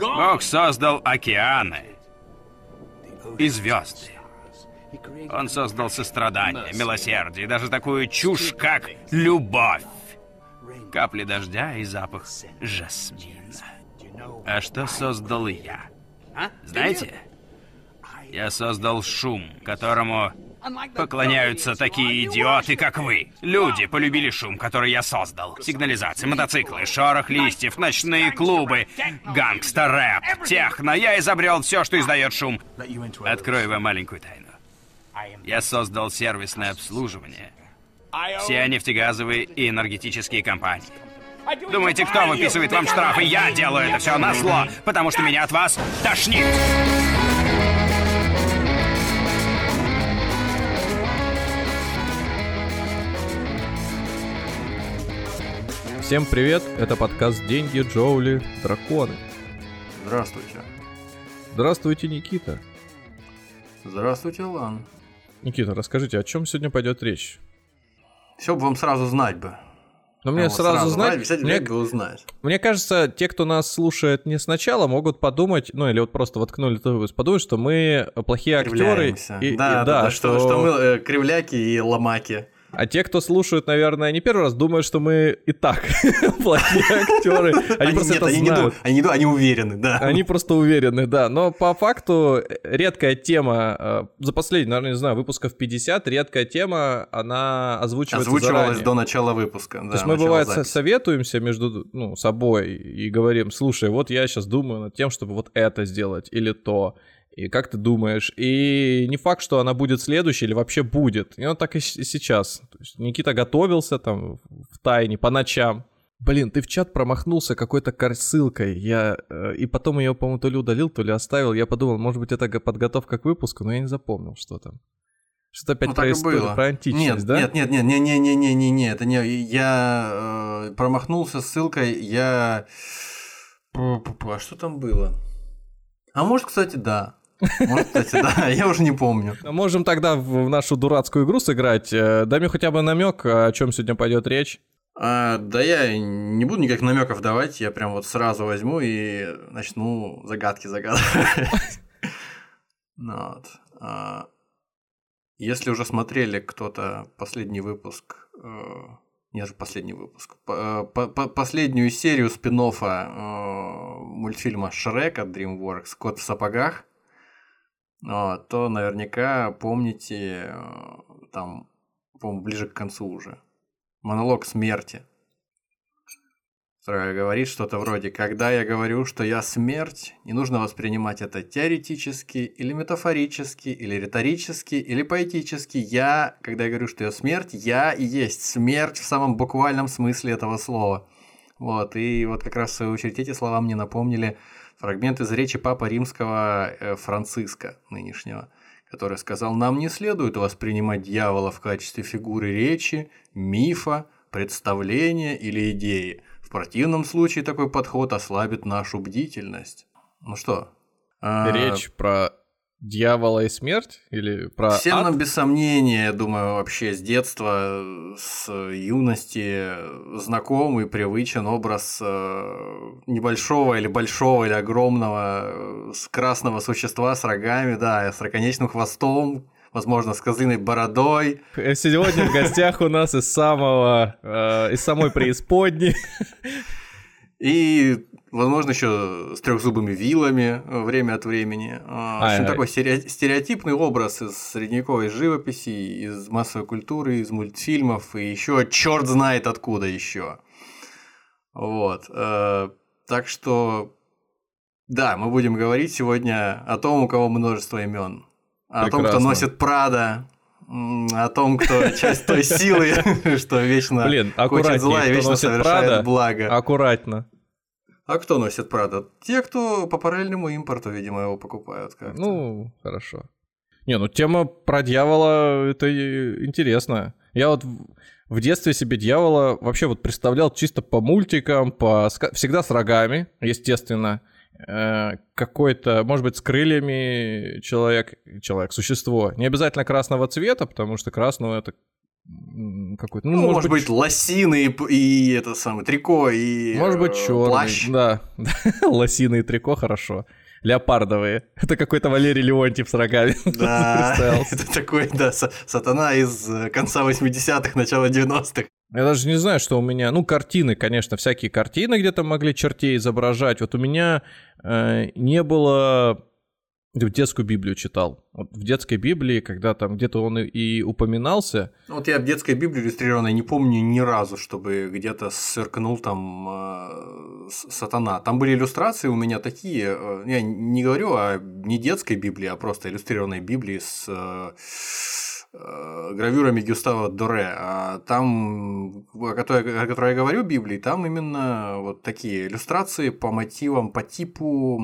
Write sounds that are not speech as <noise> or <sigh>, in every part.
Бог создал океаны и звезды. Он создал сострадание, милосердие, даже такую чушь, как любовь. Капли дождя и запах жасмина. А что создал я? Знаете? Я создал шум, которому поклоняются такие идиоты, как вы. Люди полюбили шум, который я создал. Сигнализация, мотоциклы, шорох листьев, ночные клубы, гангстер-рэп, техно. Я изобрел все, что издает шум. Открою вам маленькую тайну. Я создал сервисное обслуживание. Все нефтегазовые и энергетические компании. Думаете, кто выписывает вам штрафы? Я делаю это все на зло, потому что меня от вас тошнит. Всем привет, это подкаст «Деньги, Джоули, Драконы». Здравствуйте. Здравствуйте, Никита. Здравствуйте, Лан. Никита, расскажите, о чем сегодня пойдет речь? Все бы вам сразу знать бы. Но мне Вот сразу, сразу знать, знать, мне, бы узнать. мне кажется, те, кто нас слушает не сначала, могут подумать, ну или вот просто воткнули подумать, что мы плохие актеры. И, и- да, да, да, что, что мы э, кривляки и ломаки. А те, кто слушают, наверное, не первый раз, думают, что мы и так <laughs> плохие актеры. Они просто это знают. они, уверены, да. Они просто уверены, да. Но по факту э, редкая тема, э, за последние, наверное, не знаю, выпусков 50, редкая тема, она озвучивается Озвучивалось заранее. до начала выпуска. То есть мы, бывает, со- советуемся между ну, собой и говорим, слушай, вот я сейчас думаю над тем, чтобы вот это сделать или то. И как ты думаешь? И не факт, что она будет следующей или вообще будет. И он так и сейчас. Никита готовился там в тайне по ночам. Блин, ты в чат промахнулся какой-то ссылкой. Я э, и потом ее, по-моему, то ли удалил, то ли оставил. Я подумал, может быть, это подготовка к выпуску, но я не запомнил, что там. Что-то опять Ну, про историю, было. про античность, нет, да? Нет, нет, нет, не, не, не, не, не, не, это не. Я э, промахнулся ссылкой. Я. А что там было? А может, кстати, да. Может, кстати, да. <laughs> Я уже не помню. А Можем тогда в нашу дурацкую игру сыграть. Э, Дай мне хотя бы намек, о чем сегодня пойдет речь. А, да я не буду никаких намеков давать, я прям вот сразу возьму и начну загадки загадывать. <laughs> Ну вот. А, Если уже смотрели кто-то последний выпуск, э, не же последний выпуск, по- последнюю серию спин мультфильма Шрек от DreamWorks «Кот в сапогах», а, то наверняка помните, э, там, по-моему, ближе к концу уже, монолог смерти. Которая говорит что-то вроде «Когда я говорю, что я смерть, не нужно воспринимать это теоретически, или метафорически, или риторически, или поэтически. Я, когда я говорю, что я смерть, я и есть смерть в самом буквальном смысле этого слова». Вот, и вот как раз в свою очередь эти слова мне напомнили фрагмент из речи Папы Римского э, Франциска нынешнего, который сказал, нам не следует воспринимать дьявола в качестве фигуры речи, мифа, представления или идеи. В противном случае такой подход ослабит нашу бдительность. Ну что? а, Речь про дьявола и смерть? Или про Всем ад? нам без сомнения, я думаю, вообще с детства, с юности знаком и привычен образ э, небольшого или большого или огромного э, красного существа с рогами, да, с раконечным хвостом, возможно, с козлиной бородой. Сегодня в гостях у нас из самого, э, из самой преисподней. И, возможно, еще с трехзубыми вилами э, время от времени. А, В общем, такой стерео- стереотипный образ из средневековой живописи, из массовой культуры, из мультфильмов, и еще черт знает откуда еще. Вот. э, Так что, да, мы будем говорить сегодня о том, у кого множество имен. О том, кто носит Прада, о том, кто <laughs> часть той силы, <laughs> что вечно Блин, хочет зла и вечно совершает благо. аккуратно. А кто носит Прада? Те, кто по параллельному импорту, видимо, его покупают как-то. Ну, хорошо. Не, ну тема про дьявола, это интересно. Я вот в- детстве себе дьявола вообще вот представлял чисто по мультикам, по всегда с рогами, естественно. Э, Какой-то, может быть, с крыльями человек, человек, существо. Не обязательно красного цвета, потому что красного это какой-то. Ну, ну может, может быть, быть, лосины и, и это самое трико и Может быть, э, черный. Плащ. Да, <laughs> лосины и трико хорошо. Леопардовые. <laughs> Это какой-то Валерий Леонтьев с рогами. <laughs> Да, это такой, да, сатана из э, конца 80-х, начала 90-х. Я даже не знаю, что у меня... Ну, картины, конечно, всякие картины где-то могли чертей изображать. Вот у меня э, не было детскую Библию читал. Вот в детской Библии, когда там где-то он и упоминался. Ну, вот я в детской Библии иллюстрированной не помню ни разу, чтобы где-то сверкнул там э, сатана. Там были иллюстрации у меня такие, э, я не говорю о не детской Библии, а просто иллюстрированной Библии с Э, гравюрами Гюстава Доре. А там, о которой, о которой я говорю, Библии, там именно вот такие иллюстрации по мотивам, по типу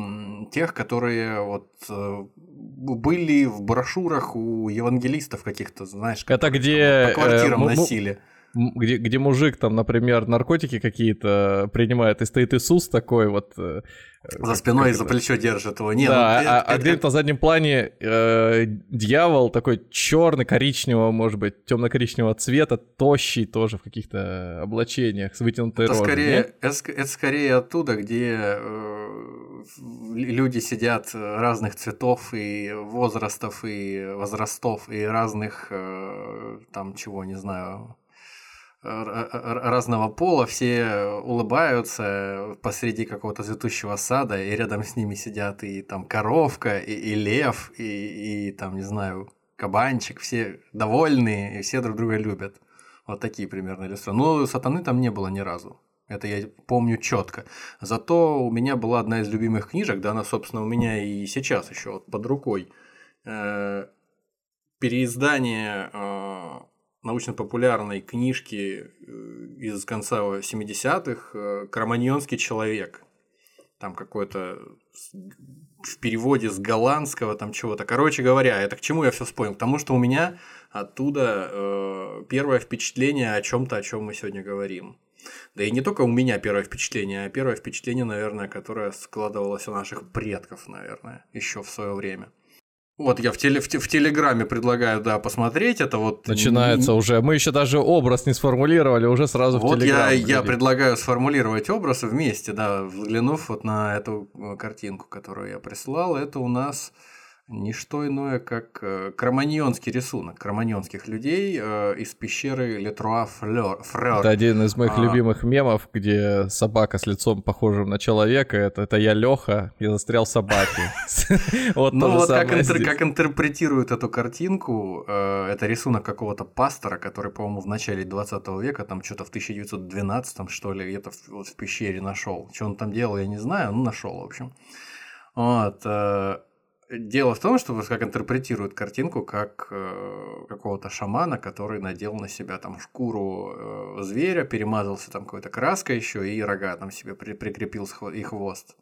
тех, которые вот э, были в брошюрах у евангелистов каких-то, знаешь, это где по квартирам э, носили где, где мужик там, например, наркотики какие-то принимает, и стоит Иисус такой вот. Э, за спиной за плечо держит его. Нет, да, ну, а, это, а где-то на заднем плане э, дьявол такой черный, коричневого, может быть, темно-коричневого цвета, тощий тоже в каких-то облачениях с вытянутой это рожей. Скорее, это, это скорее оттуда, где э, люди сидят разных цветов и возрастов, и возрастов, и разных э, там чего, не знаю, разного пола, все улыбаются посреди какого-то цветущего сада, и рядом с ними сидят и там коровка, и, и лев, и, и там, не знаю, кабанчик, все довольные, и все друг друга любят. Вот такие примерно иллюстрации. Но сатаны там не было ни разу. Это я помню четко. Зато у меня была одна из любимых книжек, да, она, собственно, у меня и сейчас еще вот под рукой. Э, переиздание э, научно-популярной книжки э, из конца 70-х э, «Кроманьонский человек». Там какой-то в переводе с голландского там чего-то. Короче говоря, это к чему я все вспомнил? К тому, что у меня оттуда э, первое впечатление о чем-то, о чем мы сегодня говорим. Да и не только у меня первое впечатление, а первое впечатление, наверное, которое складывалось у наших предков, наверное, еще в свое время. Вот я в, теле, в, в Телеграме предлагаю, да, посмотреть это вот. Начинается уже. Мы еще даже образ не сформулировали, уже сразу вот в Телеграм. Вот я, я предлагаю сформулировать образ вместе, да, взглянув вот на эту э, картинку, которую я прислал. Это у нас не что иное, как э, кроманьонский рисунок кроманьонских людей э, из пещеры Летруа Фрер. Это один из моих а... любимых мемов, где собака с лицом похожим на человека. Это, это я Леха, я застрял в собаке. <laughs> Вот ну вот как, интер, как интерпретируют эту картинку, э, это рисунок какого-то пастора, который, по-моему, в начале 20 века, там что-то в 1912 что ли, где-то в, пещере нашел. Что он там делал, я не знаю, ну нашел, в общем. Вот. Дело в том, что вот как интерпретируют картинку как э, какого-то шамана, который надел на себя там шкуру э, зверя, перемазался там какой-то краской еще и рога там себе при, прикрепил и хвост.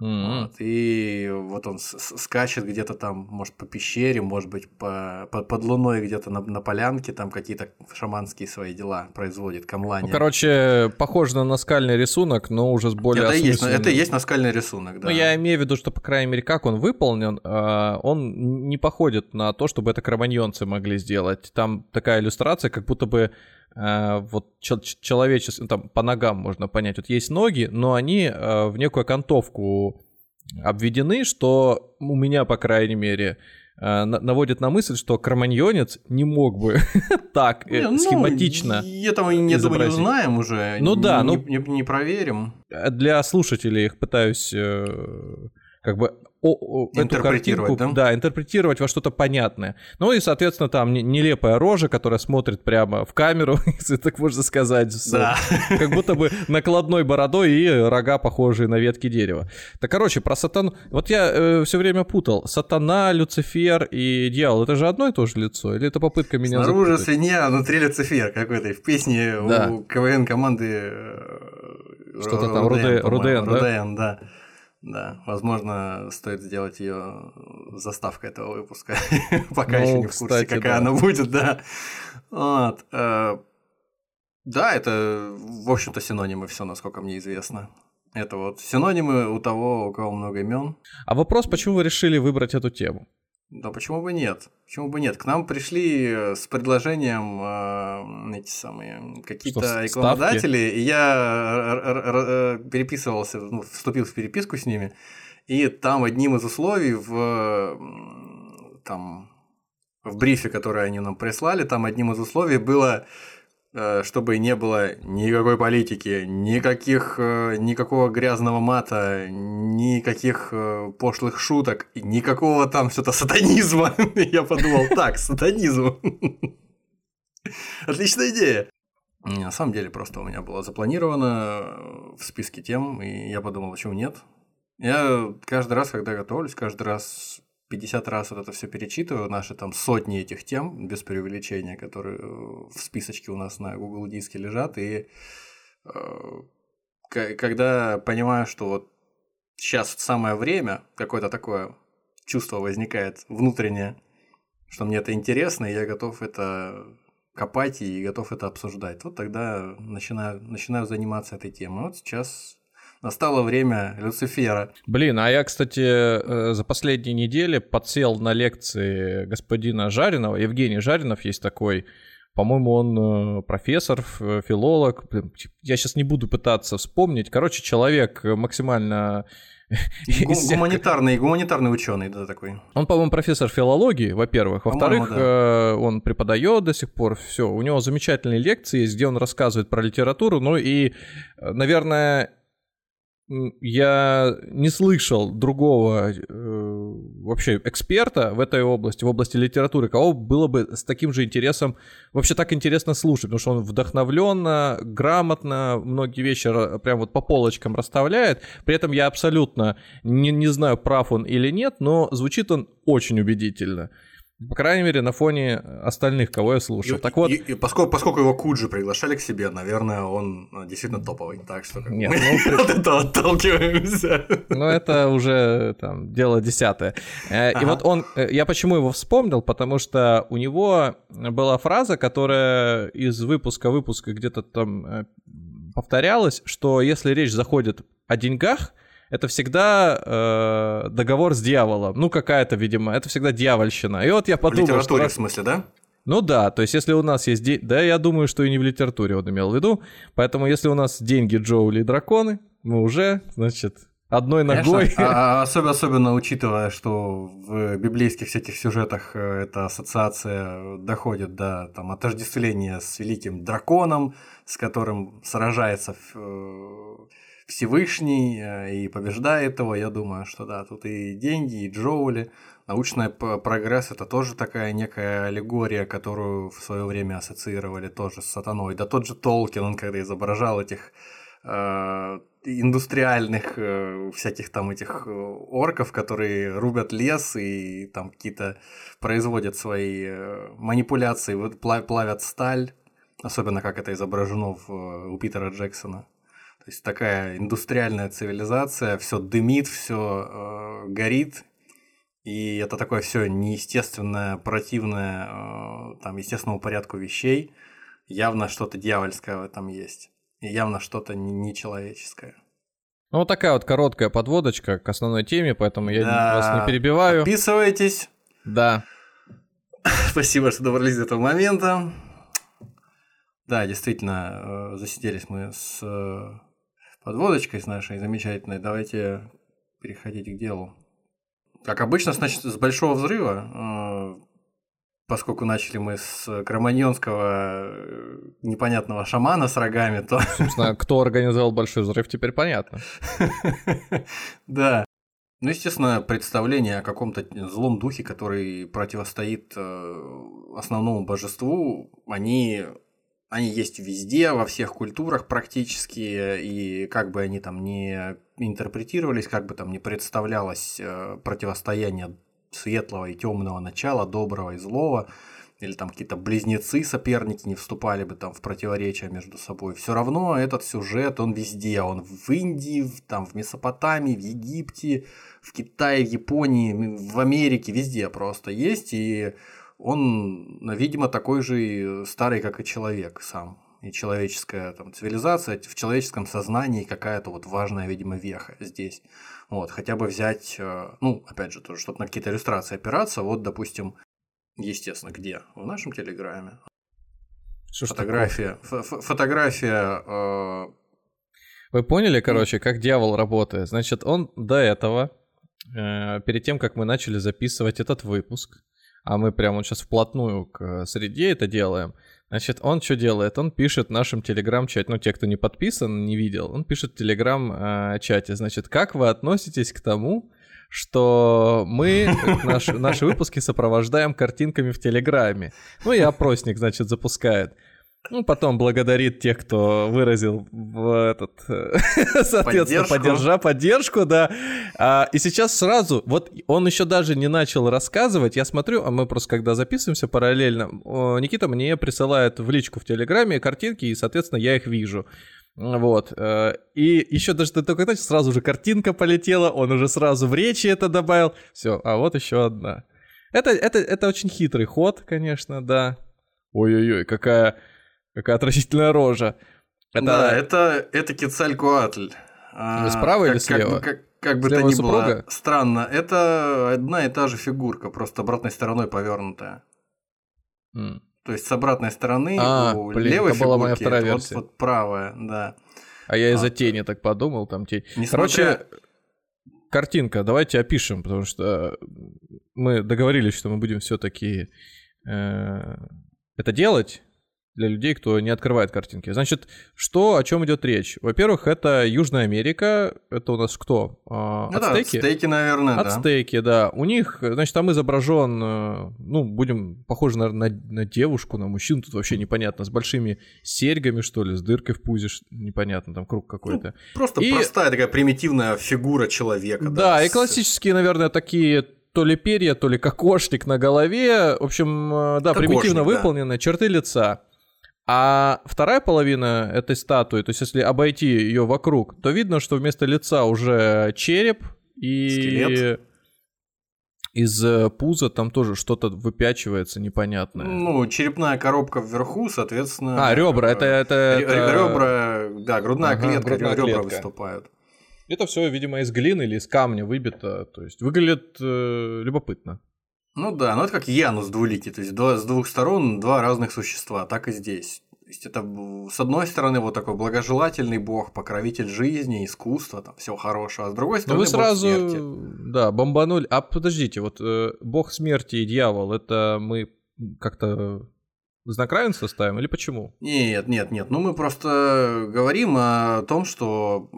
Mm-hmm. Вот, и вот он скачет где-то там, может, по пещере, может быть, по, по, под луной где-то на, на полянке, там какие-то шаманские свои дела производит, камлани. Ну, короче, похоже на наскальный рисунок, но уже с более это есть, это есть наскальный рисунок, да. Ну, я имею в виду, что, по крайней мере, как он выполнен, а, он не походит на то, чтобы это кроманьонцы могли сделать. Там такая иллюстрация, как будто бы вот человечество, там по ногам можно понять, вот есть ноги, но они э, в некую окантовку обведены, что у меня, по крайней мере, э, наводит на мысль, что кроманьонец не мог бы <laughs> так не, ну, схематично. Этого, я думаю, не узнаем уже. Ну да, ну не, не, не проверим. Для слушателей их пытаюсь как бы о, о, эту картинку, да? да, интерпретировать во что-то понятное. Ну и, соответственно, там нелепая рожа, которая смотрит прямо в камеру, <laughs> если так можно сказать, да. как будто бы накладной бородой и рога, похожие на ветки дерева. Так, короче, про сатану... Вот я э, все время путал. Сатана, Люцифер и дьявол, это же одно и то же лицо? Или это попытка меня Снаружи запутать? свинья, внутри Люцифер какой-то. В песне да. у КВН команды... Э, Что-то там, Руден, Руден, да? Руден, да. Да, возможно, стоит сделать ее заставкой этого выпуска. <laughs> Пока ну, еще не в курсе, кстати, какая да. она будет, да. Вот. Э, да, это, в общем-то, синонимы все, насколько мне известно. Это вот синонимы у того, у кого много имен. А вопрос, почему вы решили выбрать эту тему? Да почему бы нет? Почему бы нет? К нам пришли э, с предложением э, эти самые какие-то рекламодатели, и я переписывался, ну, вступил в переписку с ними, и там одним из условий в там в брифе, который они нам прислали, там одним из условий было Э, чтобы не было никакой политики, никаких, э, никакого грязного мата, никаких э, пошлых шуток, никакого там что-то сатанизма. <laughs> Я подумал, так, сатанизм. <laughs> Отличная идея. На самом деле просто у меня было запланировано в списке тем, и я подумал, почему нет. Я каждый раз, когда готовлюсь, каждый раз 50 раз вот это все перечитываю, наши там сотни этих тем, без преувеличения, которые э, в списочке у нас на Google диске лежат, и э, когда понимаю, что вот сейчас самое время, какое-то такое чувство возникает внутреннее, что мне это интересно, и я готов это копать и готов это обсуждать. Вот тогда начинаю, начинаю заниматься этой темой. Вот сейчас Настало время Люцифера. Блин, а я, кстати, э, за последние недели подсел на лекции господина Жаринова. Евгений Жаринов есть такой по-моему, он э, профессор, филолог. Я сейчас не буду пытаться вспомнить. Короче, человек максимально Гуманитарный, гуманитарный ученый, да, такой. Он, по-моему, профессор филологии, во-первых. Во-вторых, да. Э, он преподает до сих пор. Все, у него замечательные лекции есть, где он рассказывает про литературу. Ну и, наверное, я не слышал другого э, вообще эксперта в этой области, в области литературы, кого было бы с таким же интересом, вообще так интересно слушать, потому что он вдохновленно, грамотно многие вещи прям вот по полочкам расставляет. При этом я абсолютно не, не знаю, прав он или нет, но звучит он очень убедительно. По крайней мере, на фоне остальных, кого я слушал. И, так вот... И, и поскольку, поскольку его Куджи приглашали к себе, наверное, он ну, действительно топовый. Так что Нет, мы ну, от этого отталкиваемся. Ну, это уже там дело десятое. Э, и вот он, э, я почему его вспомнил, потому что у него была фраза, которая из выпуска выпуска где-то там э, повторялась, что если речь заходит о деньгах, это всегда э, договор с дьяволом. Ну, какая-то, видимо, это всегда дьявольщина. И вот я подумал, в литературе, что... в смысле, да? Ну да, то есть если у нас есть деньги... Да, я думаю, что и не в литературе он имел в виду. Поэтому если у нас деньги, Джоули и драконы, мы уже, значит, одной ногой. А, а, особенно, особенно учитывая, что в библейских всяких сюжетах э, эта ассоциация доходит до там, отождествления с великим драконом, с которым сражается э, Всевышний э, и побеждает его, я думаю, что да, тут и деньги, и Джоули. Научный прогресс это тоже такая некая аллегория, которую в свое время ассоциировали тоже с сатаной. Да тот же Толкин, он когда изображал этих э, индустриальных э, всяких там этих э, орков, которые рубят лес и там какие-то производят свои э, манипуляции, плавят сталь, особенно как это изображено в, у Питера Джексона. То есть такая индустриальная цивилизация, все дымит, все э, горит, и это такое все неестественное, противное э, там естественному порядку вещей. Явно что-то дьявольское в этом есть. И явно что-то нечеловеческое. Ну, вот такая вот короткая подводочка к основной теме, поэтому я да. вас не перебиваю. Подписывайтесь. Да. <laughs> Спасибо, что добрались до этого момента. Да, действительно, э, засиделись мы с э, подводочкой с нашей замечательной, давайте переходить к делу. Как обычно, значит, с большого взрыва, э, поскольку начали мы с кроманьонского э, непонятного шамана с рогами, то... Собственно, кто организовал большой взрыв, теперь понятно. <laughs> Да. Ну, естественно, представление о каком-то злом духе, который противостоит э, основному божеству, они они есть везде, во всех культурах практически, и как бы они там не интерпретировались, как бы там не представлялось э, противостояние светлого и темного начала, доброго и злого, или там какие-то близнецы, соперники не вступали бы там в противоречия между собой. Все равно этот сюжет, он везде. Он в Индии, в, там в Месопотамии, в Египте, в Китае, в Японии, в Америке, везде просто есть. И он, видимо, такой же старый, как и человек сам. и человеческая там, цивилизация, в человеческом сознании какая-то вот важная, видимо, веха здесь. Вот, хотя бы взять, э, ну, опять же, тоже, чтобы на какие-то иллюстрации опираться, вот, допустим, естественно, где? В нашем Телеграме. Что фотография, фотография. Э... Вы поняли, короче, как дьявол работает? Значит, он до этого, э, перед тем, как мы начали записывать этот выпуск, а мы прямо вот сейчас вплотную к среде это делаем, Значит, он что делает? Он пишет в нашем телеграм-чате, ну, те, кто не подписан, не видел, он пишет в телеграм-чате, значит, как вы относитесь к тому, что мы <laughs> наш, наши выпуски сопровождаем картинками в Телеграме. Ну и опросник, значит, запускает. Ну, потом благодарит тех, кто выразил в этот, <laughs> соответственно, поддержку. поддержа, поддержку, да. А, и сейчас сразу, вот он еще даже не начал рассказывать, я смотрю, а мы просто когда записываемся параллельно, Никита мне присылает в личку в Телеграме картинки, и, соответственно, я их вижу. Вот. Э, и еще даже ты только знаешь, сразу же картинка полетела, он уже сразу в речи это добавил. Все, а вот еще одна. Это, это, это очень хитрый ход, конечно, да. Ой-ой-ой, какая, какая отвратительная рожа. Это... Да, это, это Кецалькуатль. А, справа как, или слева? Как бы, как, как бы то ни супруга? было странно, это одна и та же фигурка, просто обратной стороной повернутая. Mm. То есть с обратной стороны а, у блин, левой это была моя вторая версия. Вот, вот правая, да. А я из-за а, тени так подумал, там тень. Несмотря... Короче, картинка, давайте опишем, потому что мы договорились, что мы будем все-таки э, это делать для людей, кто не открывает картинки. Значит, что, о чем идет речь? Во-первых, это Южная Америка. Это у нас кто? А, ну ацтеки? Да, ацтеки, наверное, ацтеки, да. да. У них, значит, там изображен, э, ну, будем похожи, наверное, на, на девушку, на мужчину. Тут вообще непонятно. С большими серьгами, что ли, с дыркой в пузе, непонятно, там круг какой-то. Ну, просто и... простая такая примитивная фигура человека. Да, да и классические, наверное, такие то ли перья, то ли кокошник на голове. В общем, э, да, Кокошник, примитивно да. выполнены, черты лица. А вторая половина этой статуи, то есть если обойти ее вокруг, то видно, что вместо лица уже череп и Скелет. из э, пуза там тоже что-то выпячивается непонятное. Ну, черепная коробка вверху, соответственно. А, ребра, это... это, это... Ребра, да, грудная ага, клетка, грудная ребра клетка. выступают. Это все, видимо, из глины или из камня выбито, то есть выглядит э, любопытно. Ну да, ну это как Янус двуликий, то есть два, с двух сторон два разных существа, так и здесь. То есть это с одной стороны вот такой благожелательный бог, покровитель жизни, искусства, там всего хорошего, а с другой стороны вы сразу, бог смерти. да, бомбанули. А подождите, вот э, бог смерти и дьявол, это мы как-то знак равенства ставим или почему? Нет, нет, нет. Ну мы просто говорим о том, что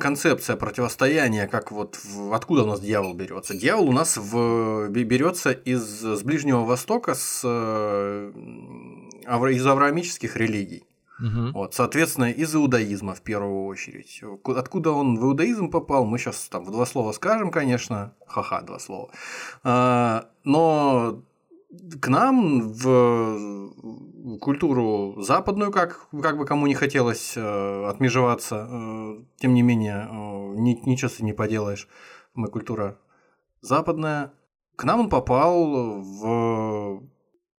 концепция противостояния, как вот в, откуда у нас дьявол берется. Дьявол у нас в, берется из с Ближнего Востока, с, из авраамических религий. Угу. Вот, соответственно, из иудаизма в первую очередь. Откуда он в иудаизм попал, мы сейчас там в два слова скажем, конечно. Ха-ха, два слова. А, но к нам в культуру западную, как, как бы кому не хотелось э, отмежеваться, э, тем не менее, э, ни, ничего с не поделаешь, мы культура западная. К нам он попал в,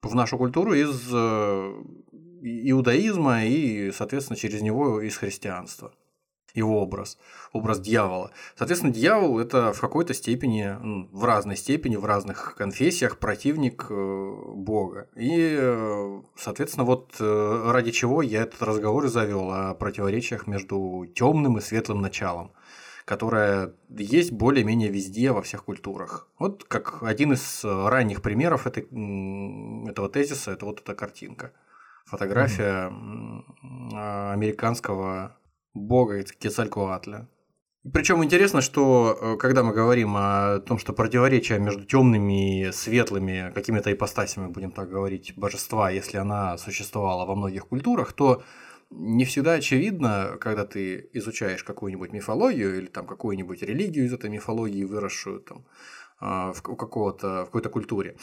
в нашу культуру из э, иудаизма и, соответственно, через него из христианства его образ, образ дьявола. Соответственно, дьявол это в какой-то степени, в разной степени, в разных конфессиях противник э, Бога. И, э, соответственно, вот э, ради чего я этот разговор и завел о противоречиях между темным и светлым началом которое есть более-менее везде, во всех культурах. Вот как один из ранних примеров этой, этого тезиса, это вот эта картинка. Фотография mm-hmm. американского бога Кецалькоатля. Причем интересно, что э, когда мы говорим о том, что противоречие между темными и светлыми какими-то ипостасями, будем так говорить, божества, если она существовала во многих культурах, то не всегда очевидно, когда ты изучаешь какую-нибудь мифологию или там какую-нибудь религию из этой мифологии, выросшую там а, в, какого-то, в какой-то культуре,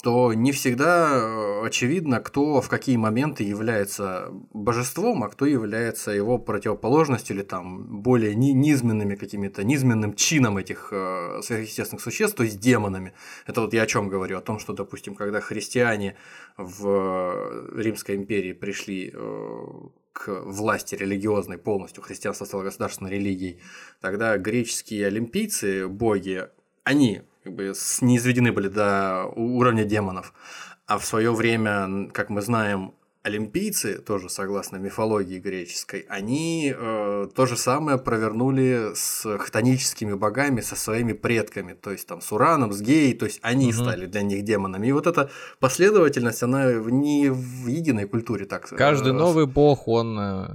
то не всегда э, очевидно, кто в какие моменты является божеством, а кто является его противоположностью или там более ни низменными какими-то, низменным чином этих э, сверхъестественных существ, то есть демонами. Это вот я о чем говорю, о том, что, допустим, когда христиане в Римской империи пришли э, к власти религиозной полностью, христианство стало государственной религией, тогда греческие олимпийцы, боги, они как бы не изведены были до уровня демонов. А в свое время, как мы знаем, олимпийцы, тоже согласно мифологии греческой, они э, то же самое провернули с хтоническими богами, со своими предками, то есть там с Ураном, с Геей, то есть они угу. стали для них демонами. И вот эта последовательность, она не в единой культуре так. Каждый э, новый бог, он, э,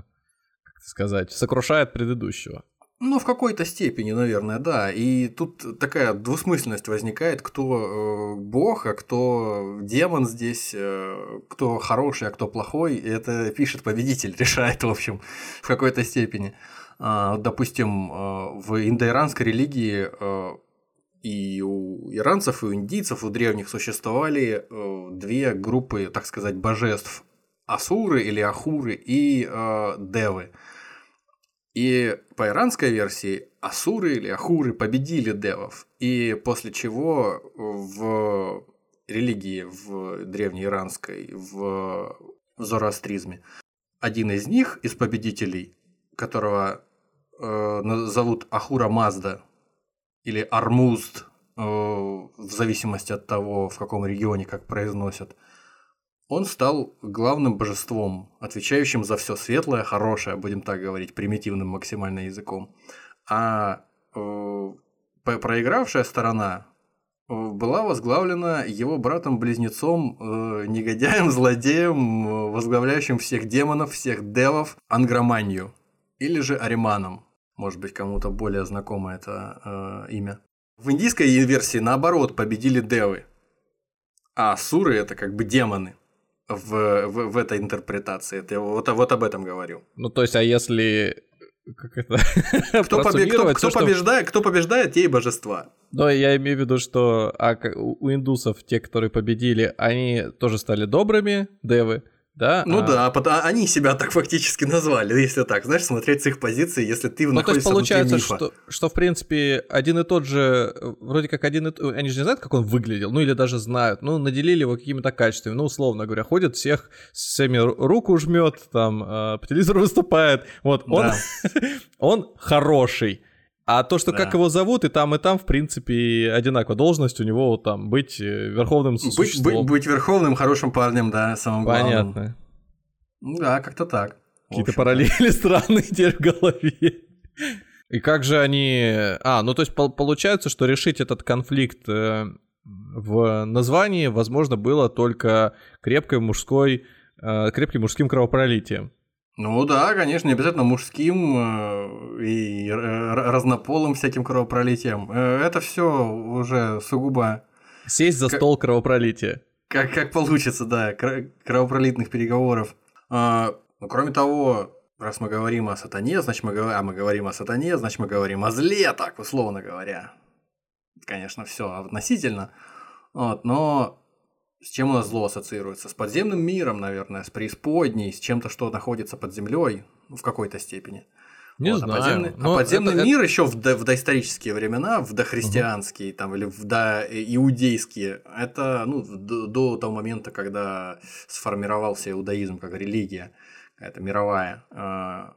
как сказать, сокрушает предыдущего. Ну, в какой-то степени, наверное, да. И тут такая двусмысленность возникает, кто э, бог, а кто демон здесь, э, кто хороший, а кто плохой. И это пишет победитель, <laughs> решает, в общем, в какой-то степени. А, допустим, э, в индоиранской религии э, и у иранцев, и у индийцев, у древних существовали э, две группы, так сказать, божеств. Асуры или Ахуры и э, Девы. И по иранской версии асуры или ахуры победили девов. И после чего в религии, в древней иранской, в зороастризме, один из них, из победителей, которого э, зовут Ахура Мазда или Армузд, э, в зависимости от того, в каком регионе как произносят – он стал главным божеством, отвечающим за все светлое, хорошее, будем так говорить, примитивным максимально языком. А э, проигравшая сторона э, была возглавлена его братом-близнецом, э, негодяем, <laughs> злодеем, э, возглавляющим всех демонов, всех девов, Ангроманью, или же Ариманом. Может быть, кому-то более знакомо это э, имя. В индийской версии, наоборот, победили девы, а суры это как бы демоны в, в, в этой интерпретации. Это я вот, вот об этом говорю. Ну, то есть, а если как это? <laughs> Кто, побе... кто, кто, что... побеждает, кто побеждает, те и божества. Но я имею в виду, что а, у индусов, те, которые победили, они тоже стали добрыми, девы, да? Ну а... да, они себя так фактически назвали, если так, знаешь, смотреть с их позиции, если ты ну, находишься то есть получается, что, что в принципи один и тот же, вроде как один и тот, они же не знают, как он выглядел, ну или даже знают, ну наделили его какими-то качествами, ну условно говоря, ходит всех, всеми руку жмет, там э, по телевизору выступает, вот, он, <laughs> он хороший. А то, что да. как его зовут, и там, и там, в принципе, одинаково. Должность у него вот, там быть э, верховным быть, быть, быть верховным, хорошим парнем, да, самым главным. Понятно. Да, как-то так. Какие-то параллели <laughs> странные теперь в голове. И как же они... А, ну то есть получается, что решить этот конфликт э, в названии возможно было только крепкой мужской, э, крепким мужским кровопролитием. Ну да, конечно, не обязательно мужским э, и разнополым всяким кровопролитием. Э, это все уже сугубо... Сесть за стол кровопролития. Как, как получится, да, кровопролитных переговоров. А, ну, кроме того, раз мы говорим о сатане, значит мы, говорим, а мы говорим о сатане, значит мы говорим о зле, так условно говоря. Конечно, все относительно. Вот, но с чем у нас зло ассоциируется? С подземным миром, наверное, с преисподней, с чем-то, что находится под землей, ну, в какой-то степени. Не вот, а знаю. А подземный, а подземный это, мир это... еще в, до, в доисторические времена, в дохристианские угу. там, или в доиудейские, это ну, до, до того момента, когда сформировался иудаизм как религия, это мировая. А,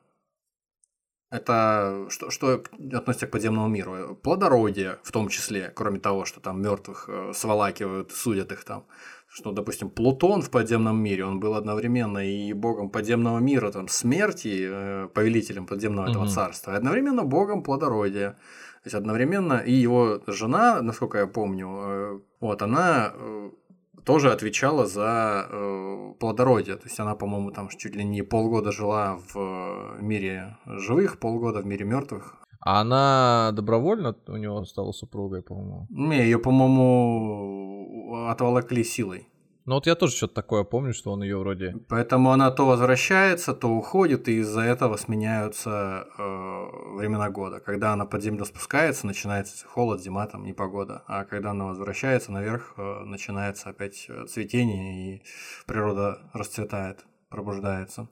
это что, что относится к подземному миру? Плодородие, в том числе, кроме того, что там мертвых э, сволакивают, судят их там. Что, допустим, Плутон в подземном мире, он был одновременно и богом подземного мира, там, смерти, э, повелителем подземного угу. этого царства, и одновременно богом плодородия. То есть одновременно и его жена, насколько я помню, э, вот она э, тоже отвечала за э, плодородие. То есть она, по-моему, там чуть ли не полгода жила в мире живых, полгода в мире мертвых. А она добровольно у него стала супругой, по-моему? Не, ее, по-моему, отволокли силой. Ну вот я тоже что-то такое помню, что он ее вроде... Поэтому она то возвращается, то уходит, и из-за этого сменяются э, времена года. Когда она под землю спускается, начинается холод, зима, там, непогода. А когда она возвращается наверх, э, начинается опять э, цветение, и природа расцветает, пробуждается.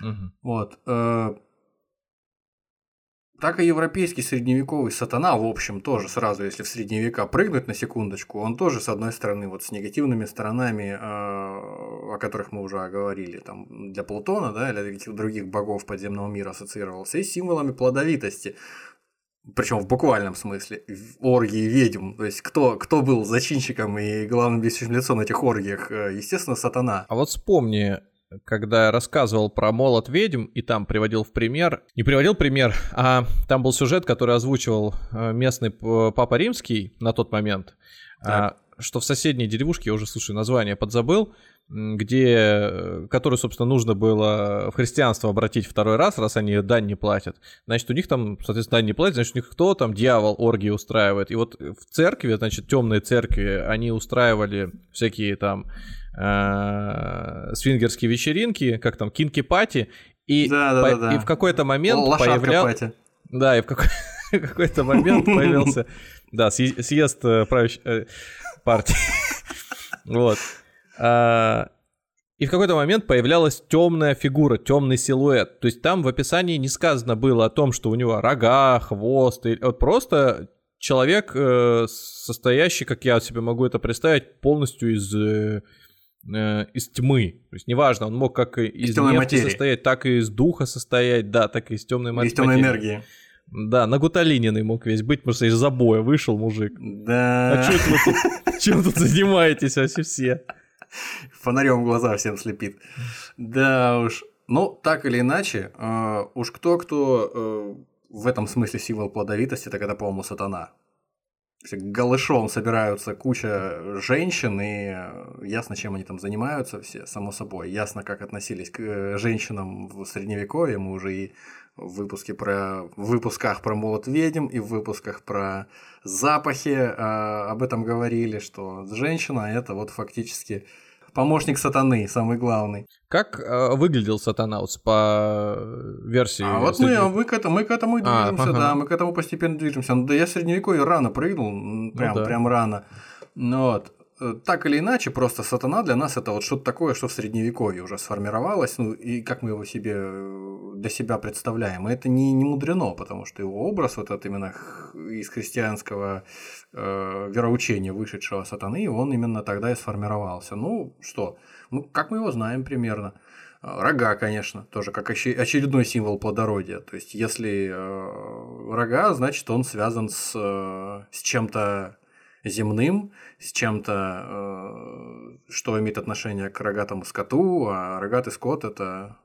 Мгм. Вот. э, Так и европейский средневековый сатана, в общем, тоже сразу, если в средние века прыгнуть на секундочку, он тоже, с одной стороны, вот с негативными сторонами, э, о которых мы уже говорили, там, для Плутона, да, или каких-то других богов подземного мира ассоциировался, и символами плодовитости. Причем в буквальном смысле, оргии ведьм. То есть, кто, кто был зачинщиком и главным действующим лицом на этих оргиях? Э, Естественно, сатана. А вот вспомни, когда я рассказывал про молот ведьм, и там приводил в пример, не приводил пример, а там был сюжет, который озвучивал э, местный папа римский на тот момент, Так. а, что в соседней деревушке, я уже, слушай, название подзабыл, где, э, которую, собственно, нужно было в христианство обратить второй раз, раз они дань не платят. Значит, у них там, соответственно, дань не платят, значит, у них кто там? Дьявол оргии устраивает. И вот в церкви, значит, темные церкви, они устраивали всякие там э, свингерские вечеринки, как там, кинки-пати, и, Да-да-да-да. по- и в какой-то момент Лошадка появлял... Пати. Да, и в какой- <laughs> какой-то момент появился, да, съе- съезд э, правящей э, партии. <laughs> Вот. А, И в какой-то момент появлялась темная фигура, темный силуэт. То есть там в описании не сказано было о том, что у него рога, хвост. и- Вот просто человек, э, состоящий, как я себе могу это представить, полностью из э, из тьмы. То есть неважно, он мог как и из, темной нефти материи. состоять, так и из духа состоять, да, так и из темной ма- Из темной материи. энергии. Да, нагуталиненный мог весь быть, потому что из забоя вышел мужик. Да. А что вы тут, чем тут занимаетесь вообще все? Фонарем глаза всем слепит. Да уж. Ну, так или иначе, э, уж кто-кто э, в этом смысле символ плодовитости, так это, по-моему, сатана. Голышом собираются куча женщин, и э, ясно, чем они там занимаются все, само собой. Ясно, как относились к э, женщинам в Средневековье. Мы уже и в, выпуске про, в выпусках про молот ведьм и в выпусках про запахи э, об этом говорили, что женщина это вот фактически помощник сатаны, самый главный. Как э, выглядел Сатанаутс по э, версии? А вот мы, а мы, к этому, мы к этому и А, движемся, ага. да, мы к этому постепенно движемся. Ну, да я средневековье рано прыгнул, м, прям, да. прям рано. Ну, вот. Э, Так или иначе, просто сатана для нас это вот что-то такое, что в средневековье уже сформировалось, ну и как мы его себе э, для себя представляем. И это не, не мудрено, потому что его образ вот этот именно из христианского э, вероучения вышедшего сатаны, он именно тогда и сформировался. Ну что, ну как мы его знаем примерно. А, Рога, конечно, тоже как оче- очередной символ плодородия. То есть, если э, рога, значит, он связан с, э, с чем-то земным, с чем-то, э, что имеет отношение к рогатому скоту, а рогатый скот это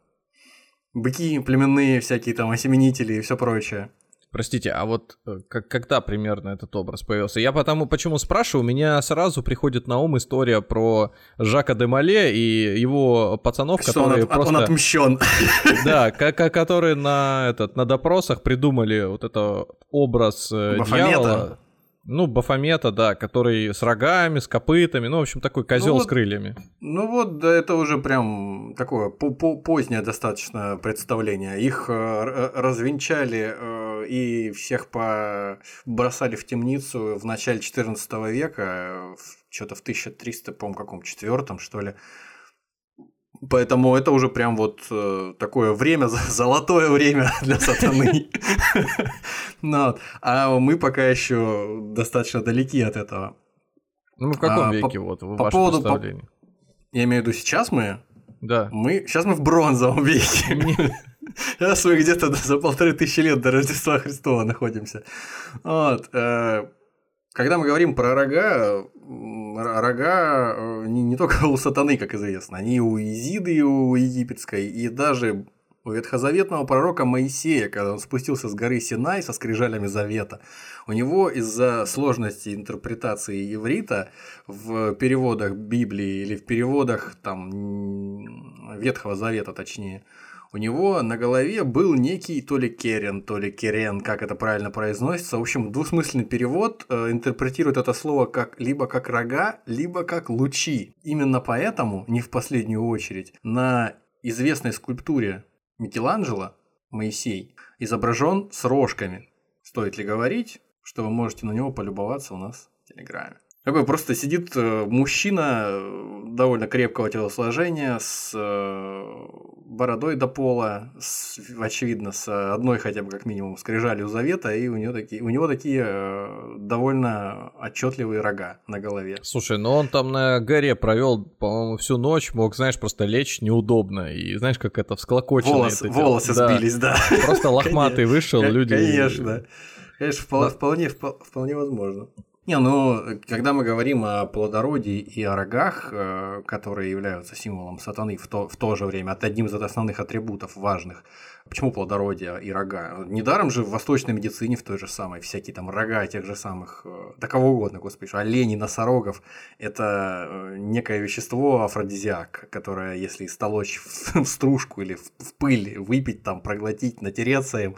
быки племенные, всякие там осеменители и все прочее. Простите, а вот э, как, когда примерно этот образ появился? Я потому, почему спрашиваю, у меня сразу приходит на ум история про Жака де Мале и его пацанов, Что он, которые от- просто... он отмщен. <laughs> Да, которые на, этот, на допросах придумали вот это образ э, Бафомета. дьявола. Ну, Бафомета, да, который с рогами, с копытами, ну, в общем, такой козел вот- с крыльями. Ну вот, да, это уже прям такое по- по- позднее достаточно представление. Их э, р- развенчали э, и всех по... бросали в темницу в начале 14 века, что-то в 1300, по-моему, каком четвертом, что ли. Поэтому это уже прям вот э, такое время, <laughs> золотое время <laughs> для сатаны. <laughs> Ну. А мы пока еще достаточно далеки от этого. Ну, в каком А, веке, вот, в по вашем представлении? Я имею в виду, сейчас мы Да. Мы сейчас мы в бронзовом веке. Сейчас мы где-то за полторы тысячи лет до Рождества Христова находимся. Вот. э, Когда мы говорим про рога, рога э, не, не только <laughs> у сатаны, как известно, они у Изиды, и у египетской, и даже у ветхозаветного пророка Моисея, когда он спустился с горы Синай со скрижалями завета, у него из-за сложности интерпретации иврита в переводах Библии или в переводах там Ветхого Завета, точнее, у него на голове был некий то ли Керен, то ли Керен, как это правильно произносится. В общем, двусмысленный перевод э, интерпретирует это слово как либо как рога, либо как лучи. Именно поэтому, не в последнюю очередь, на известной скульптуре Микеланджело Моисей изображен с рожками. Стоит ли говорить, что вы можете на него полюбоваться у нас в Телеграме? Такой просто сидит э, мужчина э, довольно крепкого телосложения, с э, бородой до пола, с, очевидно, с одной хотя бы как минимум скрижалью завета, и у него такие, у него такие довольно отчетливые рога на голове. Слушай, ну он там на горе провел, по-моему, всю ночь, мог, знаешь, просто лечь неудобно, и знаешь, как это всклокочено. Волос, это волосы да. сбились, да. <laughs> Просто лохматый вышел, люди... Конечно, конечно, вполне, вполне возможно. Не, ну, когда мы говорим о плодородии и о рогах, э, которые являются символом сатаны в то, в то же время, одним из основных атрибутов важных, почему плодородие и рога? Недаром же в восточной медицине в той же самой всякие там рога тех же самых, э, да кого угодно, господи, оленей, носорогов, это э, некое вещество, афродизиак, которое, если столочь в, <laughs> в стружку или в, в пыль, выпить там, проглотить, натереться им,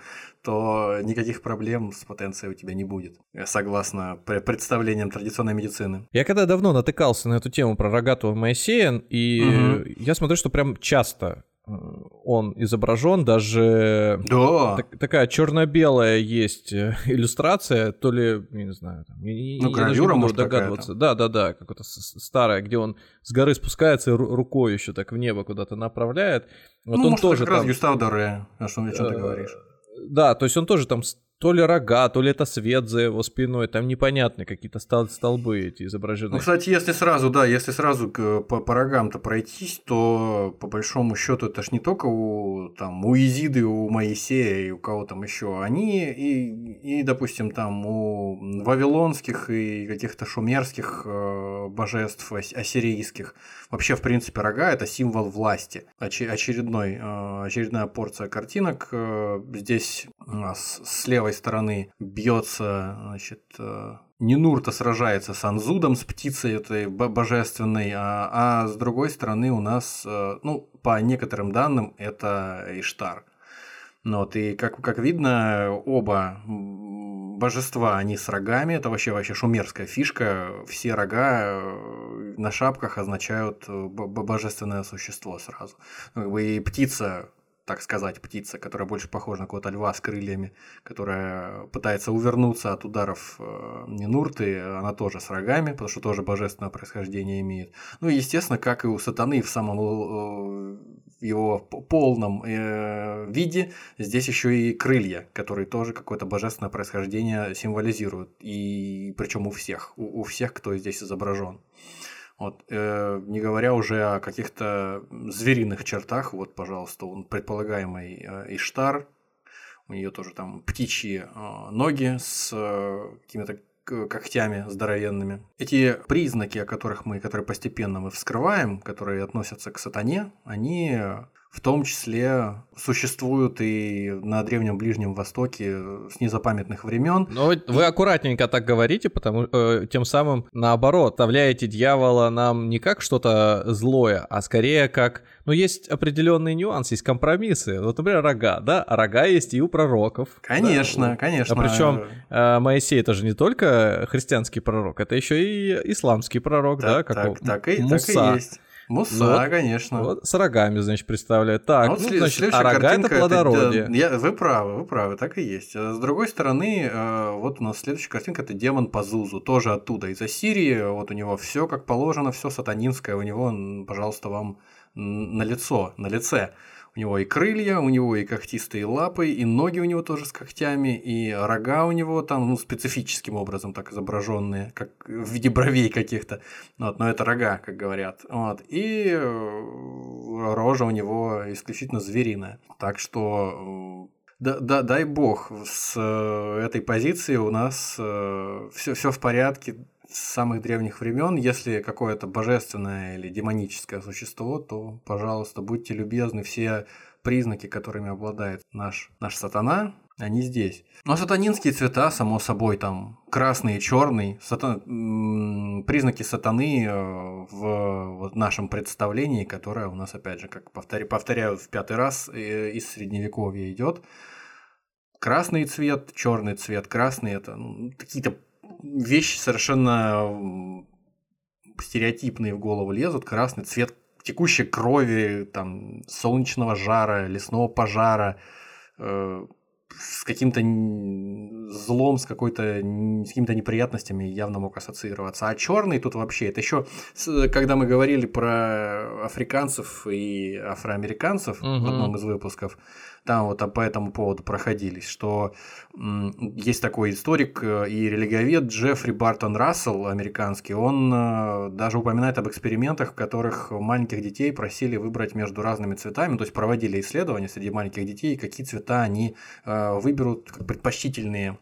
то никаких проблем с потенцией у тебя не будет, согласно представлениям традиционной медицины. Я когда давно натыкался на эту тему про рогатого Моисея, и угу. я смотрю, что прям часто э, он изображен, даже да. так, такая черно-белая есть э, <laughs> иллюстрация, то ли, я не знаю, там, я, ну, гравюра, не может догадываться. Да, да, да, какая-то старая, где он с горы спускается и рукой еще так в небо куда-то направляет. Вот ну, он может, тоже как там... раз Гюстав Доре, о чем, ты э, говоришь. Да, то есть он тоже там то ли рога, то ли это свет за его спиной, там непонятные какие-то стол столбы эти изображены. Ну, кстати, если сразу, да, если сразу по, по рогам-то пройтись, то по большому счету это ж не только у, там, у Изиды, у Моисея и у кого там еще, они и, и, допустим, там у вавилонских и каких-то шумерских э, божеств ассирийских, вообще, в принципе, рога – это символ власти. Оч, очередной, э, очередная порция картинок. Э, здесь у слева правой стороны бьется, значит, э, Нинурта сражается с Анзудом, с птицей этой божественной, а, а с другой стороны у нас, ну, по некоторым данным, это Иштар. Ну вот, и как, как видно, оба божества, они с рогами, это вообще, вообще шумерская фишка, все рога э, на шапках означают божественное существо сразу. Ну, как бы и птица так сказать, птица, которая больше похожа на какого-то льва с крыльями, которая пытается увернуться от ударов э, Нинурты, она тоже с рогами, потому что тоже божественное происхождение имеет. Ну и, естественно, как и у сатаны в самом э, его полном э, виде, здесь еще и крылья, которые тоже какое-то божественное происхождение символизируют. И причем у всех, у, у всех, кто здесь изображен. Вот, э, не говоря уже о каких-то звериных чертах, вот, пожалуйста, он предполагаемый э, Иштар, у нее тоже там птичьи э, ноги с э, какими-то когтями здоровенными. Эти признаки, о которых мы, которые постепенно мы вскрываем, которые относятся к сатане, они в том числе существуют и на Древнем Ближнем Востоке с незапамятных времен. Но вы аккуратненько так говорите, потому э, тем самым наоборот, оставляете дьявола нам не как что-то злое, а скорее как, ну есть определенный нюанс, есть компромиссы. Вот, например, рога, да, а рога есть и у пророков. Конечно, да? конечно. А причем э, Моисей это же не только христианский пророк, это еще и исламский пророк, так, да, как так, так, и, Муса. так и есть. Муса, ну, вот, конечно. Вот с рогами, значит, представляет. Так, вот ну, значит, а рога это плодородие. Это, я, вы правы, вы правы, так и есть. А с другой стороны, э, вот у нас следующая картинка это демон Пазузу, тоже оттуда, из Ассирии. Вот у него все как положено, все сатанинское, у него, пожалуйста, вам на лицо, на лице. У него и крылья, у него и когтистые лапы, и ноги у него тоже с когтями, и рога у него там ну, специфическим образом так изображенные, как в виде бровей каких-то. Вот, но это рога, как говорят. Вот, и э, рожа у него исключительно звериная. Так что э, да, да, дай бог, с э, этой позиции у нас все, все в порядке, с самых древних времен, если какое-то божественное или демоническое существо, то, пожалуйста, будьте любезны, все признаки, которыми обладает наш, наш сатана, Они здесь. Ну, а сатанинские цвета, само собой, там красный и черный, сатан... признаки сатаны э, в нашем представлении, которое у нас, опять же, как повторяю, повторяю в пятый раз, э, из средневековья идет. Красный цвет, черный цвет, красный это ну, какие-то вещи совершенно стереотипные в голову лезут. Красный цвет текущей крови, там, солнечного жара, лесного пожара, э, с каким-то злом, с какой-то с какими-то неприятностями явно мог ассоциироваться. А черный тут вообще, это еще, когда мы говорили про африканцев и афроамериканцев угу. в одном из выпусков, там вот по этому поводу проходились, что есть такой историк э, и религиовед Джеффри Бартон Рассел, американский, он э, даже упоминает об экспериментах, в которых маленьких детей просили выбрать между разными цветами, то есть проводили исследования среди маленьких детей, какие цвета они э, выберут как предпочтительные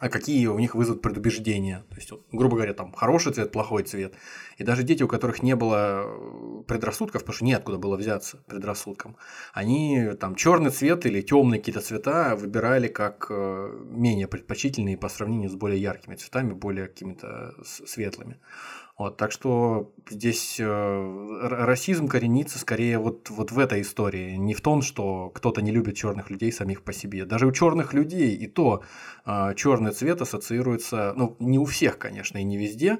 а какие у них вызовут предубеждения. То есть, грубо говоря, там хороший цвет, плохой цвет. И даже дети, у которых не было э, предрассудков, потому что неоткуда было взяться предрассудком, они там черный цвет или темные какие-то цвета выбирали как э, менее предпочтительные по сравнению с более яркими цветами, более какими-то светлыми. Вот, так что здесь э, расизм коренится скорее вот, вот в этой истории. Не в том, что кто-то не любит черных людей самих по себе. Даже у черных людей и то э, черный цвет ассоциируется, ну, не у всех, конечно, и не везде,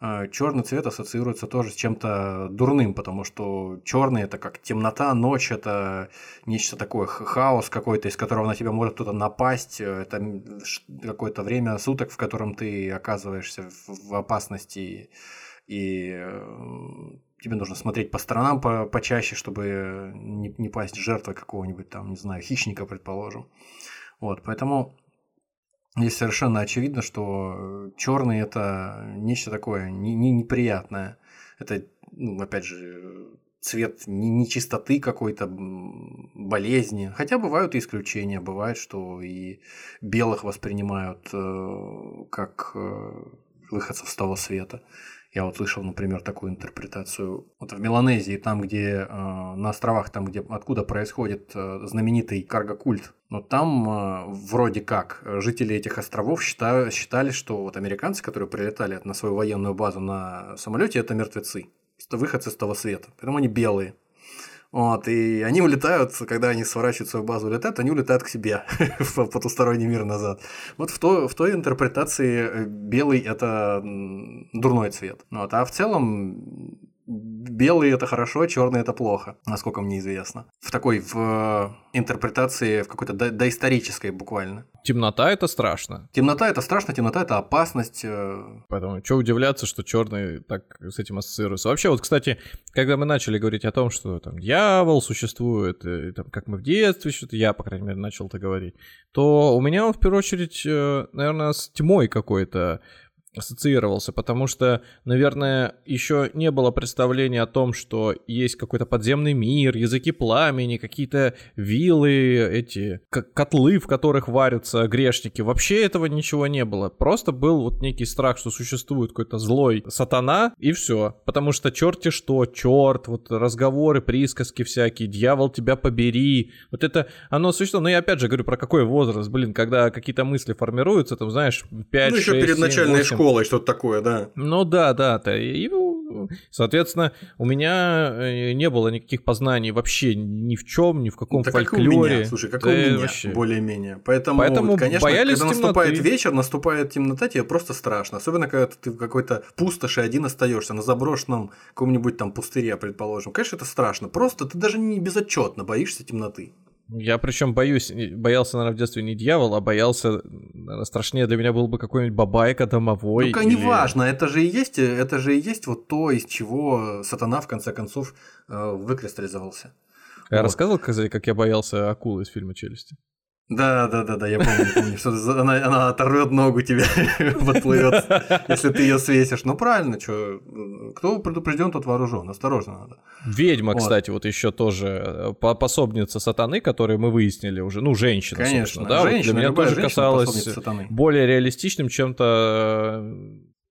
черный цвет ассоциируется тоже с чем-то дурным, потому что черный это как темнота, ночь, это нечто такое, хаос какой-то, из которого на тебя может кто-то напасть, это какое-то время суток, в котором ты оказываешься в опасности и э, тебе нужно смотреть по сторонам по почаще, чтобы не, не пасть жертвой какого-нибудь там, не знаю, хищника, предположим. Вот, поэтому здесь совершенно очевидно, что черный это нечто такое не, не неприятное. Это, ну, опять же, цвет нечистоты какой-то, болезни. Хотя бывают и исключения. Бывает, что и белых воспринимают э, как э, выходцев с того света. Я вот слышал, например, такую интерпретацию. Вот в Меланезии, там, где э, на островах, там, где откуда происходит э, знаменитый карго-культ, но там э, вроде как жители этих островов считали, считали, что вот американцы, которые прилетали на свою военную базу на самолете, это мертвецы, выходцы с того света, поэтому они белые. Вот, и они улетают, когда они сворачивают свою базу, улетают, они улетают к себе <laughs> в потусторонний мир назад. Вот в, то, в той интерпретации э, белый – это дурной цвет. Вот, а в целом белый это хорошо, черный это плохо, насколько мне известно. В такой в интерпретации, в какой-то до доисторической буквально. Темнота это страшно. Темнота это страшно, темнота это опасность. Э. Поэтому что удивляться, что черный так с этим ассоциируется. Вообще, вот, кстати, когда мы начали говорить о том, что там дьявол существует, и, там, как мы в детстве что-то, я, по крайней мере, начал это говорить, то у меня он в первую очередь, э, наверное, с тьмой какой-то ассоциировался, потому что, наверное, еще не было представления о том, что есть какой-то подземный мир, языки пламени, какие-то вилы, эти котлы, в которых варятся грешники. Вообще этого ничего не было. Просто был вот некий страх, что существует какой-то злой сатана, и все. Потому что черти что, черт, вот разговоры, присказки всякие, дьявол тебя побери. Вот это, оно существует. Но я опять же говорю, про какой возраст, блин, когда какие-то мысли формируются, там, знаешь, 5, Ну, еще 6, перед 7, начальной 8 школой что-то такое, да. Ну да, да, да. И, соответственно, у меня э, не было никаких познаний вообще ни в чем, ни в каком да фольклоре. Как у меня, слушай, как да у меня, вообще. более-менее. Поэтому, Поэтому конечно, боялись когда темноты. наступает вечер, наступает темнота, тебе просто страшно. Особенно, когда ты в какой-то пустоши один остаешься на заброшенном каком-нибудь там пустыре, предположим. Конечно, это страшно. Просто ты даже не безотчетно боишься темноты. Я причем боюсь, боялся, наверное, в детстве не дьявол, а боялся, наверное, страшнее для меня был бы какой-нибудь бабайка домовой. Ну, или... неважно, это же и есть, это же и есть вот то, из чего сатана в конце концов э, выкристаллизовался. Я вот. рассказывал, как я боялся акулы из фильма «Челюсти»? Да, да, да, да, я помню, помню, что она, она оторвет ногу тебе, <laughs> подплывет, если ты ее свесишь. Ну правильно, что, кто предупрежден, тот вооружен, осторожно надо. Ведьма, вот. кстати, вот еще тоже э, пособница сатаны, которую мы выяснили уже, ну женщина, Конечно, да, женщина, вот для меня тоже казалось более реалистичным, чем-то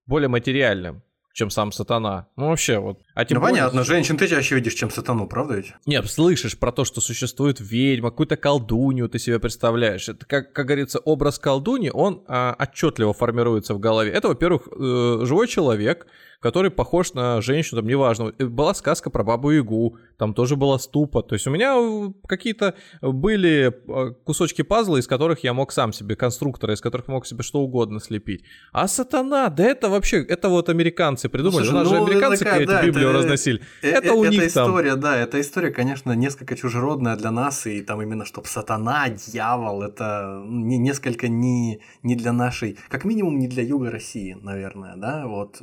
более материальным чем сам сатана. Ну, вообще, вот. А тем ну, более... понятно, женщин ты чаще видишь, чем сатану, правда ведь? Нет, слышишь про то, что существует ведьма, какую-то колдунью ты себе представляешь. Это, как, как говорится, образ колдуни, он а, отчетливо формируется в голове. Это, во-первых, э, живой человек, который похож на женщину, там, неважно. Э, была сказка про бабу Ягу, там тоже была ступа. То есть у меня э, какие-то были э, кусочки пазла, из которых я мог сам себе, конструкторы, из которых мог себе что угодно слепить. А сатана, да это вообще, это вот американцы придумали. Слушай, у нас ну, же американцы такая, да, Библию это, разносили. Это, это у них история, там. да, эта история, конечно, несколько чужеродная для нас, и там именно, чтобы сатана, дьявол, это не, несколько не, не для нашей, как минимум не для юга России, наверное, да, вот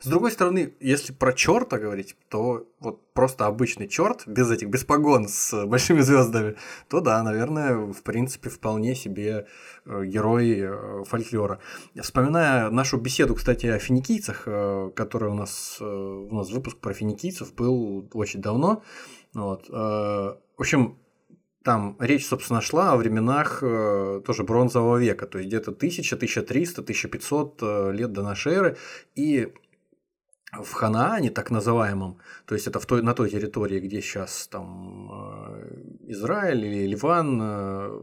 с другой стороны, если про черта говорить, то вот просто обычный черт, без этих, без погон с большими звездами, то да, наверное, в принципе, вполне себе э, герой э, фольклора. Вспоминая нашу беседу, кстати, о финикийцах, э, которая у нас, у нас выпуск про финикийцев был очень давно. Вот. В общем, там речь, собственно, шла о временах тоже бронзового века, то есть где-то 1000, 1300, 1500 лет до нашей эры. И в Ханаане, так называемом, то есть это в той, на той территории, где сейчас там э, Израиль или Ливан, э,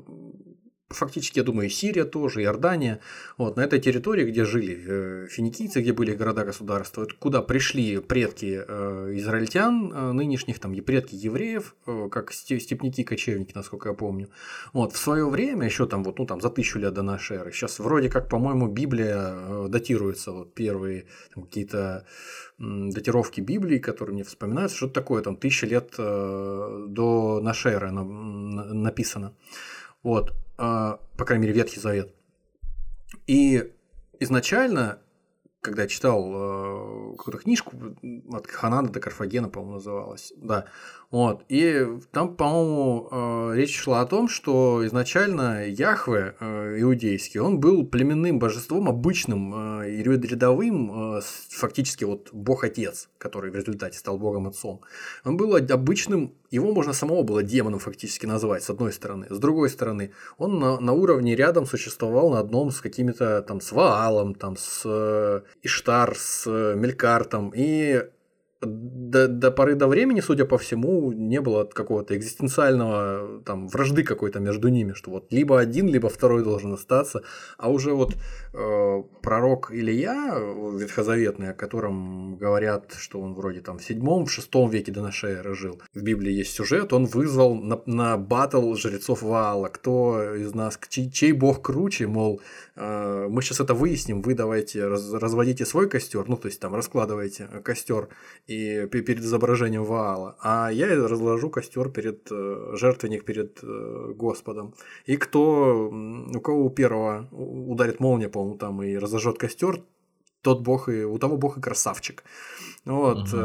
фактически, я думаю, и Сирия тоже, и Иордания, вот, на этой территории, где жили э, финикийцы, где были города-государства, куда пришли предки израильтян нынешних, там, и предки евреев, как степники-кочевники, насколько я помню. Вот, в свое время, еще там, вот, ну, там, за тысячу лет до нашей эры, сейчас вроде как, по-моему, Библия датируется, вот, первые какие-то датировки Библии, которые мне вспоминаются, что-то такое, там, тысяча лет э, до нашей эры написано. Вот, э, по крайней мере, Ветхий Завет. И изначально, когда я читал э, какую-то книжку от Ханана до Карфагена, по-моему, называлась, да, вот. И там, по-моему, э, речь шла о том, что изначально Яхве э, иудейский, он был племенным божеством, обычным э, и рядовым, фактически вот бог-отец, который в результате стал богом-отцом. Он был обычным, его можно самого было демоном фактически назвать, с одной стороны. С другой стороны, он на, на уровне рядом существовал на одном с какими-то там с Ваалом, там с Иштар, с Мелькартом. И до, до поры до времени, судя по всему, не было какого-то экзистенциального там вражды какой-то между ними, что вот либо один, либо второй должен остаться, а уже вот пророк Илья ветхозаветный, о котором говорят, что он вроде там в седьмом, в шестом веке до нашей эры жил, в Библии есть сюжет, он вызвал на, на батл жрецов Ваала, кто из нас, чей, чей бог круче, мол, э, мы сейчас это выясним, вы давайте раз, разводите свой костер, ну то есть там раскладывайте костер и перед изображением Ваала, а я разложу костер перед э, жертвенник перед э, Господом. И кто, у кого первого ударит молния, по-моему, там и разожжет костер, тот бог и у того бог и красавчик. Вот. Угу.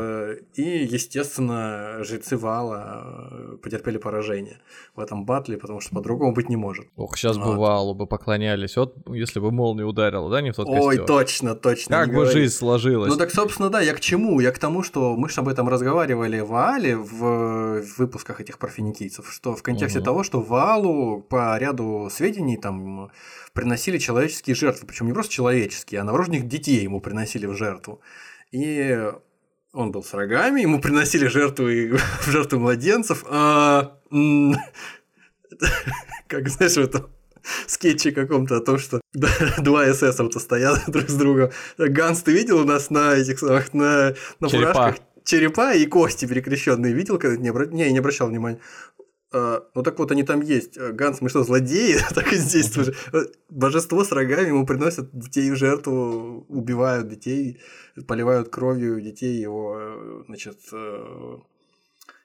И, естественно, жрецы Вала э, потерпели поражение в этом батле, потому что по-другому быть не может. Ох, сейчас вот. бы Валу бы поклонялись. Вот если бы молния ударила, да, не в тот Ой, костер. точно, точно. Как бы говори. жизнь сложилась. Ну так, собственно, да, я к чему? Я к тому, что мы же об этом разговаривали в Ваале в, в выпусках этих про финикийцев, что в контексте угу. того, что Ваалу по ряду сведений там приносили человеческие жертвы, причем не просто человеческие, а новорожденных детей ему приносили в жертву. И он был с рогами, ему приносили жертвы, <laughs> в жертву младенцев. А, <laughs> как знаешь, в этом скетче каком-то о том, что <laughs> два эсэсовца стоят друг с другом. Ганс, ты видел у нас на этих самых, на, на фуражках черепа и кости перекрещенные? Видел, когда не, обра... не, не обращал внимания. А, ну так вот они там есть. А, Ганс, мы что, злодеи? <laughs> так и здесь тоже. Божество с рогами ему приносят детей в жертву, убивают детей, поливают кровью детей его, значит, э,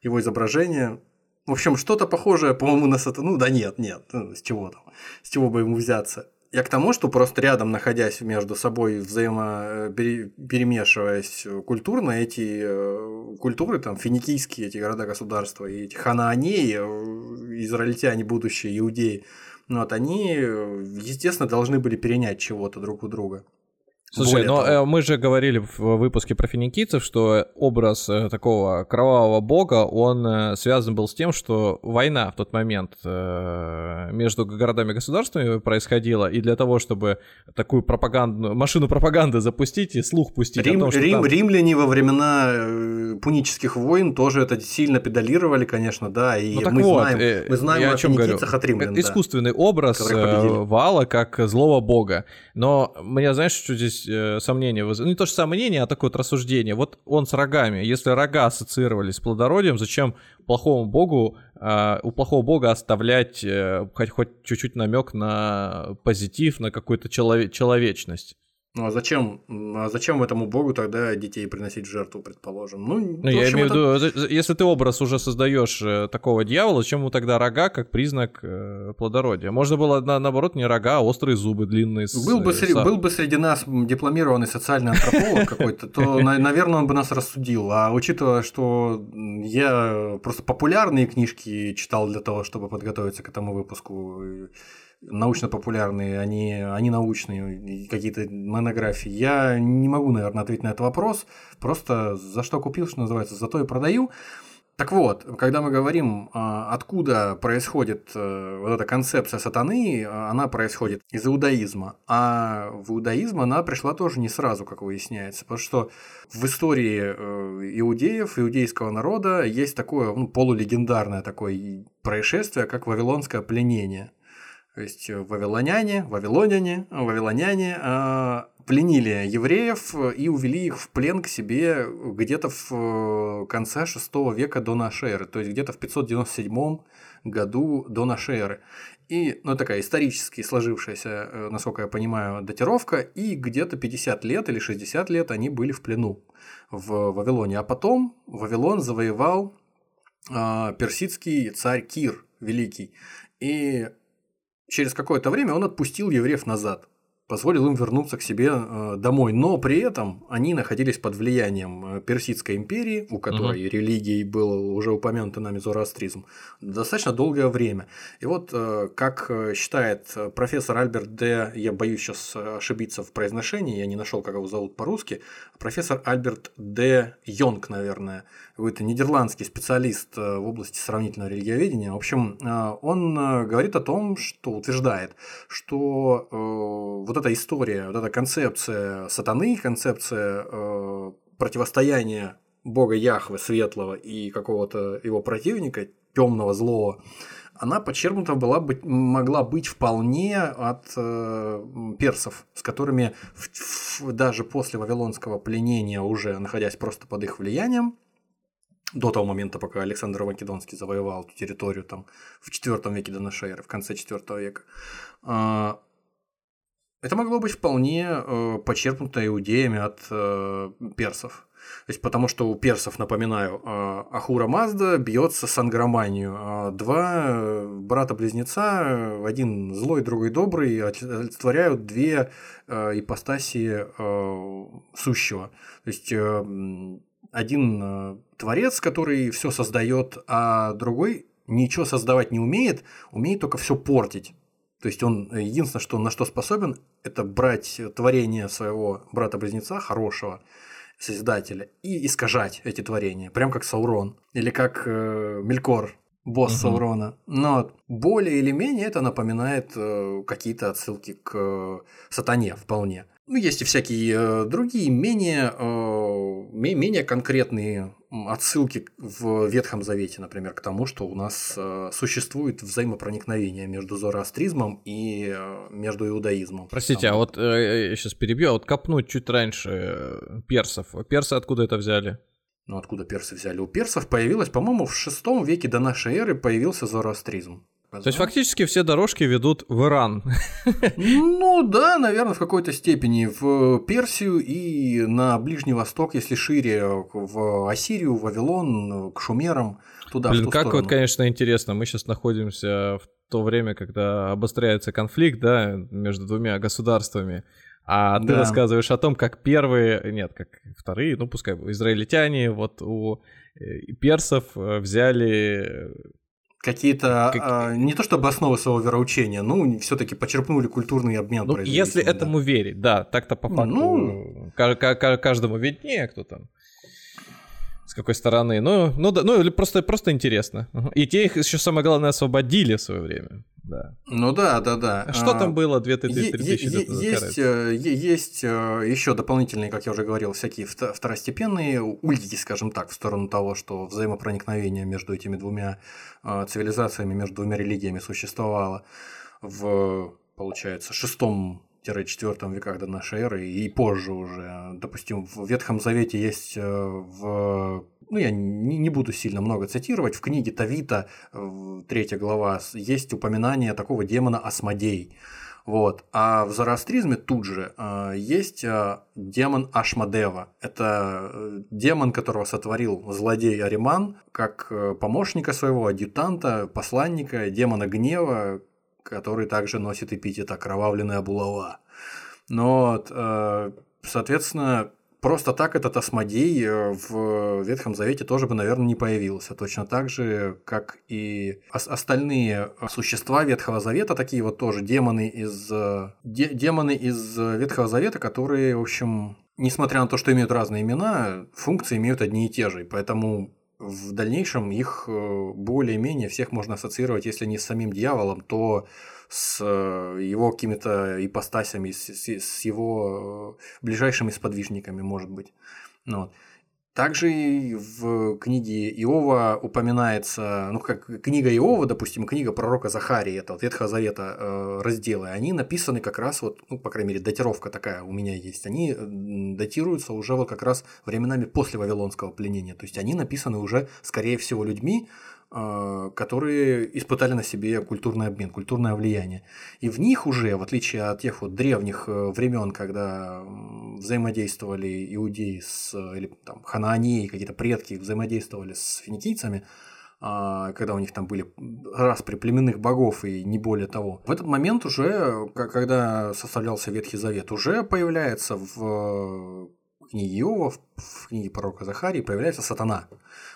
его изображение. В общем, что-то похожее, по-моему, на сатану. Да нет, нет, с чего там? С чего бы ему взяться? Я к тому, что просто рядом находясь между собой, взаимо перемешиваясь культурно, эти э, культуры, там, финикийские эти города-государства, и эти ханаанеи, э, израильтяне, будущие иудеи, ну, вот они, естественно, должны были перенять чего-то друг у друга. Слушай, но э, мы же говорили в выпуске про финикийцев, что образ э, такого кровавого бога, он э, связан был с тем, что война в тот момент между городами-государствами происходила, и для того, чтобы такую пропаганду, машину пропаганды запустить и слух пустить Рим, о том, что Рим, там... Римляне во времена пунических войн тоже это сильно педалировали, конечно, да, и Ну так мы, вот, знаем, э, мы знаем о о чем говорю. от римлян. Это да. искусственный образ. Ваала как злого бога. Но мне, знаешь, что здесь э, сомнение? Ну, не то, что сомнение, а такое вот рассуждение. Вот он с рогами. Если рога ассоциировались с плодородием, зачем плохому богу, э, у плохого бога оставлять э, хоть, хоть чуть-чуть намек на позитив, на какую-то челове- человечность? Ну а зачем, а зачем этому богу тогда детей приносить в жертву, предположим? Ну, Ну, я имею это- в виду, за- если ты образ уже создаешь э, такого дьявола, зачем ему тогда рога как признак э, плодородия? Можно было, на- наоборот, не рога, а острые зубы длинные. с- Был бы, э, сре- са- был бы среди нас дипломированный социальный антрополог какой-то, то, <laughs> на- наверное, он бы нас рассудил. А учитывая, что я просто популярные книжки читал для того, чтобы подготовиться к этому выпуску, научно-популярные, они, они научные, какие-то монографии, я не могу, наверное, ответить на этот вопрос. Просто за что купил, что называется, за то и продаю. Так вот, когда мы говорим, а, откуда происходит э, вот эта концепция сатаны, а, она происходит из иудаизма. А в иудаизм она пришла тоже не сразу, как выясняется. Потому что в истории э, иудеев, иудейского народа есть такое ну, полулегендарное такое происшествие, как Вавилонское пленение. То есть э, вавилоняне, вавилоняне, вавилоняне э, пленили евреев э, и увели их в плен к себе где-то в э, конце VI века до нашей эры, то есть где-то в 597 году до нашей эры. И, ну, такая исторически сложившаяся, насколько я понимаю, датировка, и где-то 50 лет или 60 лет они были в плену в Вавилоне. А потом Вавилон завоевал э, персидский царь Кир Великий. И через какое-то время он отпустил евреев назад, позволил им вернуться к себе э, домой, но при этом они находились под влиянием э, Персидской империи, у которой религией был уже упомянутый нами зороастризм, достаточно долгое время. И вот, э, как считает профессор Альберт Д., я боюсь сейчас ошибиться в произношении, я не нашел, как его зовут по-русски, профессор Альберт Д. Йонг, наверное, какой-то нидерландский специалист э, в области сравнительного религиоведения. В общем, э, он э, говорит о том, что утверждает, что вот эта история, вот эта концепция сатаны, концепция противостояния бога Яхвы светлого и какого-то его противника, темного, злого, она подчеркнута была бы, могла быть вполне от э, персов, с которыми в- в- даже после вавилонского пленения, уже находясь просто под их влиянием, до того момента, пока Александр Македонский завоевал эту территорию там, в IV веке до нашей эры, в конце IV века, а, это могло быть вполне э, почерпнуто иудеями от э, персов. То есть, потому что у персов, напоминаю, э, Ахура Мазда бьется с Ангроманию. а Два э, брата-близнеца, один злой, другой добрый, олицетворяют две ипостаси сущего. То есть, один творец, который все создает, а другой ничего создавать не умеет, умеет только все портить. То есть он э, единственное, что он на что способен, это брать творение своего брата-близнеца хорошего, Созидателя, и искажать эти творения, прям как Саурон или как э, Мелькор, босс Мгм. Саурона. Но более или менее это напоминает э, какие-то отсылки к э, сатане вполне. Ну, есть и всякие э, другие, менее, э, ме- менее конкретные отсылки в Ветхом Завете, например, к тому, что у нас э, существует взаимопроникновение между зороастризмом и э, между иудаизмом. Простите, а Там- вот э, я сейчас перебью, а вот копнуть чуть раньше персов. Персы откуда это взяли? Ну, откуда персы взяли? У персов появилось, по-моему, в шестом веке до нашей эры появился зороастризм. То есть фактически все дорожки ведут в Иран. Ну да, наверное, в какой-то степени в Персию и на Ближний Восток, если шире, в Ассирию, в Вавилон, к шумерам, туда, Блин, как сторону. вот, конечно, интересно. Мы сейчас находимся в то время, когда обостряется конфликт, да, между двумя государствами. А ты Да. рассказываешь о том, как первые, нет, как вторые, ну пускай израильтяне вот у э, персов э, взяли какие-то как... а, не то чтобы основы своего вероучения, ну все-таки почерпнули культурный обмен. Ну, если этому да. верить, да, так-то по факту ну... каждому виднее, кто там с какой стороны. Ну, ну да, ну или просто, просто интересно. И те их еще самое главное освободили в свое время. Да. Ну да, да, да. А что а, там было 2000 Есть, э, есть э, еще дополнительные, как я уже говорил, всякие второстепенные ульги, скажем так, в сторону того, что взаимопроникновение между этими двумя э, цивилизациями, между двумя религиями существовало в, получается, шестом 4 веках до нашей эры и позже уже. Допустим, в Ветхом Завете есть в ну, я не, не буду сильно много цитировать, в книге Тавита, третья глава, есть упоминание такого демона Асмодей. Вот. А в зороастризме тут же э, есть э, демон Ашмадева. Это э, демон, которого сотворил злодей Ариман, как э, помощника своего, адъютанта, посланника, демона гнева, который также носит эпитет окровавленная булава. Но, вот, э, соответственно, просто так этот осмодей э, в Ветхом Завете тоже бы, наверное, не появился. Точно так же, как и остальные существа Ветхого Завета, такие вот тоже демоны из, э, де, демоны из Ветхого Завета, которые, в общем, несмотря на то, что имеют разные имена, функции имеют одни и те же. И поэтому в дальнейшем их э, более-менее всех можно ассоциировать, если не с самим дьяволом, то с э, его какими-то ипостасями, с, его э, ближайшими сподвижниками, может быть. Ну, вот. Также в книге Иова упоминается, ну как книга Иова, допустим, книга пророка Захарии, это вот Ветхого Завета э, разделы, они написаны как раз вот, ну по крайней мере датировка такая у меня есть, они датируются уже вот как раз временами после Вавилонского пленения, то есть они написаны уже скорее всего людьми, которые испытали на себе культурный обмен, культурное влияние. И в них уже, в отличие от тех вот древних э, времен, когда взаимодействовали иудеи с, или там ханаанеи, какие-то предки взаимодействовали с финикийцами, а, когда у них там были распри племенных богов и не более того. В этот момент уже, когда составлялся Ветхий Завет, уже появляется в книге Иова, в книге пророка Захарии появляется сатана.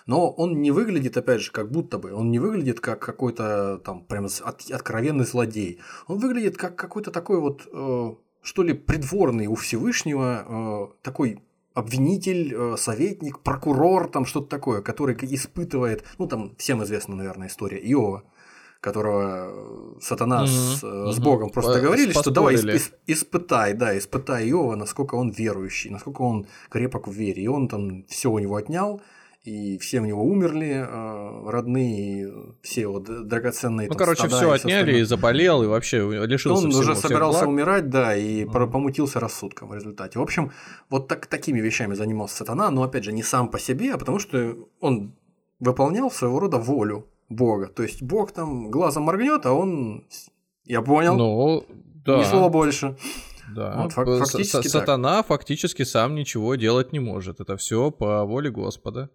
Но он не выглядит, опять же, как будто бы, он не выглядит как какой-то там прям от, откровенный злодей. Он выглядит как какой-то такой вот, э, что ли, придворный у Всевышнего, э, такой обвинитель, э, советник, прокурор, там что-то такое, который испытывает, ну там всем известна, наверное, история Иова, которого э, сатана угу, с, угу. с Богом просто договорились, что давай исп, испытай, да, испытай Иова, насколько он верующий, насколько он крепок в вере. И он там все у него отнял, и все у него умерли, э, родные, все его драгоценные. Ну, там, короче, все отняли и заболел, и вообще лишился Он уже собирался благ. умирать, да, и mm. помутился рассудком в результате. В общем, вот так, такими вещами занимался сатана, но опять же не сам по себе, а потому что он выполнял своего рода волю Бога. То есть Бог там глазом моргнет, а он. Я понял. Ну, да. Ни слова больше. Да. Вот, фактически Сатана так. фактически сам ничего делать не может. Это все по воле Господа.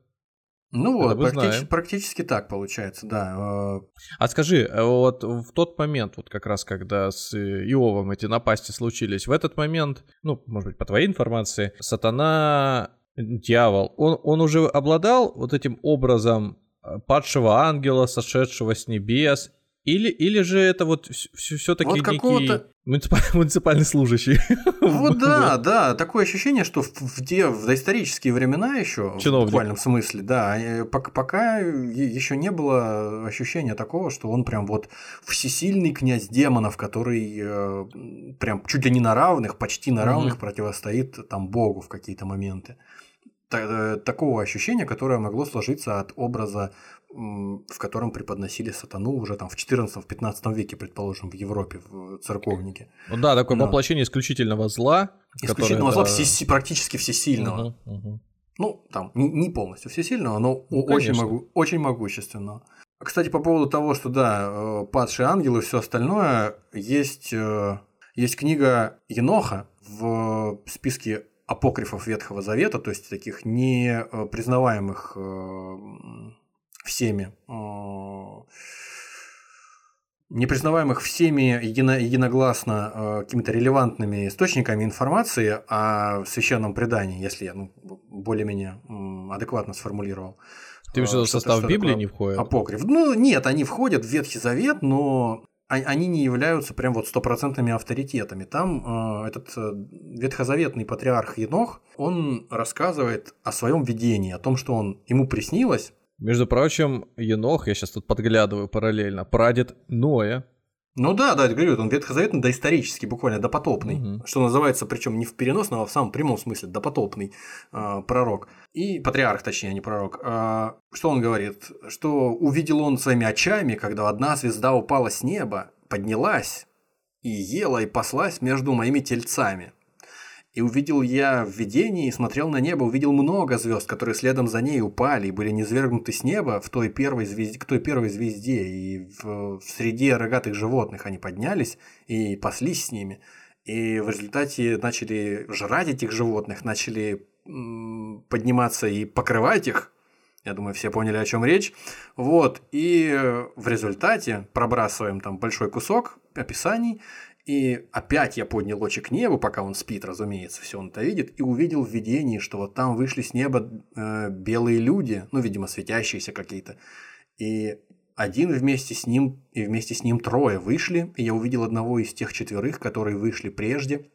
Ну вот, практически, практически так получается, да. А, а скажи, э, вот в тот момент, вот как раз когда с Иовом эти напасти случились, в этот момент, ну, может быть, по твоей информации, сатана, дьявол, он, он уже обладал вот этим образом Э, падшего ангела, сошедшего с небес, или, или же это вот все-таки вот некий муниципаль, <laughs> муниципальный служащий. Вот <laughs> да, да, такое ощущение, что в, те, в доисторические времена еще, в буквальном смысле, да, э, пока еще не было ощущения такого, что он прям вот всесильный князь демонов, который э, прям чуть ли не на равных, почти на равных противостоит там Богу в какие-то моменты. Э, такого ощущения, которое могло сложиться от образа, в котором преподносили сатану уже там в 14-15 веке, предположим, в Европе, в церковнике. Ну да, такое да. воплощение исключительного зла. Исключительного которое, зла, да... все, практически всесильного. Угу, угу. Ну, там, не полностью всесильного, но ну, очень, могу, очень могущественного. Кстати, по поводу того, что да, э, падшие ангелы и все остальное, есть, э, есть книга Еноха в списке апокрифов Ветхого Завета, то есть таких не э, признаваемых э, всеми э, не признаваемых всеми едино, единогласно какими-то релевантными источниками информации о священном предании, если я ну, более-менее адекватно сформулировал, Ты имеешь в виду, состав Библии не входит? Апокриф. Ну, нет, они входят в Ветхий Завет, но они не являются прям вот стопроцентными авторитетами. Там э, этот э, ветхозаветный патриарх Енох, он рассказывает о своем видении, о том, что он ему приснилось. Между прочим, Енох, я сейчас тут подглядываю параллельно, прадед Ноя, ну да, да, говорю, он ветхозаветный, доисторический, буквально допотопный, угу. что называется, причем не в переносном, а в самом прямом смысле, допотопный э, пророк. И патриарх, точнее, а не пророк. Э, что он говорит? Что увидел он своими очами, когда одна звезда упала с неба, поднялась и ела и паслась между моими тельцами. И увидел я в видении, смотрел на небо, увидел много звезд, которые следом за ней упали и были низвергнуты с неба в той первой звезде, к той первой звезде. И в, в среде рогатых животных они поднялись и паслись с ними. И в результате начали жрать этих животных, начали подниматься и покрывать их. Я думаю, все поняли, о чем речь. Вот. И в результате пробрасываем там большой кусок описаний и опять я поднял очи к небу, пока он спит, разумеется, все он это видит, и увидел в видении, что вот там вышли с неба э, белые люди, ну, видимо, светящиеся какие-то. И один вместе с ним, и вместе с ним трое вышли, и я увидел одного из тех четверых, которые вышли прежде,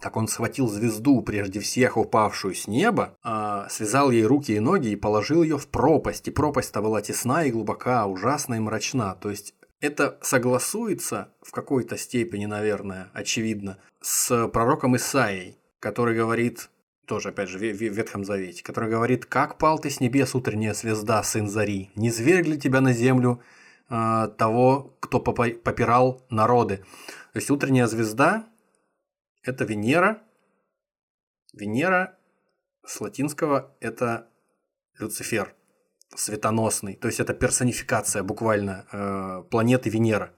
как он схватил звезду, прежде всех упавшую с неба, а, связал ей руки и ноги и положил ее в пропасть. И пропасть-то была тесна и глубока, ужасна и мрачна. То есть это согласуется в какой-то степени, наверное, очевидно, с пророком Исаией, который говорит, тоже опять же в Ветхом Завете, который говорит, «Как пал ты с небес, утренняя звезда, сын Зари, не свергли тебя на землю э, того, кто попирал народы». То есть утренняя звезда – это Венера. Венера с латинского – это Люцифер светоносный, то есть это персонификация буквально э, планеты Венера.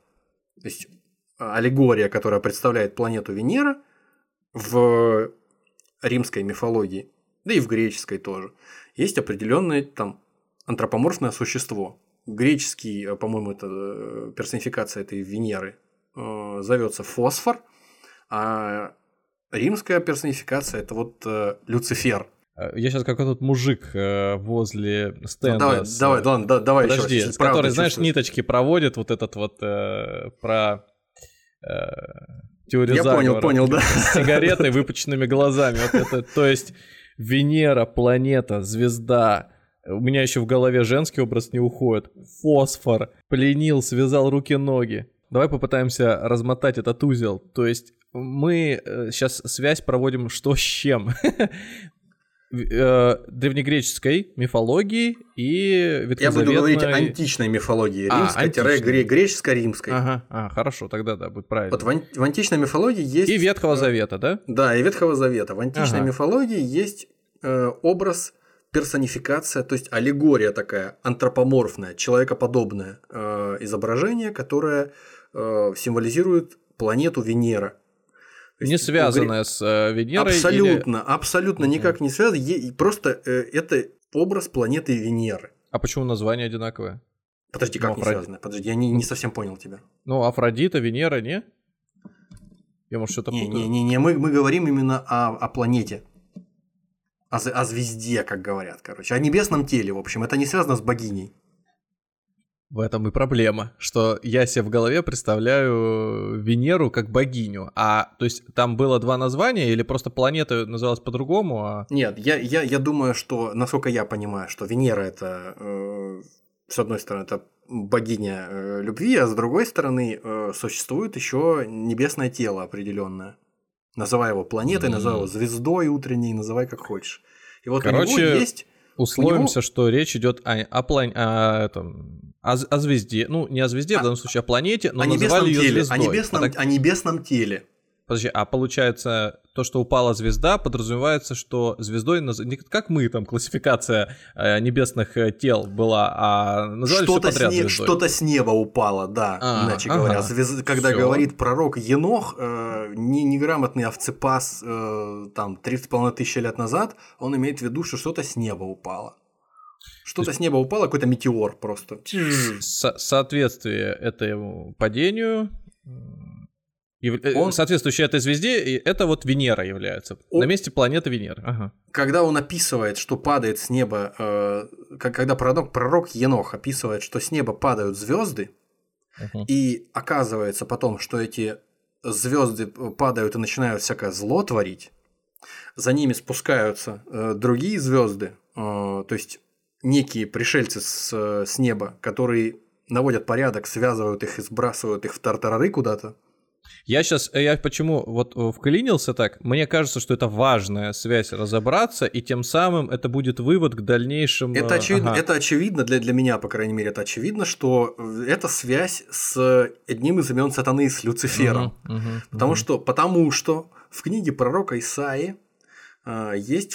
То есть э, аллегория, которая представляет планету Венера в римской мифологии, да и в греческой тоже, есть определенное там антропоморфное существо. Греческий, э, по-моему, это э, персонификация этой Венеры э, зовется фосфор, а римская персонификация это вот э, Люцифер – я сейчас как этот мужик э, возле стенда. Ну, давай, с... давай, ладно, да, давай Подожди, еще. который, знаешь, ниточки проводит вот этот вот э, про э, теорию Я заговора. понял, понял, да. С сигаретой, выпученными глазами. Вот это, то есть Венера, планета, звезда. У меня еще в голове женский образ не уходит. Фосфор. Пленил, связал руки-ноги. Давай попытаемся размотать этот узел. То есть мы сейчас связь проводим что с чем. <laughs> э, древнегреческой мифологии и Я буду говорить античной мифологии, а, римской-греческо-римской. Ага, а, хорошо, тогда да, будет правильно. Вот в, ан- в античной мифологии есть... И Ветхого Завета, да? Да, и Ветхого Завета. В античной ага. мифологии есть э, образ персонификация, то есть аллегория такая антропоморфная, человекоподобное э, изображение, которое э, символизирует планету Венера. Не связанная с э, Венерой? Абсолютно, или... абсолютно угу. никак не связано. Просто э, это образ планеты Венеры. А почему название одинаковое? Подожди, как ну, не связано? Подожди, я не, не совсем понял тебя. Ну, Афродита, Венера, не? Я, может, что-то не, не, не, не, мы, мы говорим именно о, о планете. О, о звезде, как говорят, короче. О небесном теле, в общем. Это не связано с богиней. В этом и проблема, что я себе в голове представляю Венеру как богиню. А, то есть, там было два названия или просто планета называлась по-другому? А... Нет, я, я, я думаю, что, насколько я понимаю, что Венера это, э, с одной стороны, это богиня э, любви, а с другой стороны, э, существует еще небесное тело определенное. Называй его планетой, mm-hmm. называй его звездой утренней, называй как хочешь. И вот Короче, у него есть Условимся, него... что речь идет о, о, план... о, этом, о, о звезде. Ну, не о звезде, а, в данном случае о планете, но о называли ее теле, звездой. О небесном, так... о небесном теле. Подожди, а получается, то, что упала звезда, подразумевается, что звездой, наз... не как мы, там, классификация э, небесных э, тел была, а называли что-то все подряд с не... звездой. Что-то с неба упало, да, а, иначе ага. говоря. Звезд... Когда Всё. говорит пророк Енох, э, не, неграмотный овцепас, э, там, 30,5 тысячи лет назад, он имеет в виду, что что-то с неба упало. Что-то с неба упало, какой-то метеор просто. Со- соответствие этому падению Э, он... Соответствующая этой звезде, и это вот Венера является. Он... На месте планеты Венера. Ага. Когда он описывает, что падает с неба, э, когда пророк, пророк Енох описывает, что с неба падают звезды, uh и оказывается потом, что эти звезды падают и начинают всякое зло творить, за ними спускаются э, другие звезды, э, то есть некие пришельцы с, с неба, которые наводят порядок, связывают их и сбрасывают их в тартарары куда-то. Я сейчас, я почему вот э, вклинился так, мне кажется, что это важная связь разобраться, и тем самым это будет вывод к дальнейшим... Это очевидно, ага. это очевидно для, для меня, по крайней мере, это очевидно, что это связь с одним из имен сатаны, с Люцифером. Угу, угу, потому, угу. Что, потому что в книге пророка Исаи есть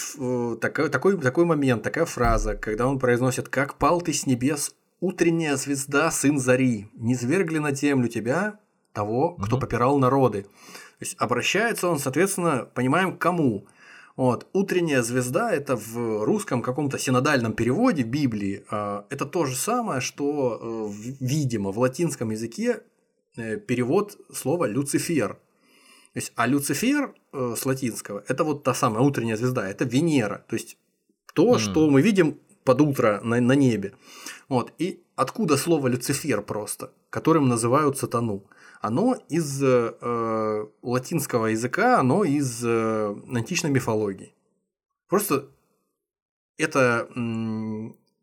такой, такой, такой момент, такая фраза, когда он произносит «Как пал ты с небес, утренняя звезда, сын зари, не свергли на землю тебя, того, кто попирал народы». То есть обращается он, соответственно, понимаем, к кому. Вот. Утренняя звезда это в русском каком-то синодальном переводе Библии. А, это то же самое, что, э, видимо, в латинском языке э, перевод слова Люцифер. То есть, а Люцифер э, с латинского – это вот та самая утренняя звезда, это Венера. То есть, то, mm. что мы видим под утро на, на небе. Вот. И откуда слово Люцифер просто, которым называют сатану? Оно из э, латинского языка, оно из э, античной мифологии. Просто это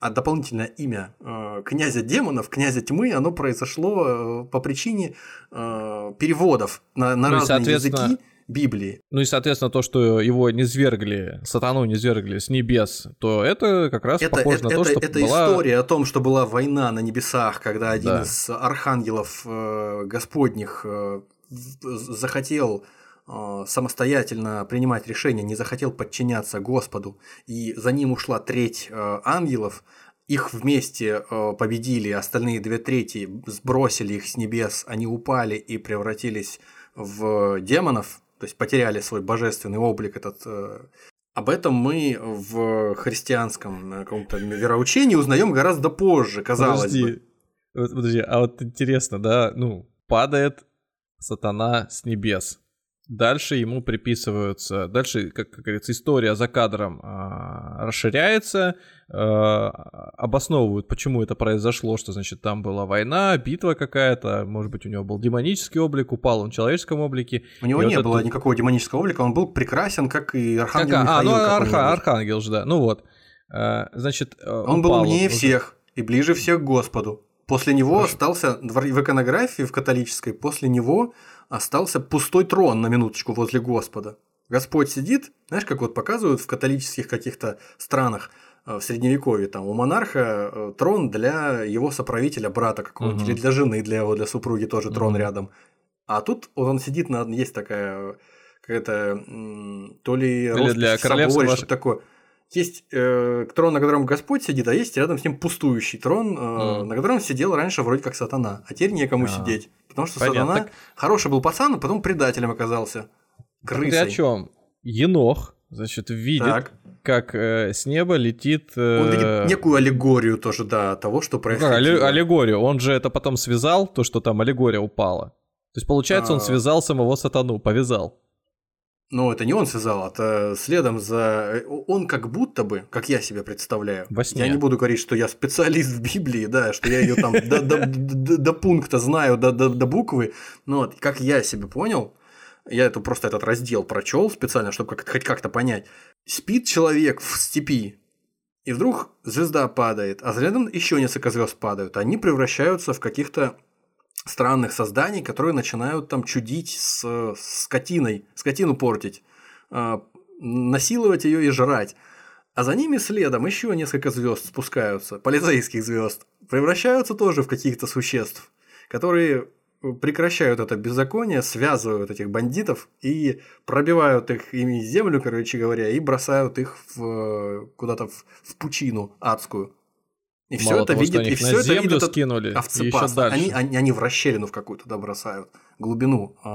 а дополнительное имя э, князя демонов, князя тьмы, оно произошло э, по причине э, переводов на, на ну, разные языки Библии. Ну и, соответственно, то, что его не свергли, сатану не свергли с небес, то это как раз это, похоже это, на то, это, что Это была... история о том, что была война на небесах, когда один да. из архангелов э, господних э, захотел самостоятельно принимать решения, не захотел подчиняться Господу, и за ним ушла треть э, ангелов, их вместе э, победили, остальные две трети сбросили их с небес, они упали и превратились в демонов, то есть потеряли свой божественный облик этот. Об этом мы в христианском каком-то вероучении узнаем гораздо позже, казалось подожди, бы. Подожди, а вот интересно, да, ну, падает сатана с небес. Дальше ему приписываются, дальше, как, как говорится, история за кадром а, расширяется, а, обосновывают, почему это произошло, что, значит, там была война, битва какая-то, может быть, у него был демонический облик, упал он в человеческом облике. У него не вот было это... никакого демонического облика, он был прекрасен, как и Архангел как, Михаил. А, ну, арха, Архангел же, да, ну вот. А, значит, он упал, был умнее он всех и ближе всех к Господу. После него Хорошо. остался в иконографии в католической, после него остался пустой трон на минуточку возле Господа. Господь сидит, знаешь, как вот показывают в католических каких-то странах э, в средневековье, там у монарха э, трон для его соправителя, брата какого-нибудь, угу. или для жены, для его, для супруги тоже угу. трон рядом. А тут он сидит на, есть такая какая-то то ли или для королевства что такое. Есть э, трон, на котором Господь сидит, а есть рядом с ним пустующий трон, э, mm. на котором сидел раньше вроде как сатана, а теперь некому а. сидеть. Потому что Понятно. сатана так... хороший был пацан, а потом предателем оказался. Крысой. Ты о чем? Енох, значит, видит, так. как э, с неба летит... Э... Он видит некую аллегорию тоже, да, того, что. Ну, да, аллегорию. Он же это потом связал, то, что там аллегория упала. То есть, получается, а... он связал самого сатану, повязал. Но это не он связал, это следом за... Он как будто бы, как я себе представляю. Во сне. Я не буду говорить, что я специалист в Библии, да, что я ее там до пункта знаю, до буквы. Но вот, как я себе понял, я это просто этот раздел прочел специально, чтобы хоть как-то понять. Спит человек в степи, и вдруг звезда падает, а следом еще несколько звезд падают. Они превращаются в каких-то странных созданий, которые начинают там чудить с, скотиной, скотину портить, э, насиловать ее и жрать. А за ними следом еще несколько звезд спускаются, полицейских звезд, превращаются тоже в каких-то существ, которые прекращают это беззаконие, связывают этих бандитов и пробивают их ими землю, короче говоря, и бросают их в, куда-то в, в пучину адскую. И все это видит, и все это видит скинули, овцепас. Они, они, они в расщелину в какую-то да, бросают, глубину, э,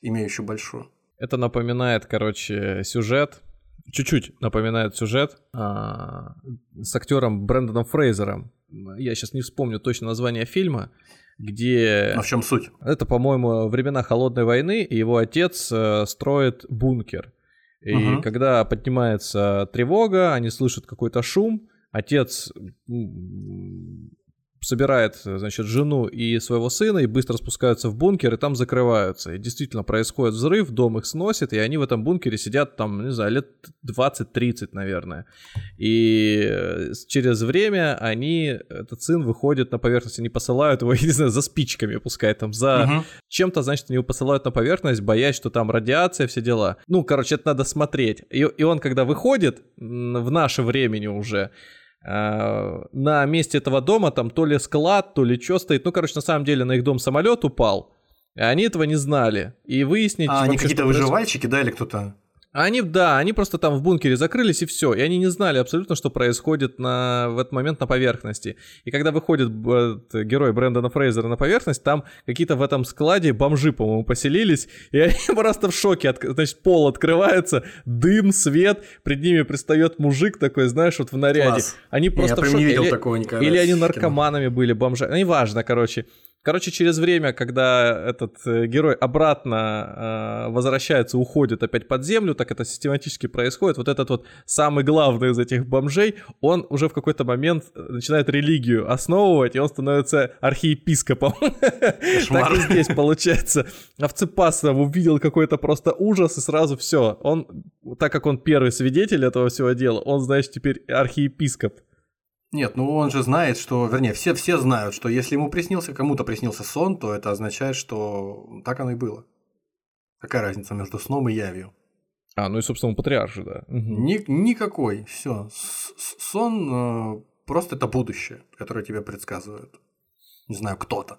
имеющую большую. Это напоминает, короче, сюжет, чуть-чуть напоминает сюжет а, с актером Брэндоном Фрейзером. Я сейчас не вспомню точно название фильма. где... А в чем суть? Это, по-моему, времена Холодной войны, и его отец э, строит бункер. И угу. когда поднимается тревога, они слышат какой-то шум, отец собирает, значит, жену и своего сына и быстро спускаются в бункер и там закрываются. И действительно происходит взрыв, дом их сносит, и они в этом бункере сидят там, не знаю, лет 20-30, наверное. И э, через время они, этот сын выходит на поверхность, они посылают его, <laughs> не знаю, за спичками, пускай там, за угу. чем-то, значит, они его посылают на поверхность, боясь, что там радиация, все дела. Ну, короче, это надо смотреть. И, и он, когда выходит в наше времени уже, на месте этого дома там то ли склад, то ли что стоит. Ну, короче, на самом деле на их дом самолет упал. И они этого не знали. И выяснить... А, они какие-то выживальщики, да, или кто-то? Они, да, они просто там в бункере закрылись и все. И они не знали абсолютно, что происходит на, в этот момент на поверхности. И когда выходит э, герой Брэндона Фрейзера на поверхность, там какие-то в этом складе бомжи, по-моему, поселились. И они <laughs> просто в шоке. От, значит, пол открывается, дым, свет. Пред ними пристает мужик такой, знаешь, вот в наряде. Класс. Они просто Я в шоке. не видел или, такого никогда. Или они наркоманами были, бомжи. Ну, неважно, короче. Короче, через время, когда этот э, герой обратно э, возвращается, уходит опять под землю, так это систематически происходит. Вот этот вот самый главный из этих бомжей, он уже в какой-то момент начинает религию основывать, и он становится архиепископом. <laughs> Так и здесь получается. Овцепас там увидел какой-то просто ужас, и сразу все. Он, так как он первый свидетель этого всего дела, он, знаешь, теперь архиепископ. Нет, ну он же знает, что, вернее, все, все знают, что если ему приснился, кому-то приснился сон, то это означает, что так оно и было. Какая разница между сном и явью? А, ну и, собственно, патриарх же, да. Ни, никакой, все. Сон э, просто это будущее, которое тебе предсказывает. Не знаю, кто-то.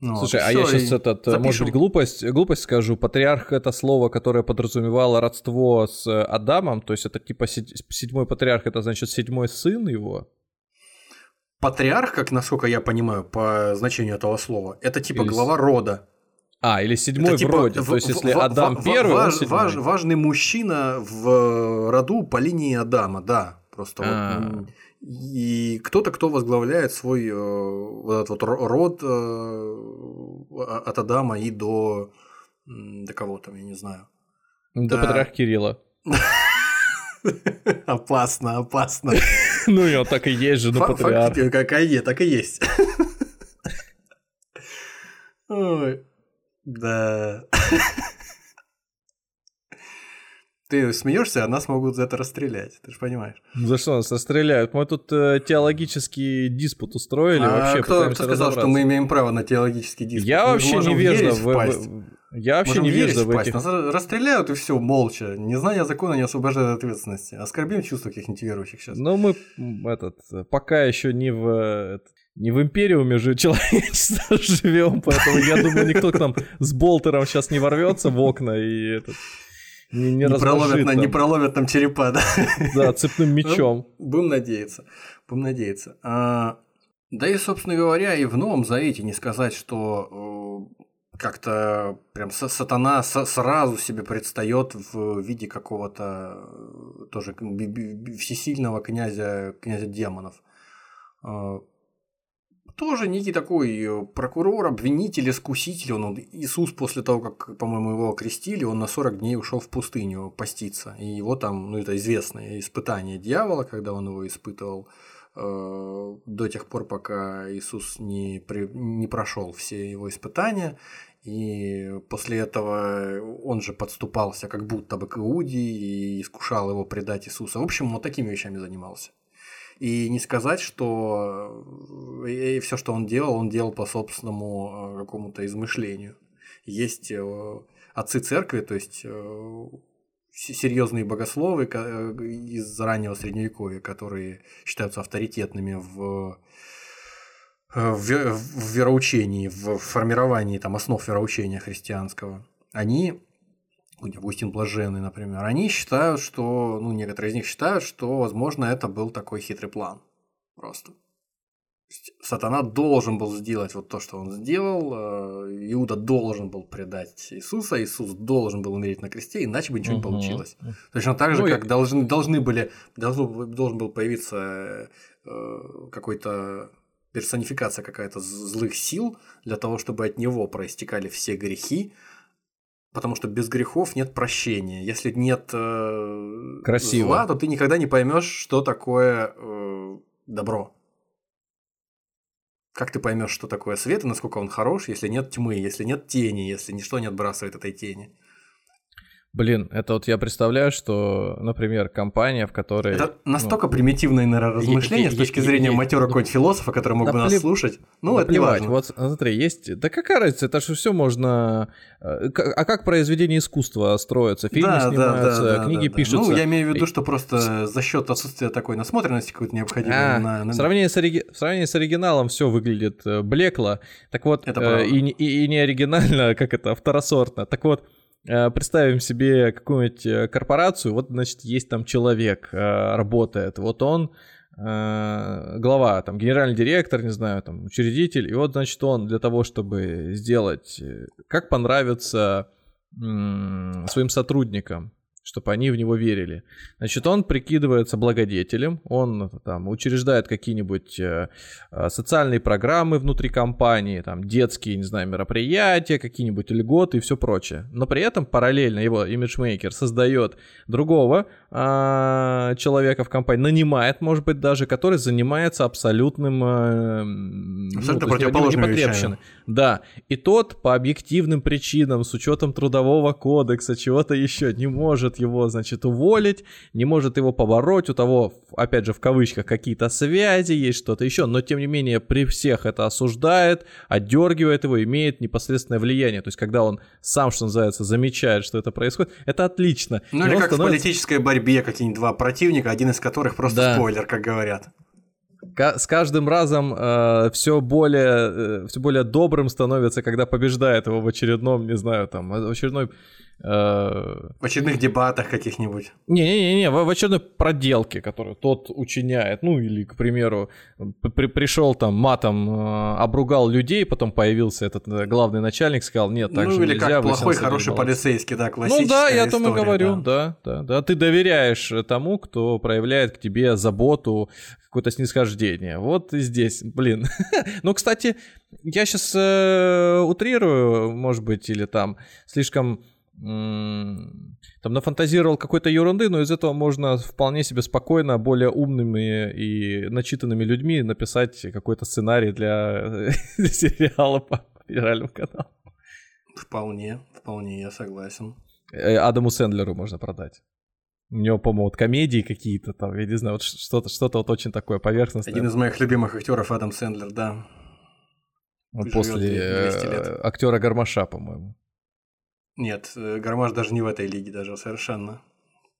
Ну, Слушай, а я сейчас этот, запишем. может быть, глупость, глупость скажу. Патриарх это слово, которое подразумевало родство с Адамом, то есть это типа седьмой патриарх, это значит седьмой сын его. Патриарх, как насколько я понимаю, по значению этого слова, это типа или... глава рода. А, или седьмой это, типа, вроде. В, то есть, если в, Адам в, первый, важ, он важ, важный мужчина в роду по линии Адама, да. Просто вот, а. И кто-то, кто возглавляет свой э, вот этот вот род э, от Адама и до, до кого там, я не знаю. До да. патриарха Кирилла. <laughs> Опасно, опасно. <laughs> Ну, и он так и есть же, ну, патриарх. Какая есть, так и есть. <laughs> Ой, да. Ты смеешься, а нас могут за это расстрелять, ты же понимаешь. За что нас расстреляют? Мы тут э, теологический диспут устроили. А вообще кто, кто сказал, что мы имеем право на теологический диспут? Я мы вообще не вижу в, в, я вообще не вижу в этих... Нас расстреляют и все, молча. Незнание закона не освобождает от ответственности. Оскорбим чувства каких-нибудь верующих сейчас. Ну, мы этот, пока еще не в не в империуме же человечество <laughs> живем, поэтому я думаю, никто к нам с болтером сейчас не ворвется в окна и этот не, не, не, проломят, там. не проломят там черепа, да? Да, цепным мечом. Ну, будем надеяться. Будем надеяться. А, да и, собственно говоря, и в Новом Завете не сказать, что э, как-то прям сатана сразу себе предстает в виде какого-то э, тоже всесильного князя, князя демонов. Тоже некий такой э, прокурор, обвинитель, искуситель. Он, Иисус после того, как, по-моему, его окрестили, он на 40 дней ушел в пустыню поститься. И его там, ну это известное испытание дьявола, когда он его испытывал э, до тех пор, пока Иисус не, при, не прошел все его испытания. И после этого он же подступался как будто бы к Иуде и искушал его предать Иисуса. В общем, вот такими вещами занимался. И не сказать, что э, и все, что он делал, он делал по собственному э, какому-то измышлению. Есть э, отцы церкви, то есть серьезные богословы из раннего средневековья, которые считаются авторитетными в, в вероучении, в формировании там, основ вероучения христианского, они Августин Блаженный, например, они считают, что, ну, некоторые из них считают, что, возможно, это был такой хитрый план. Просто. Сатана должен был сделать вот то, что он сделал. Э, Иуда должен был предать Иисуса. Иисус должен был умереть на кресте, иначе бы ничего угу. не получилось. Точно так же, ну, как я... должны, должны были, должен, должен был появиться э, какой-то персонификация какая-то злых сил для того, чтобы от него проистекали все грехи, потому что без грехов нет прощения. Если нет э, Красиво. зла, то ты никогда не поймешь, что такое э, добро. Как ты поймешь, что такое свет и насколько он хорош, если нет тьмы, если нет тени, если ничто не отбрасывает этой тени? Блин, это вот я представляю, что, например, компания, в которой... Это настолько ну, примитивное, наверное, размышление с точки зрения матера какого-нибудь философа, который мог да бы нас плев... слушать. Ну, да это не важно. Вот смотри, есть... Да какая разница, это же все можно... Э, а как произведение искусства строится? Фильмы да, снимаются, да, да, книги да, пишутся. Ну, я имею в виду, что просто за счет отсутствия такой насмотренности какой-то необходимой. А, на, на... В, сравнении с ори... в сравнении с оригиналом все выглядит э, блекло. Так вот, э, и, и, и не оригинально, как это, второсортно. Так вот, представим себе какую-нибудь э, корпорацию, вот, значит, есть там человек, э, работает, вот он глава, там, генеральный директор, не знаю, там, учредитель, и вот, значит, он для того, чтобы сделать, как понравится своим сотрудникам, чтобы они в него верили. Значит, он прикидывается благодетелем, он там учреждает какие-нибудь э, э, социальные программы внутри компании, там детские, не знаю, мероприятия, какие-нибудь льготы и все прочее. Но при этом параллельно его имиджмейкер создает другого э, человека в компании, нанимает, может быть, даже, который занимается абсолютным... Э, Абсолютно ну, противоположными вещами. Да, и тот по объективным причинам, с учетом трудового кодекса, чего-то еще, не может его, значит, уволить, не может его побороть, у того, опять же, в кавычках, какие-то связи, есть что-то еще, но, тем не менее, при всех это осуждает, отдергивает его, имеет непосредственное влияние. То есть, когда он сам, что называется, замечает, что это происходит, это отлично. Ну, или как становится... в политической борьбе какие-нибудь два противника, один из которых просто да. спойлер, как говорят с каждым разом э, все более э, все более добрым становится, когда побеждает его в очередном, не знаю, там, в очередной Э, в очередных дебатах каких-нибудь. Не-не-не, в, в очередной проделке, которую тот учиняет. Ну, или, к примеру, при, пришел там матом, э, обругал людей, потом появился этот э, главный начальник, сказал, нет, так ну, же или нельзя. как плохой, хороший полицейский, да, классическая Ну да, я о том и говорю, да. да, да, да. Ты доверяешь тому, кто проявляет к тебе заботу, какое-то снисхождение. Вот и здесь, блин. <laughs> ну, кстати, я сейчас э, утрирую, может быть, или там слишком там нафантазировал какой-то ерунды, но из этого можно вполне себе спокойно более умными и начитанными людьми написать какой-то сценарий для, <laughs> для сериала по федеральному каналу. Вполне, вполне, я согласен. Э, Адаму Сэндлеру можно продать. У него, по-моему, вот комедии какие-то там, я не знаю, вот что-то, что-то вот очень такое поверхностное. Один из моих любимых актеров Адам Сэндлер, да. Он после э, актера Гармаша, по-моему. Нет, э, Гармаш даже не в этой лиге даже совершенно.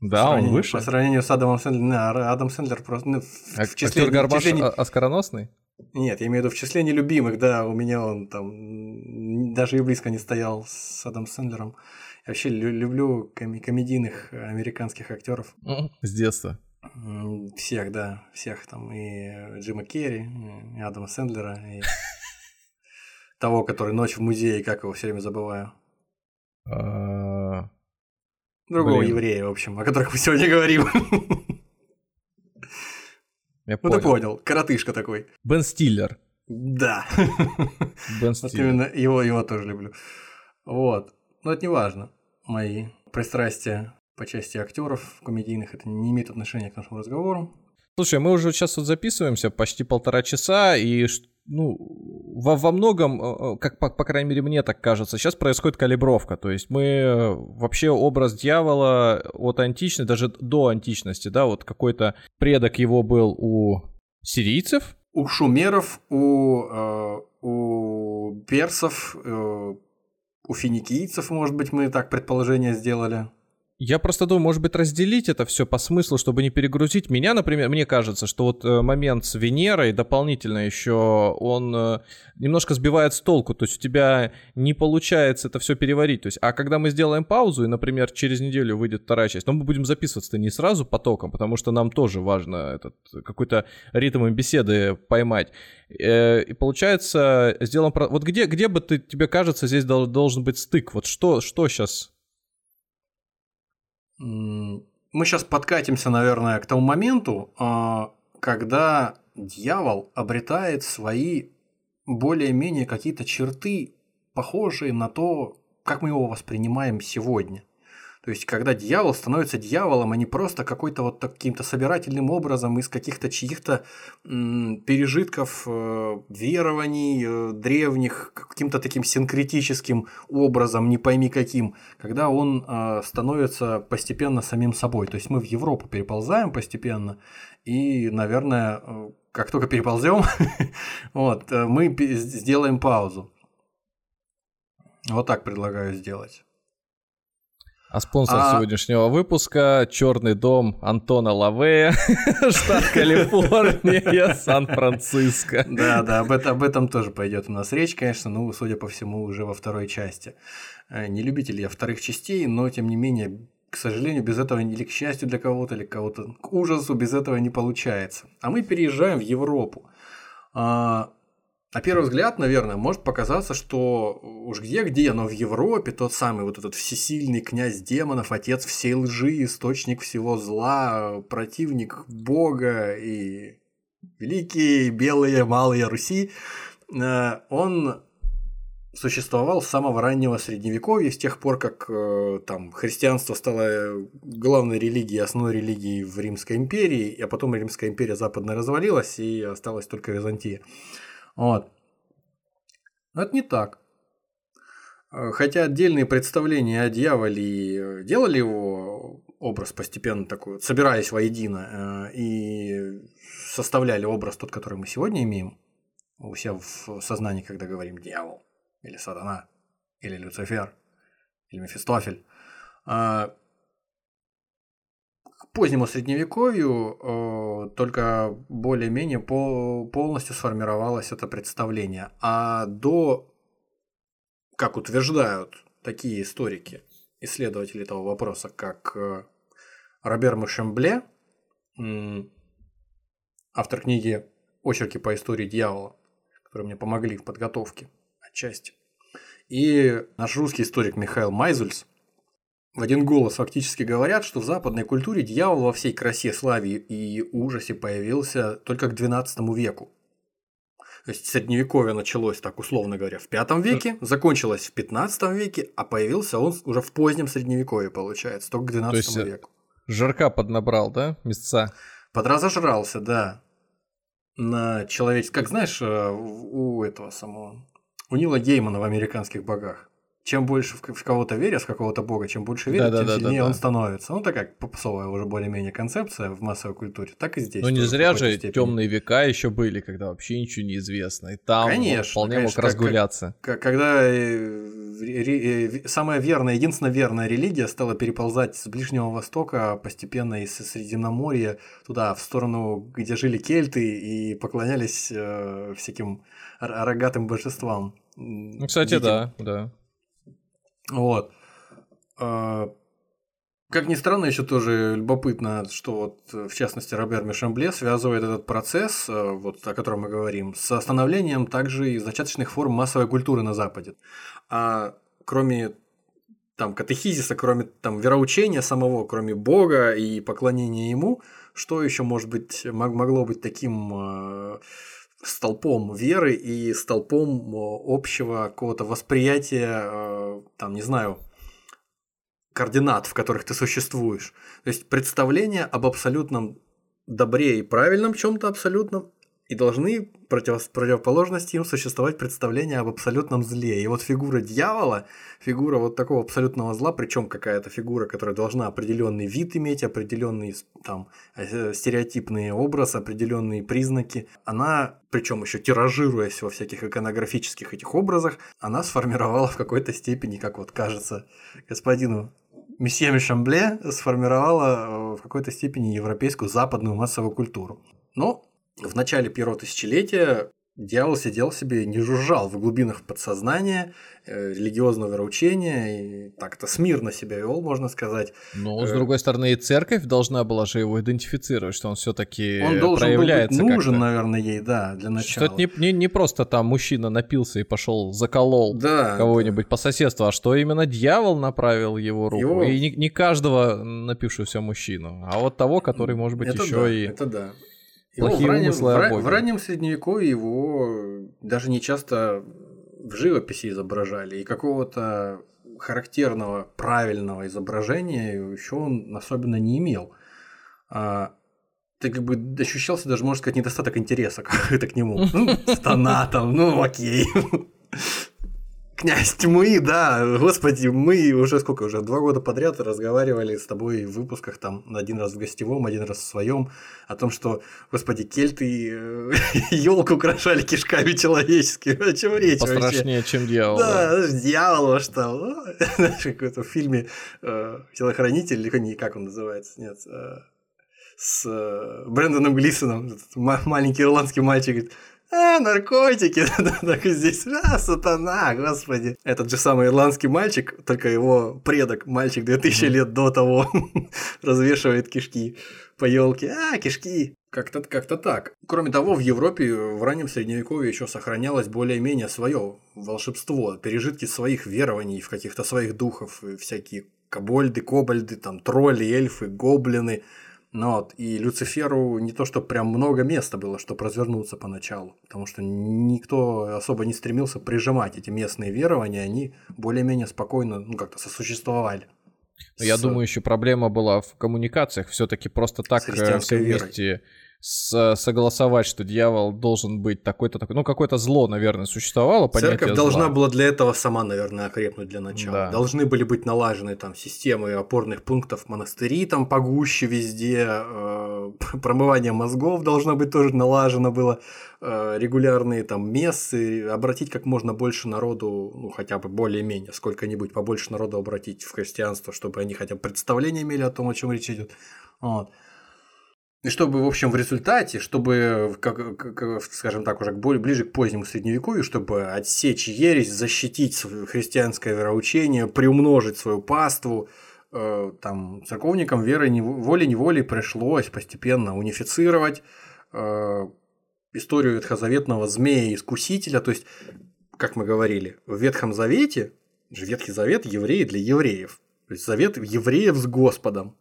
Да, он выше. По сравнению с Адамом Сэндлером, да, Адам Сэндлер просто ну, в, а, в числе... Актер Гармаш числе... оскароносный? Нет, я имею в виду в числе нелюбимых, да, у меня он там даже и близко не стоял с Адамом Сэндлером. Вообще люблю ком- комедийных американских актеров. С детства. Всех, да, всех там, и Джима Керри, и Адама Сэндлера, и <laughs> того, который «Ночь в музее», как его все время забываю. А, Другого Блин. еврея, в общем, о которых мы сегодня говорим. Я ну ты понял, коротышка такой. Бен Стиллер. Да. Бен Стиллер. Вот именно его, его тоже люблю. Вот. Но это не важно. Мои пристрастия по части актеров комедийных это не имеет отношения к нашему разговору. Слушай, мы уже сейчас вот записываемся почти полтора часа, и ну, во, во многом, э, э, как по, по крайней мере мне так кажется, сейчас происходит калибровка. То есть мы э, вообще образ дьявола от античности, даже до античности, да, вот какой-то предок его был у сирийцев. У шумеров, у, э, у персов, э, у финикийцев, может быть, мы так предположение сделали. Я просто думаю, может быть, разделить это все по смыслу, чтобы не перегрузить. Меня, например, мне кажется, что вот э, момент с Венерой дополнительно еще, он э, немножко сбивает с толку. То есть у тебя не получается это все переварить. То есть, а когда мы сделаем паузу, и, например, через неделю выйдет вторая часть, но мы будем записываться-то не сразу потоком, потому что нам тоже важно этот какой-то ритм беседы поймать. Э, и получается, сделаем... Вот где, где бы ты, тебе кажется, здесь должен быть стык? Вот что, что сейчас мы сейчас подкатимся, наверное, к тому моменту, а, когда дьявол обретает свои более-менее какие-то черты, похожие на то, как мы его воспринимаем сегодня. То есть, когда дьявол становится дьяволом, а не просто какой-то вот каким-то собирательным образом из каких-то чьих-то пережитков э, верований э, древних, каким-то таким синкретическим образом, не пойми каким, когда он э, становится постепенно самим собой. То есть, мы в Европу переползаем постепенно, и, наверное, э, как только переползем, <laughs> вот, э, мы сделаем паузу. Вот так предлагаю сделать. А спонсор а... сегодняшнего выпуска Черный дом Антона Лавея, <laughs> штат Калифорния, Сан-Франциско. Да, да, об, это, об этом тоже пойдет у нас речь, конечно, ну, судя по всему, уже во второй части. Э, не любитель я вторых частей, но тем не менее, к сожалению, без этого или к счастью для кого-то, или кого-то к ужасу, без этого не получается. А мы переезжаем в Европу. А, на первый взгляд, наверное, может показаться, что уж где-где, но в Европе тот самый вот этот всесильный князь демонов, отец всей лжи, источник всего зла, противник Бога и великие белые малые Руси, э, он существовал с самого раннего средневековья, с тех пор, как э, там христианство стало главной религией, основной религией в Римской империи, а потом Римская империя западная развалилась и осталась только Византия. Вот. Но это не так. Э, хотя отдельные представления о дьяволе делали его образ постепенно такой, собираясь воедино, э, и составляли образ тот, который мы сегодня имеем у себя в сознании, когда говорим дьявол, или сатана, или Люцифер, или Мефистофель. А, позднему средневековью э, только более-менее полностью сформировалось это представление. А до, как утверждают такие историки, исследователи этого вопроса, как э, Робер Мушембле, автор книги «Очерки по истории дьявола», которые мне помогли в подготовке отчасти, и наш русский историк Михаил Майзульс – в один голос фактически говорят, что в западной культуре дьявол во всей красе, славе и ужасе появился только к XII веку. То есть средневековье началось, так условно говоря, в V веке, закончилось в XV веке, а появился он уже в позднем средневековье, получается, только к XII То есть э, веку. Жарка поднабрал, да, места? Подразожрался, да. На человеческий, как знаешь, э, у этого самого, у Нила Геймана в «Американских богах» чем больше в кого-то веришь, в какого-то бога, чем больше веришь, да, тем да, сильнее да, он становится. Ну, такая попсовая уже более-менее концепция в массовой культуре, так и здесь. Ну, не зря же темные века еще были, когда вообще ничего не известно. И там конечно, вполне конечно, мог разгуляться. Как, когда э, э, самая верная, единственная верная религия стала переползать с Ближнего Востока постепенно из Средиземноморья туда, в сторону, где жили кельты и поклонялись э, всяким рогатым божествам. Ну, кстати, Диким. да, да. Вот. А, как ни странно, еще тоже любопытно, что вот, в частности, Робер Мишамбле связывает этот процесс, а, вот, о котором мы говорим, с остановлением также и зачаточных форм массовой культуры на Западе. А кроме там катехизиса, кроме там вероучения самого, кроме Бога и поклонения Ему, что еще может быть могло быть таким а, столпом веры и столпом общего какого-то восприятия, э, там, не знаю, координат, в которых ты существуешь. То есть представление об абсолютном добре и правильном чем-то абсолютном и должны против, противоположности им существовать представления об абсолютном зле. И вот фигура дьявола, фигура вот такого абсолютного зла, причем какая-то фигура, которая должна определенный вид иметь, определенный там э, стереотипный образ, определенные признаки, она, причем еще тиражируясь во всяких иконографических этих образах, она сформировала в какой-то степени, как вот кажется господину месье Мишамбле, сформировала э, в какой-то степени европейскую западную массовую культуру. Но в начале первого тысячелетия дьявол сидел себе, не жужжал в глубинах подсознания, э, религиозного вероучения, и так-то смирно себя вел, можно сказать. Но, с э, другой стороны, и церковь должна была же его идентифицировать, что он все таки Он должен проявляется был быть нужен, наверное, ей, да, для начала. Что это не, не, не просто там мужчина напился и пошел заколол да, кого-нибудь да. по соседству, а что именно дьявол направил его руку. Его... И не, не каждого напившегося мужчину, а вот того, который, может быть, это еще да, и... Это да плохие в раннем, умыслы в, ра- в раннем средневековье его даже не часто в живописи изображали, и какого-то характерного, правильного изображения еще он особенно не имел. А, ты как бы ощущался даже, можно сказать, недостаток интереса <laughs> как-то к нему. Ну, стана там, ну окей. Князь тьмы, да, господи, мы уже сколько, уже два года подряд разговаривали с тобой в выпусках там один раз в гостевом, один раз в своем, о том, что, господи, кельты <laughs> елку украшали кишками человеческими, о чем речь вообще? Пострашнее, чем дьявол. да. Да, дьявол во что. <laughs> Знаешь, какой-то в фильме э, «Телохранитель», или не, как он называется, нет, э, с э, Брэндоном Глисоном, маленький ирландский мальчик, говорит, а, наркотики, <laughs> так и здесь, а, сатана, господи. Этот же самый ирландский мальчик, только его предок, мальчик 2000 лет до того, <laughs> развешивает кишки по елке. А, кишки. Как-то как так. Кроме того, в Европе в раннем средневековье еще сохранялось более-менее свое волшебство, пережитки своих верований в каких-то своих духов, всякие кобольды, кобальды, там тролли, эльфы, гоблины. Ну вот, и Люциферу не то, что прям много места было, чтобы развернуться поначалу, потому что никто особо не стремился прижимать эти местные верования, они более-менее спокойно, ну, как-то сосуществовали. Но Я с- думаю, еще проблема была в коммуникациях. Все-таки просто так э, все верой. вместе согласовать, что дьявол должен быть такой-то такой. Ну, какое-то зло, наверное, существовало. Церковь должна зла. была для этого сама, наверное, окрепнуть для начала. Да. Должны были быть налажены там системы опорных пунктов, монастыри там погуще везде, э, <laughs> промывание мозгов должно быть тоже налажено было, э, регулярные там мессы, обратить как можно больше народу, ну хотя бы более-менее, сколько-нибудь побольше народу обратить в христианство, чтобы они хотя бы представление имели о том, о чем речь идет. Вот. И чтобы, в общем, в результате, чтобы, как, как- скажем так, уже более, ближе к позднему средневековью, чтобы отсечь ересь, защитить христианское вероучение, приумножить свою паству, э, там, церковникам нево- волей-неволей пришлось постепенно унифицировать э, историю ветхозаветного змея-искусителя. То есть, как мы говорили, в Ветхом Завете, же Ветхий Завет евреи для евреев. То есть, завет евреев с Господом.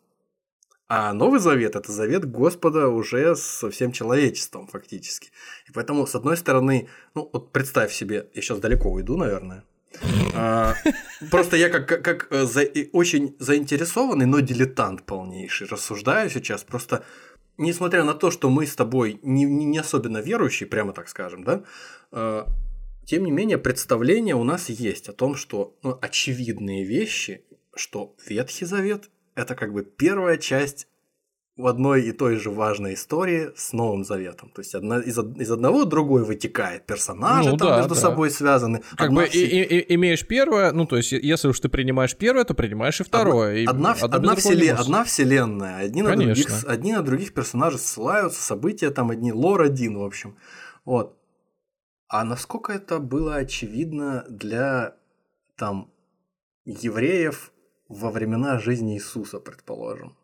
А Новый Завет – это завет Господа уже со всем человечеством фактически. И поэтому, с одной стороны, ну вот представь себе, я сейчас далеко уйду, наверное. А, Просто я как, как, как, э, за- очень заинтересованный, но дилетант полнейший рассуждаю сейчас. Просто несмотря на то, что мы с тобой не, не не особенно верующие, прямо так скажем, да, э, тем не менее представление у нас есть о том, что ну, очевидные вещи, что Ветхий Завет – это как бы первая часть в одной и той же важной истории с Новым Заветом. То есть одна, из, из одного другой вытекает. Персонажи Ну там да, между да. собой связаны. Как Одна бы все- и, и- и- имеешь первое, ну, то есть, если уж ты принимаешь первое, то принимаешь и второе. и Одна, без одна, другого не вселе- может. одна вселенная, одни на, других, Конечно. одни на других персонажей ссылаются, события там одни, лор один, в общем. Вот. А насколько это было очевидно для там евреев во времена жизни Иисуса, предположим?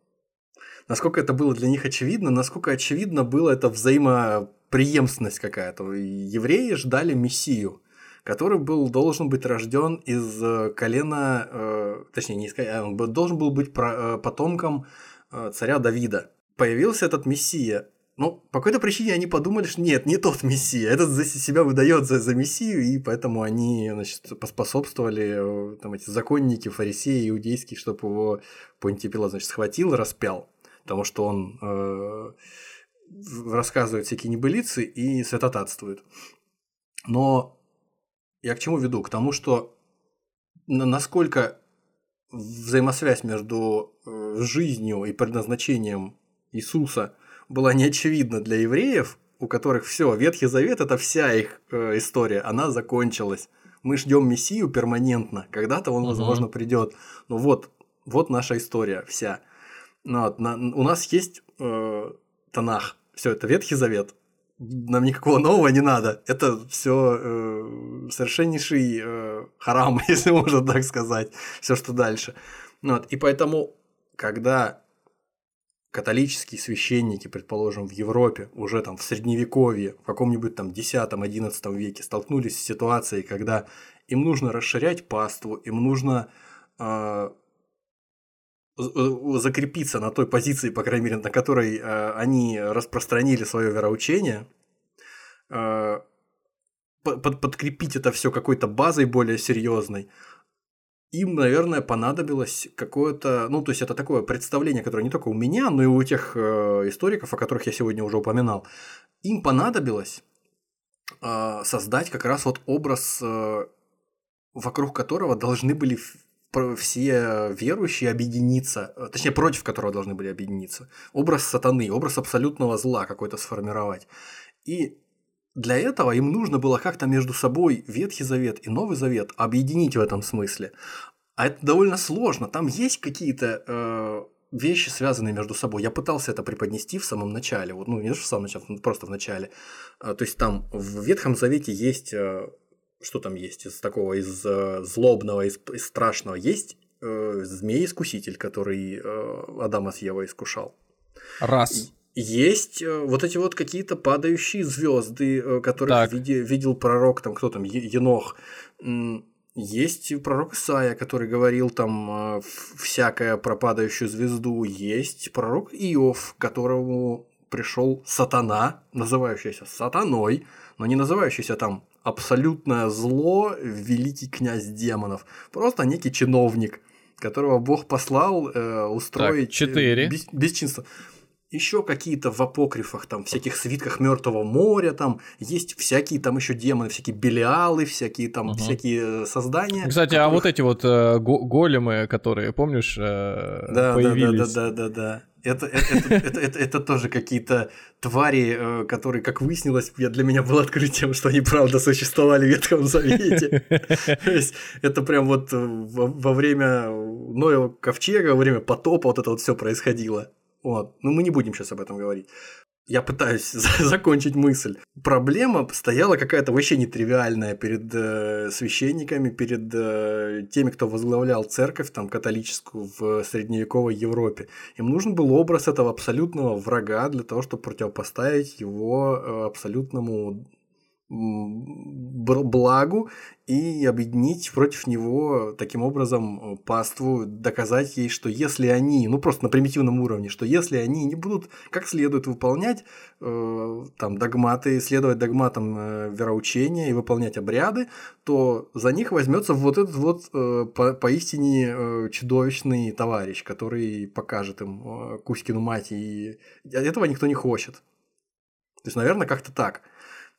Насколько это было для них очевидно, насколько очевидно было это взаимопреемственность какая-то. Евреи ждали Мессию, который был, должен быть рожден из э, колена, э, точнее, не из колена, он бы- должен был быть про- э, потомком э, царя Давида. Появился этот Мессия. Ну, по какой-то причине они подумали, что нет, не тот Мессия. Этот за себя выдает за, за Мессию, и поэтому они, значит, поспособствовали, э, там, эти законники, фарисеи, иудейские, чтобы его Понтий Пилат, значит, схватил и распял. Потому что он э, рассказывает всякие небылицы и святотатствует. Но я к чему веду? К тому, что на- насколько взаимосвязь между э, жизнью и предназначением Иисуса была неочевидна для евреев, у которых все, Ветхий Завет это вся их э, история, она закончилась. Мы ждем Мессию перманентно, когда-то он, Мгм. возможно, придет. Ну вот, вот наша история вся. Ну, вот, на- у нас есть э, Танах, все это Ветхий Завет. Нам никакого нового не надо. Это все совершеннейший э, харам, <laughs> если можно так сказать. Все, что дальше. Ну, вот, и поэтому, когда католические священники, предположим, в Европе, уже там в средневековье, в каком-нибудь там 10-11 веке столкнулись с ситуацией, когда им нужно расширять паству, им нужно э, закрепиться на той позиции, по крайней мере, на которой э, они распространили свое вероучение, э, под, подкрепить это все какой-то базой более серьезной, им, наверное, понадобилось какое-то, ну, то есть это такое представление, которое не только у меня, но и у тех э, историков, о которых я сегодня уже упоминал, им понадобилось э, создать как раз вот образ, э, вокруг которого должны были все верующие объединиться, э, точнее, против которого должны были объединиться. Образ сатаны, образ абсолютного зла какой-то сформировать. И для этого им нужно было как-то между собой Ветхий Завет и Новый Завет объединить в этом смысле. А это довольно сложно. Там есть какие-то э, вещи, связанные между собой. Я пытался это преподнести в самом начале. Вот, ну, не в самом начале, просто в начале. А, то есть там в Ветхом Завете есть... Э, что там есть из такого, из э, злобного, из, из страшного? Есть э, змей-искуситель, который э, Адама с Евой искушал. Раз. Есть э, вот эти вот какие-то падающие звезды, э, которых види, видел пророк, там кто там, Енох. Есть пророк Исаия, который говорил там э, всякое про падающую звезду. Есть пророк Иов, которому пришел сатана, называющийся сатаной, но не называющийся там абсолютное зло, великий князь демонов. Просто некий чиновник, которого Бог послал э, устроить так, 4. Бес, бесчинство еще какие-то в апокрифах, там, всяких свитках Мертвого моря, там, есть всякие там еще демоны, всякие белиалы, всякие там, угу. всякие э, создания. Кстати, которых... а вот эти вот э, големы, которые, помнишь, э, да, появились? Да, да, да, да, да. Это, это, это, это, это тоже какие-то твари, э, которые, как выяснилось, для меня было открытием, что они правда существовали в Ветхом Завете. То есть это прям вот во время Ноева ковчега, во время потопа вот это вот все происходило. Вот. Но мы не будем сейчас об этом говорить. Я пытаюсь <laughs> закончить мысль. Проблема стояла какая-то вообще нетривиальная перед э, священниками, перед э, теми, кто возглавлял церковь там, католическую в средневековой Европе. Им нужен был образ этого абсолютного врага для того, чтобы противопоставить его э, абсолютному благу и объединить против него таким образом э, паству, доказать ей, что если они, ну просто на примитивном уровне, что если они не будут как следует выполнять э, там догматы, следовать догматам э, вероучения и выполнять обряды, то за них возьмется вот этот вот э, по, поистине э, чудовищный товарищ, который покажет им э, Кузькину мать, и этого никто не хочет. То есть, наверное, как-то так.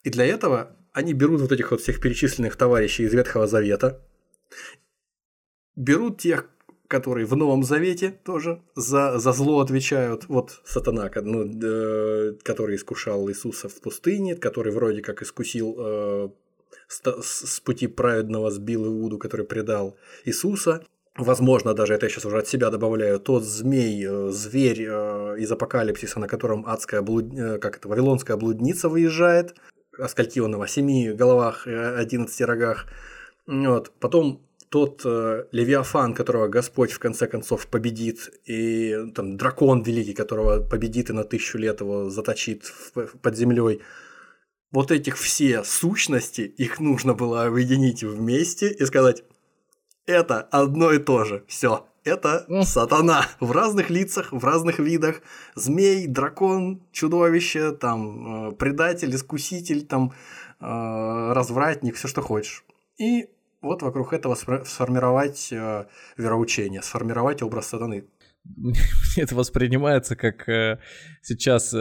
И для этого они берут вот этих вот всех перечисленных товарищей из Ветхого Завета, берут тех, которые в Новом Завете тоже за, за зло отвечают. Вот сатана, ну, э, который искушал Иисуса в пустыне, который вроде как искусил э, с, с пути праведного сбил Иуду, который предал Иисуса. Возможно, даже это я сейчас уже от себя добавляю, тот змей, э, зверь э, из апокалипсиса, на котором адская блуд... Э, как это, вавилонская блудница выезжает, о скольки он о семи головах одиннадцати рогах. Вот. Потом тот э, Левиафан, которого Господь в конце концов победит, и там дракон великий, которого победит и на тысячу лет его заточит в, под землей. Вот этих все сущности, их нужно было объединить вместе и сказать, это одно и то же, все, это сатана в разных лицах, в разных видах. Змей, дракон, чудовище, там, э, предатель, искуситель, там, э, развратник, все что хочешь. И вот вокруг этого сформировать э, вероучение, сформировать образ сатаны. <laughs> Это воспринимается как сейчас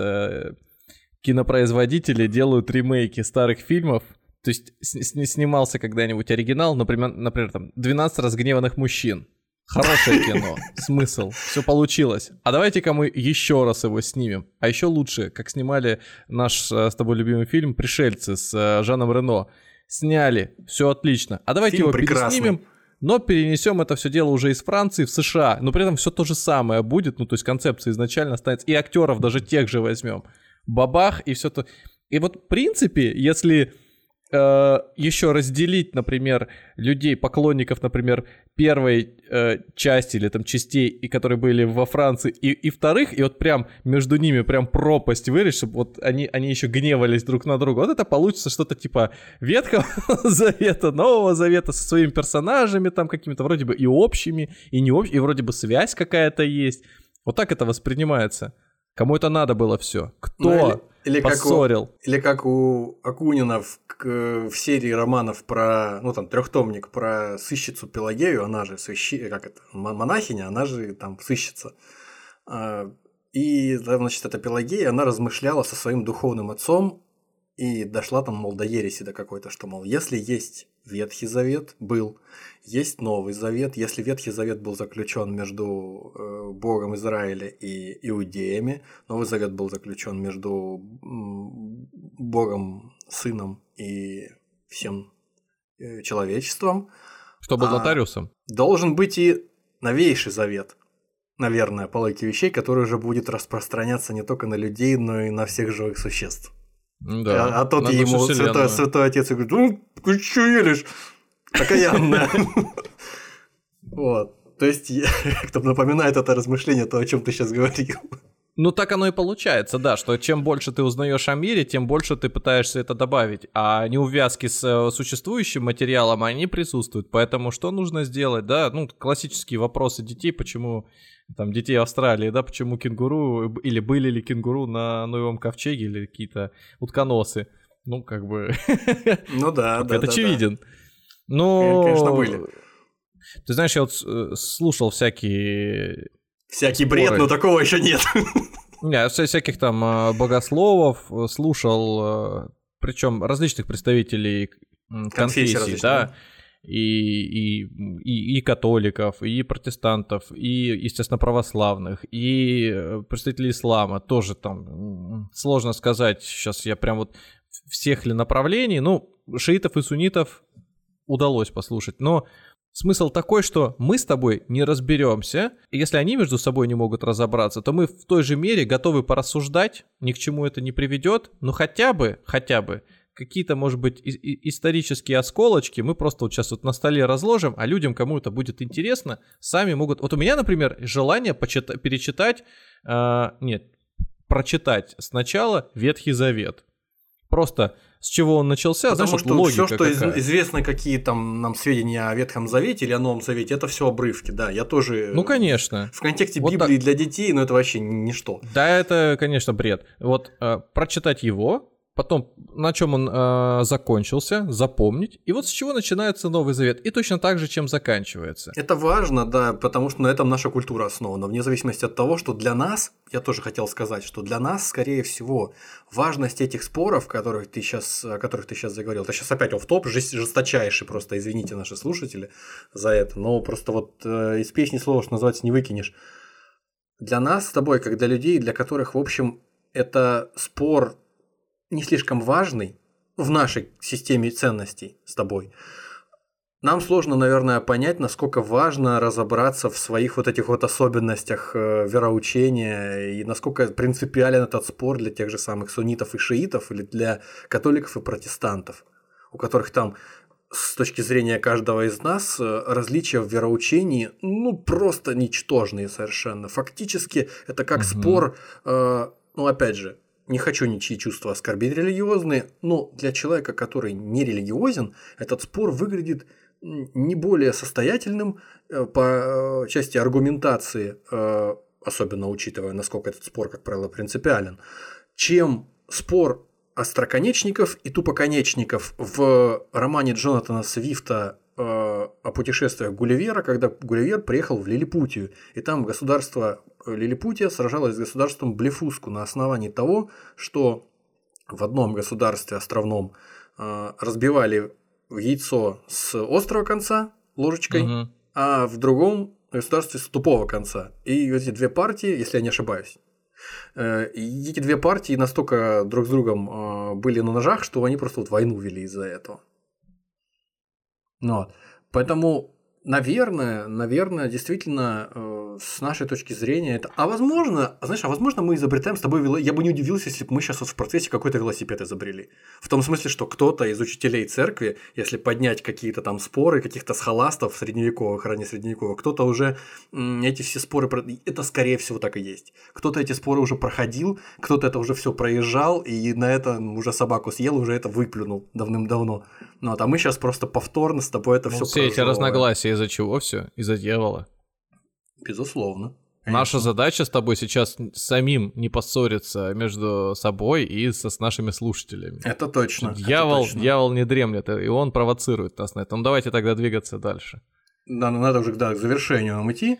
кинопроизводители делают ремейки старых фильмов, то есть снимался когда-нибудь оригинал, например, например, там 12 разгневанных мужчин. Хорошее кино, смысл, все получилось. А давайте-ка мы еще раз его снимем. А еще лучше, как снимали наш э, с тобой любимый фильм «Пришельцы» с э, Жаном Рено. Сняли, все отлично. А давайте фильм его прекрасный. переснимем, но перенесем это все дело уже из Франции в США. Но при этом все то же самое будет, ну то есть концепция изначально останется. И актеров даже тех же возьмем. Бабах и все то. И вот в принципе, если э, еще разделить, например, людей, поклонников, например, первой э, части или там частей, и которые были во Франции, и, и вторых, и вот прям между ними прям пропасть вырежь, чтобы вот они, они еще гневались друг на друга. Вот это получится что-то типа Ветхого <laughs> Завета, Нового Завета со своими персонажами там какими-то вроде бы и общими, и не общими, и вроде бы связь какая-то есть. Вот так это воспринимается. Кому это надо было все? Кто ну, или, или поссорил? Как у, или как у Акунина в, в серии романов про, ну там трехтомник про сыщицу Пелагею, она же свящи, как это, монахиня, она же там сыщица. А, и, значит, эта Пелагея, она размышляла со своим духовным отцом и дошла там, мол, до ереси до какой-то, что, мол, если есть Ветхий Завет был, есть Новый Завет. Если Ветхий Завет был заключен между э, Богом Израиля и иудеями, Новый Завет был заключен между Богом, Сыном и всем э, человечеством. Что был а, нотариусом? Должен быть и новейший завет, наверное, по логике вещей, который уже будет распространяться не только на людей, но и на всех живых существ. Да, а, а тот ему святой, святой отец говорит, ну, ты что елишь? Окаянная. <laughs> Вот. То есть, <laughs> кто напоминает это размышление, то, о чем ты сейчас говорил. Ну, так оно и получается, да, что чем больше ты узнаешь о мире, тем больше ты пытаешься это добавить. А неувязки с э, существующим материалом, они присутствуют. Поэтому что нужно сделать, да? Ну, классические вопросы детей, почему там детей Австралии, да, почему кенгуру, или были ли кенгуру на Новом Ковчеге, или какие-то утконосы. Ну, как бы... <laughs> Ну да, да. Это очевиден. Но... Конечно, были. Ты знаешь, я вот э, слушал всякие... Всякий бред, но такого еще нет. <laughs> Не, всяких там э, богословов э, слушал, причем различных представителей конфессий, да, и, и, и, и католиков, и протестантов, и, естественно, православных, и представителей ислама. Тоже там, сложно сказать, сейчас я прям вот всех ли направлений, ну, шиитов и суннитов удалось послушать, но Смысл такой, что мы с тобой не разберемся, и если они между собой не могут разобраться, то мы в той же мере готовы порассуждать, ни к чему это не приведет, но хотя бы, хотя бы какие-то, может быть, исторические осколочки мы просто вот сейчас вот на столе разложим, а людям, кому это будет интересно, сами могут... Вот у меня, например, желание почита- перечитать... Э, нет, прочитать сначала Ветхий Завет. Просто с чего он начался, Потому знаешь, что все, что какая. известно, какие там нам сведения о Ветхом Завете или о Новом Завете, это все обрывки, да. Я тоже. Ну, конечно. В контексте вот Библии так... для детей, но это вообще ничто. Да, это, конечно, бред. Вот э, прочитать его, потом на чем он э, закончился, запомнить, и вот с чего начинается Новый Завет, и точно так же, чем заканчивается. Это важно, да, потому что на этом наша культура основана, вне зависимости от того, что для нас, я тоже хотел сказать, что для нас, скорее всего, важность этих споров, которых ты сейчас, о которых ты сейчас заговорил, это сейчас опять в топ жесточайший, просто извините наши слушатели за это, но просто вот э, из песни слова, что называется, не выкинешь. Для нас с тобой, как для людей, для которых, в общем, это спор не слишком важный в нашей системе ценностей с тобой, нам сложно, наверное, понять, насколько важно разобраться в своих вот этих вот особенностях э, вероучения и насколько принципиален этот спор для тех же самых суннитов и шиитов или для католиков и протестантов, у которых там с точки зрения каждого из нас э, различия в вероучении ну просто ничтожные совершенно. Фактически это как угу. спор, э, ну опять же, не хочу ничьи чувства оскорбить религиозные, но для человека, который не религиозен, этот спор выглядит не более состоятельным э, по э, части аргументации, э, особенно учитывая, насколько этот спор, как правило, принципиален, чем спор остроконечников и тупоконечников в романе Джонатана Свифта о путешествиях Гулливера, когда Гулливер приехал в Лилипутию, и там государство Лилипутия сражалась с государством Блефуску на основании того, что в одном государстве островном э, разбивали яйцо с острого конца ложечкой, угу. а в другом государстве с тупого конца. И эти две партии, если я не ошибаюсь, э, эти две партии настолько друг с другом э, были на ножах, что они просто вот войну вели из-за этого. Ну, вот. Поэтому Наверное, наверное, действительно, э, с нашей точки зрения это... А возможно, знаешь, а возможно мы изобретаем с тобой... вело- Я бы не удивился, если бы мы сейчас вот в процессе какой-то велосипед изобрели. В том смысле, что кто-то из учителей церкви, если поднять какие-то там споры, каких-то схоластов средневековых, ранее средневековых, кто-то уже эти все споры... Это, скорее всего, так и есть. Кто-то эти споры уже проходил, кто-то это уже все проезжал, и на это уже собаку съел, уже это выплюнул давным-давно. Ну, вот, а мы сейчас просто повторно с тобой это Ну, все все эти разногласия из-за чего все? Из-за дьявола. Безусловно. Наша задача с тобой сейчас самим не поссориться между собой и со, с нашими слушателями. Это точно. это Дьявол, точно. дьявол не дремлет, и он провоцирует нас на это. Ну давайте тогда двигаться дальше. Да, ну, надо уже да, к завершению нам идти.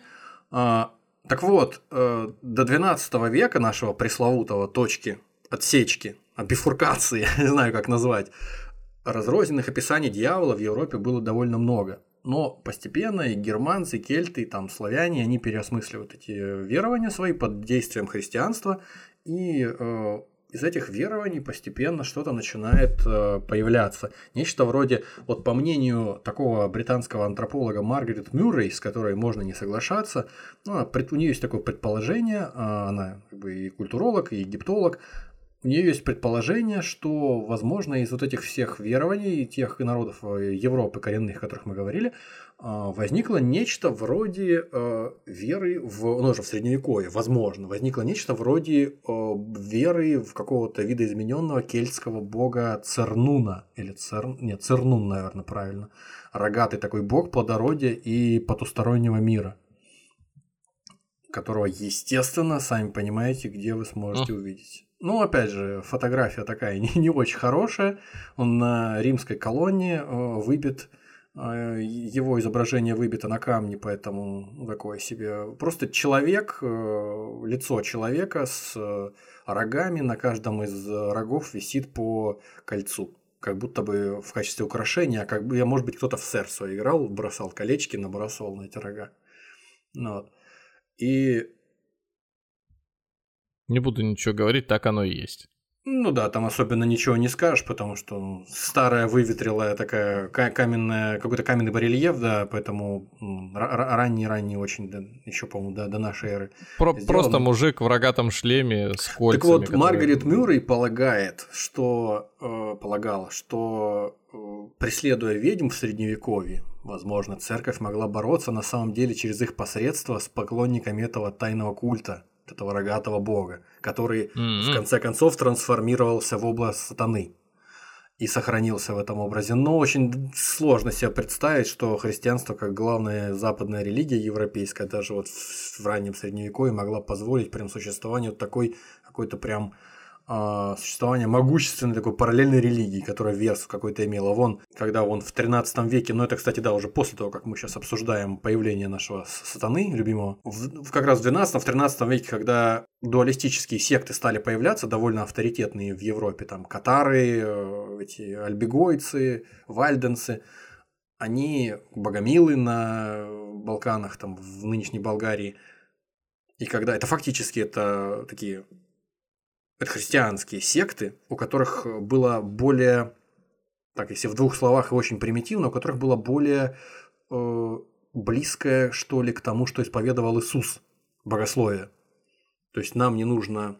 А, так вот, э, до 12 века нашего пресловутого точки отсечки, бифуркации, <laughs> не знаю, как назвать, разрозненных описаний дьявола в Европе было довольно много. Но постепенно и германцы, и кельты, и там славяне, они переосмысливают эти верования свои под действием христианства, и э, из этих верований постепенно что-то начинает э, появляться. Нечто вроде, вот по мнению такого британского антрополога Маргарет Мюррей, с которой можно не соглашаться, ну, пред- у нее есть такое предположение, а, она как бы и культуролог, и египтолог, у нее есть предположение, что, возможно, из вот этих всех верований, тех народов э, Европы коренных, о которых мы говорили, а, возникло нечто вроде э, веры в, ну, уже в средневековье, возможно, возникло нечто вроде э, веры в какого-то видоизмененного кельтского бога Цернуна, или Цер... нет, Цернун, наверное, правильно, рогатый такой бог плодородия и потустороннего мира, которого, естественно, сами понимаете, где вы сможете увидеть. Ну, опять же, фотография такая <laughs> не, не очень хорошая. Он на римской колонне э, выбит, э, его изображение выбито на камне, поэтому такое себе. Просто человек, э, лицо человека с рогами, на каждом из рогов висит по кольцу. Как будто бы в качестве украшения, а как бы, я, может быть, кто-то в сердце играл, бросал колечки, набрасывал на эти рога. Ну, вот. И Не буду ничего говорить, так оно и есть. Ну да, там особенно ничего не скажешь, потому что старая выветрилая такая ка- каменная, какой-то каменный барельеф, да, поэтому ранний-ранний очень, да, еще, по-моему, до, до нашей эры. Про- Сделано. Просто мужик в рогатом шлеме с кольцами. так вот, которые- Маргарет Мюррей полагает, что, э, полагала, что э, преследуя ведьм в Средневековье, возможно, церковь могла бороться на самом деле через их посредство с поклонниками этого тайного культа, этого рогатого бога, который М-м. в конце концов трансформировался в область сатаны и сохранился в этом образе. Но очень сложно себе представить, что христианство, как главная западная религия европейская, даже вот в в раннем средневековье могла позволить прям существованию такой какой-то прям существование могущественной такой параллельной религии, которая вес какой-то имела. Вон, когда он в 13 веке, но это, кстати, да, уже после того, как мы сейчас обсуждаем появление нашего сатаны любимого, в- как раз в 12-13 веке, когда дуалистические секты стали появляться, довольно авторитетные в Европе, там катары, э, эти альбегойцы, вальденцы, они богомилы на Балканах, там в нынешней Болгарии. И когда это фактически это такие это христианские секты, у которых было более, так если в двух словах и очень примитивно, у которых было более э, близкое, что ли, к тому, что исповедовал Иисус, богословие. То есть нам не нужно,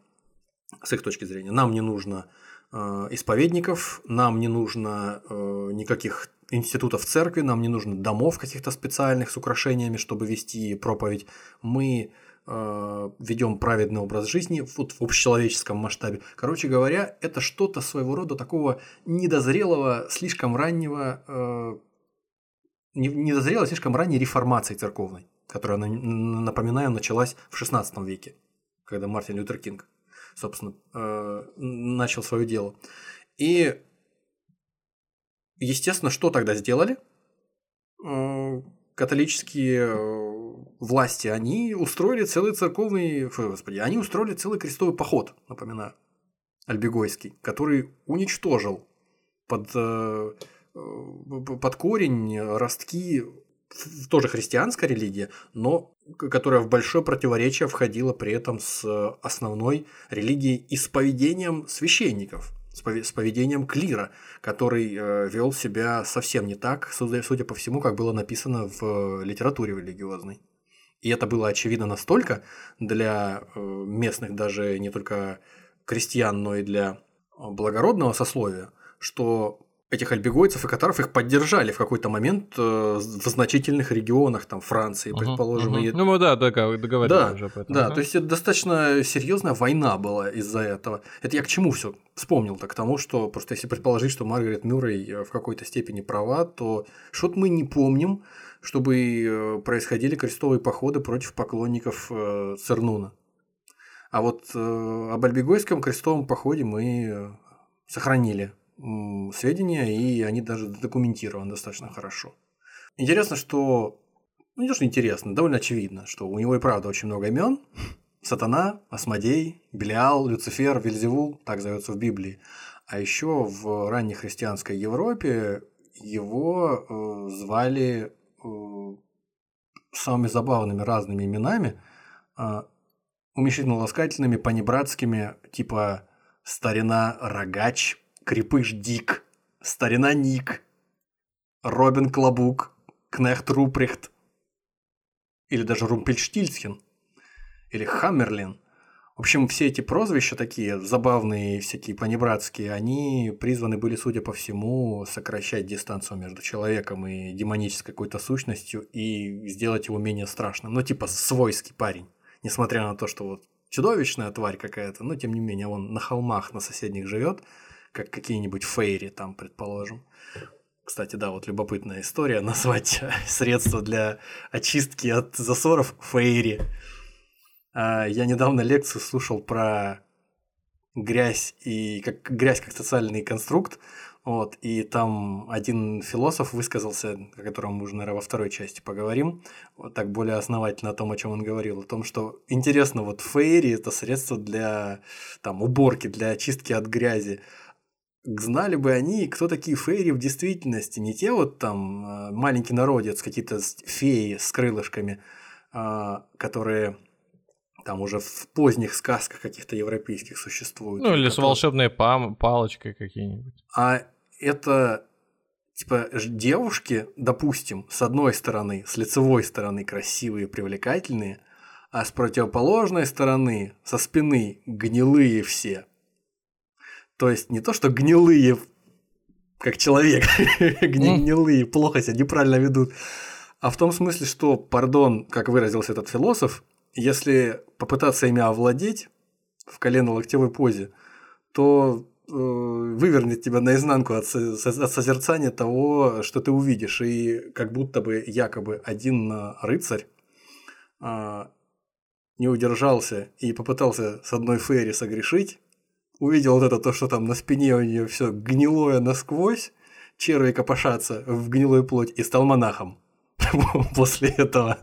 с их точки зрения, нам не нужно э, исповедников, нам не нужно э, никаких институтов церкви, нам не нужно домов каких-то специальных с украшениями, чтобы вести проповедь. Мы э, ведем праведный образ жизни вот в общечеловеческом масштабе. Короче говоря, это что-то своего рода такого недозрелого, слишком раннего, э, не- недозрелой, слишком ранней реформации церковной, которая, напоминаю, началась в XVI веке, когда Мартин Лютер Кинг, собственно, э, начал свое дело. И, естественно, что тогда сделали? Э, Католические э, власти, они устроили целый церковный, фу, господи, они устроили целый крестовый поход, напоминаю, Альбегойский, который уничтожил под, э, э, под корень ростки тоже христианская религия, но которая в большое противоречие входила при этом с основной религией исповедением священников. С поведением клира, который э, вел себя совсем не так, судя, по всему, как было написано в литературе религиозной. И это было очевидно настолько для э, местных даже не только крестьян, но и для благородного сословия, что этих альбегойцев и катаров их поддержали в какой-то момент э, в значительных регионах, там, Франции, uh-huh, предположим. Uh-huh. И... Ну, да, да, договорились да, уже об этом. Да, uh-huh. то есть это достаточно серьезная война была из-за этого. Это я к чему все вспомнил-то? К тому, что просто если предположить, что Маргарет Мюррей э, в какой-то степени права, то что-то мы не помним, чтобы э, происходили крестовые походы против поклонников Цернуна. А вот об Альбегойском крестовом походе мы сохранили сведения, и они даже документированы достаточно хорошо. Интересно, что... Ну, не то, что интересно, довольно очевидно, что у него и правда очень много имен. Сатана, Асмодей, Белиал, Люцифер, Вильзевул, так зовется в Библии. А еще в ранней христианской Европе его э, звали э, самыми забавными разными именами, э, уменьшительно-ласкательными, понебратскими, типа старина Рогач, Крепыш Дик, Старина Ник, Робин Клобук, Кнехт Руприхт, или даже Румпельштильцхен, или Хаммерлин. В общем, все эти прозвища такие забавные, всякие понебратские, они призваны были, судя по всему, сокращать дистанцию между человеком и демонической какой-то сущностью и сделать его менее страшным. Ну, типа свойский парень. Несмотря на то, что вот чудовищная тварь какая-то, но тем не менее он на холмах на соседних живет, как какие-нибудь фейри там, предположим. Кстати, да, вот любопытная история <laughs> назвать средства для очистки от засоров фейри. А, я недавно лекцию слушал про грязь и как грязь как социальный конструкт. Вот, и там один философ высказался, о котором мы уже, наверное, во второй части поговорим, вот так более основательно о том, о чем он говорил, о том, что интересно, вот фейри – это средство для там, уборки, для очистки от грязи, знали бы они, кто такие фейри в действительности. Не те вот там а, маленький народец, какие-то феи с крылышками, а, которые там уже в поздних сказках каких-то европейских существуют. Ну, или которые... с волшебной пам- палочкой какие-нибудь. А это типа девушки, допустим, с одной стороны, с лицевой стороны красивые, привлекательные, а с противоположной стороны, со спины гнилые все, то есть не то, что гнилые, как человек, <laughs> гнилые, плохо себя неправильно ведут, а в том смысле, что, пардон, как выразился этот философ, если попытаться ими овладеть в колено-локтевой позе, то э, вывернет тебя наизнанку от, от созерцания того, что ты увидишь. И как будто бы якобы один рыцарь э, не удержался и попытался с одной фейри согрешить, увидел вот это то, что там на спине у нее все гнилое насквозь, черви копошатся в гнилую плоть, и стал монахом <laughs> после этого.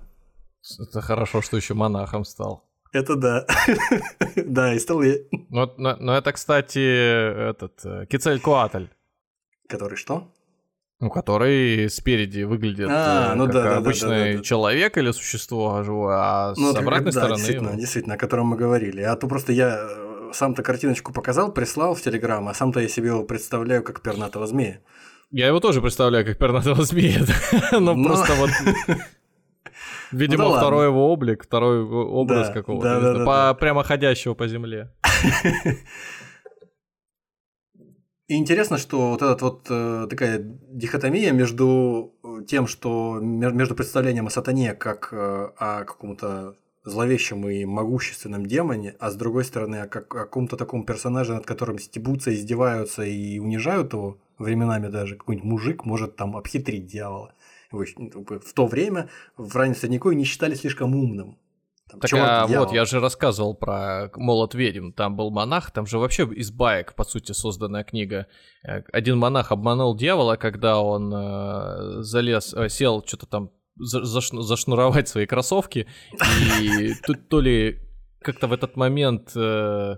Это хорошо, что еще монахом стал. Это да. <laughs> да, и стал я. Но, но, но это, кстати, этот э, Кицелькуатль. Который что? Ну, который спереди выглядит а, э, ну как да, обычный да, да, да, человек или существо живое, а ну, с обратной да, стороны... Действительно, действительно, о котором мы говорили. А то просто я э, сам-то картиночку показал, прислал в Телеграм, а сам-то я себе его представляю как пернатого змея. Я его тоже представляю как пернатого змея, <laughs> но просто вот... <laughs> Видимо, ну, второй его облик, второй образ да, какого-то. Да, да, да, по, да. Прямо ходящего по земле. <laughs> И интересно, что вот эта вот э, такая дихотомия между тем, что между представлением о сатане как э, о каком-то зловещем и могущественном демоне, а с другой стороны о, как, о каком-то таком персонаже, над которым стебутся, издеваются и унижают его, временами даже какой-нибудь мужик может там обхитрить дьявола. В то время в раннем средневековье не считали слишком умным. Там, так а вот, я же рассказывал про молот ведьм. Там был монах, там же вообще из баек, по сути, созданная книга. Э, один монах обманул дьявола, когда он э, залез, э, сел что-то там зашнуровать свои кроссовки. И тут то ли как-то в этот момент э,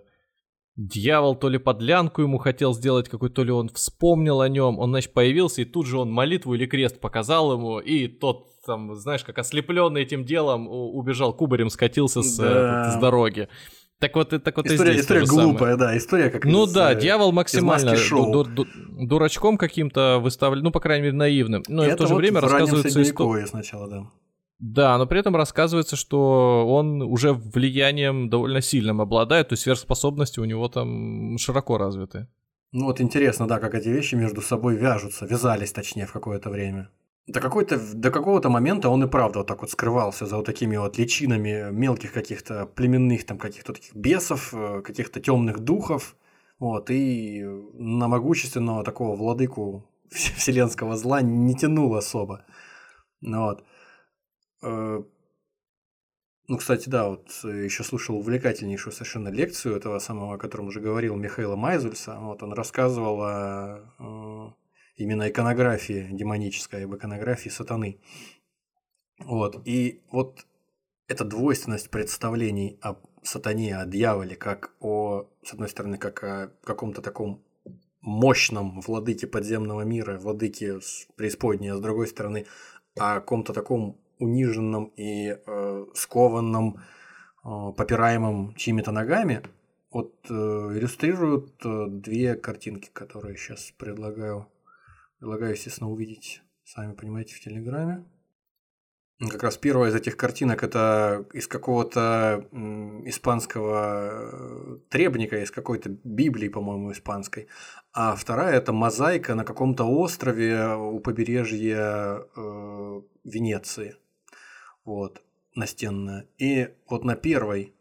дьявол то ли подлянку ему хотел сделать какой, то ли он вспомнил о нем, он, значит, появился, и тут же он молитву или крест показал ему, и тот там, знаешь, как ослепленный этим делом, убежал кубарем, скатился с, да. с дороги. Так вот, так вот история, и здесь история глупая, самое. да, история как Ну из, да, э, дьявол максимально ду- ду- дурачком каким-то выставлен, ну, по крайней мере, наивным. Но и в Это то же вот время в рассказывается история. Сначала, да. Да, но при этом рассказывается, что он уже влиянием довольно сильным обладает, то есть сверхспособности у него там широко развиты. Ну вот интересно, да, как эти вещи между собой вяжутся, вязались точнее в какое-то время. До, какой-то, до какого-то момента он и правда вот так вот скрывался за вот такими вот личинами мелких каких-то племенных там каких-то таких бесов, э, каких-то темных духов, вот, и на могущественного такого владыку <laughs> вселенского зла не тянул особо. Ну вот. Э, Ну, кстати, да, вот еще слушал увлекательнейшую совершенно лекцию этого самого, о котором уже говорил, Михаила Майзульса. Вот он рассказывал о э, именно иконографии демонической, об иконографии сатаны. Вот, и вот эта двойственность представлений о сатане, о дьяволе, как о, с одной стороны, как о каком-то таком мощном владыке подземного мира, владыке преисподней, а с другой стороны, о каком-то таком униженном и э, скованном, э, попираемом чьими-то ногами, вот э, иллюстрируют э, две картинки, которые сейчас предлагаю, предлагаю, естественно, увидеть, сами понимаете, в Телеграме. Как раз первая из этих картинок это из какого-то испанского э, требника, из какой-то Библии, по-моему, испанской. А вторая это мозаика на каком-то острове у побережья э, Венеции. Вот, настенная. И вот на первой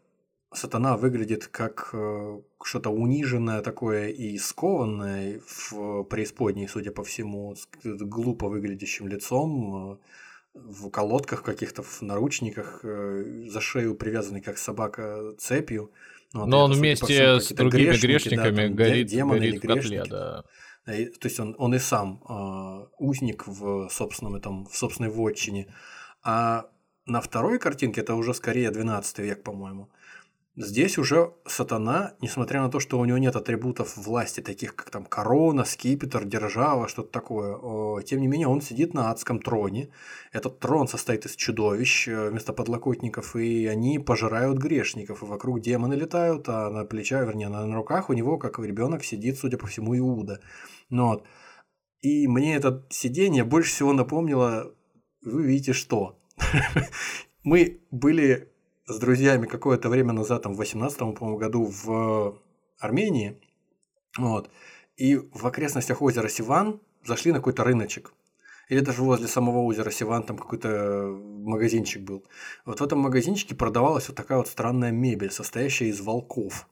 сатана выглядит как э, что-то униженное такое и скованное в преисподней, судя по всему, с глупо выглядящим лицом, э, в колодках каких-то, в наручниках, э, за шею привязанный, как собака, цепью. Вот, Но и он это, вместе всему, с другими грешники, да, грешниками там, де- горит, демоны горит или в котле, грешники. да. Э, То есть он, он и сам э, узник в собственном этом, в собственной вотчине. А на второй картинке, это уже скорее 12 век, по-моему, здесь уже сатана, несмотря на то, что у него нет атрибутов власти, таких как там корона, скипетр, держава, что-то такое, о, тем не менее он сидит на адском троне. Этот трон состоит из чудовищ э, вместо подлокотников, и они пожирают грешников, и вокруг демоны летают, а на плечах, вернее, на, руках у него, как ребенок, сидит, судя по всему, Иуда. Ну, вот. И мне это сидение больше всего напомнило, вы видите, что. <laughs> Мы были с друзьями какое-то время назад, там, в 18 по-моему, году в Армении, вот, и в окрестностях озера Сиван зашли на какой-то рыночек. Или даже возле самого озера Сиван там какой-то магазинчик был. Вот в этом магазинчике продавалась вот такая вот странная мебель, состоящая из волков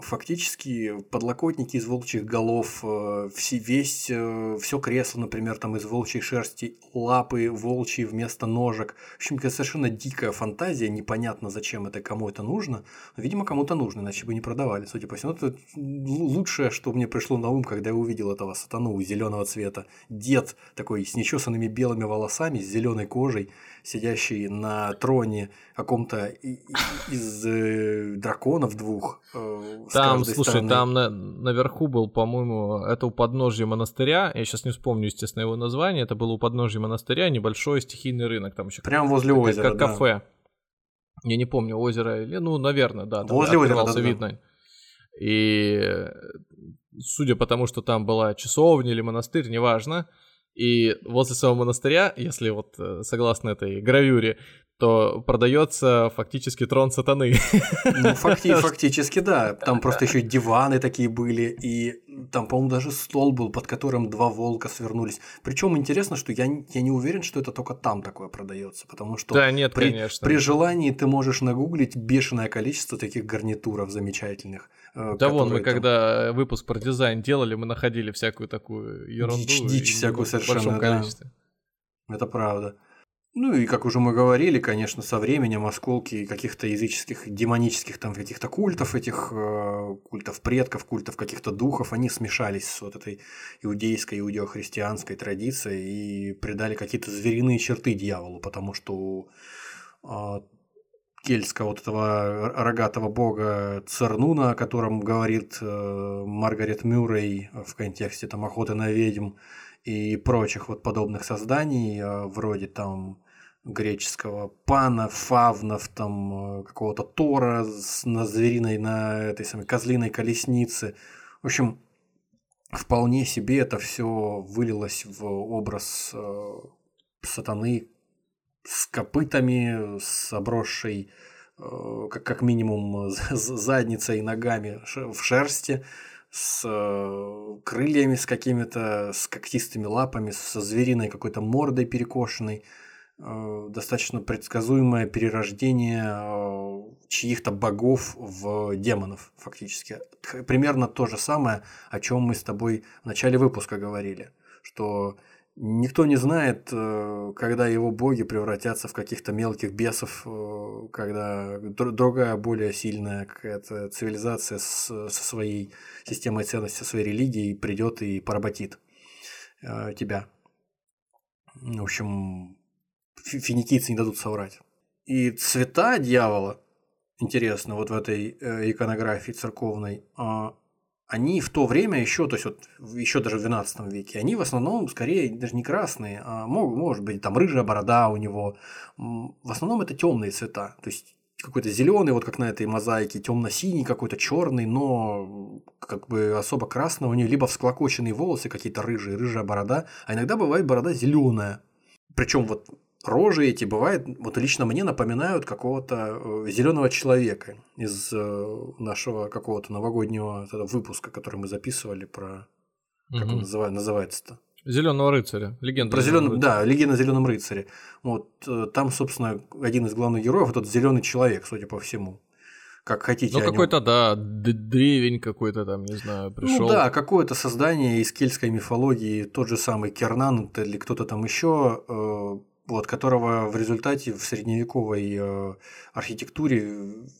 фактически подлокотники из волчьих голов, э, все, весь, все кресло, например, там из волчьей шерсти, лапы волчьи вместо ножек. В общем, это совершенно дикая фантазия, непонятно, зачем это кому это нужно. Но, видимо, кому-то нужно, иначе бы не продавали. Судя по всему, это лучшее, что мне пришло на ум, когда я увидел этого сатану зеленого цвета. Дед такой с нечесанными белыми волосами, с зеленой кожей, сидящий на троне каком-то из э, драконов двух. Э, там, слушай, стороны. там на, наверху был, по-моему, это у подножья монастыря. Я сейчас не вспомню, естественно, его название. Это было у подножья монастыря небольшой стихийный рынок. Там еще Прям возле как, озера. Как да. кафе. Я не помню, озеро или, ну, наверное, да. Там возле озера, да, видно. И судя по тому, что там была часовня или монастырь, неважно, и возле самого монастыря, если вот э, согласно этой гравюре, то продается фактически трон сатаны. Ну, <laughs> факти фактически, да. Там просто еще диваны такие были, и там, по-моему, даже стол был, под которым два волка свернулись. Причем интересно, что я, я не уверен, что это только там такое продается, потому что да, нет, при, конечно. при желании ты можешь нагуглить бешеное количество таких гарнитуров замечательных. Э, да вон, мы там... когда выпуск про дизайн делали, мы находили всякую такую ерунду. Дичь, дичь всякую совершенно, в большом да. количестве. Это правда. Ну и, как уже мы говорили, конечно, со временем осколки каких-то языческих, демонических там каких-то культов, этих э, культов предков, культов каких-то духов, они смешались с вот этой иудейской, иудеохристианской традицией и придали какие-то звериные черты дьяволу, потому что э, кельтского вот этого рогатого бога Цернуна, о котором говорит э, Маргарет Мюррей в контексте там охоты на ведьм, и прочих вот подобных созданий, вроде там греческого пана, фавнов, там, э, какого-то тора на звериной, на этой самой козлиной колеснице. В общем, вполне себе это все вылилось в образ э, сатаны с копытами, с обросшей э, как, как минимум задницей и ногами в шерсти, с э, крыльями с какими-то, с когтистыми лапами, со звериной какой-то мордой перекошенной. Э, достаточно предсказуемое перерождение чьих-то богов в демонов, фактически. Примерно то же самое, о чем мы с тобой в начале выпуска говорили, что никто не знает, э, когда его боги превратятся в каких-то мелких бесов, когда другая, более сильная какая-то цивилизация со своей системой ценностей, со своей религией придет и поработит тебя. В общем, финикийцы не дадут соврать. И цвета дьявола, интересно, вот в этой э, иконографии церковной, а, они в то время еще, то есть вот еще даже в 12 веке, они в основном скорее даже не красные, а мог, может быть там рыжая борода у него. В основном это темные цвета, то есть какой-то зеленый, вот как на этой мозаике, темно-синий, какой-то черный, но как бы особо красного у него, либо всклокоченные волосы какие-то рыжие, рыжая борода, а иногда бывает борода зеленая. Причем вот рожи эти бывают, вот лично мне напоминают какого-то э, зеленого человека из э, нашего какого-то новогоднего выпуска, который мы записывали про как угу. он называет, называется-то. Зеленого рыцаря. Легенда. Про зеленого, да, легенда о зеленом рыцаре. Вот э, там, собственно, один из главных героев этот зеленый человек, судя по всему. Как хотите. Ну, какой-то, да, древень какой-то там, не знаю, пришел. Ну да, какое-то создание из кельтской мифологии, тот же самый Кернан или кто-то там еще вот, которого в результате в средневековой э, архитектуре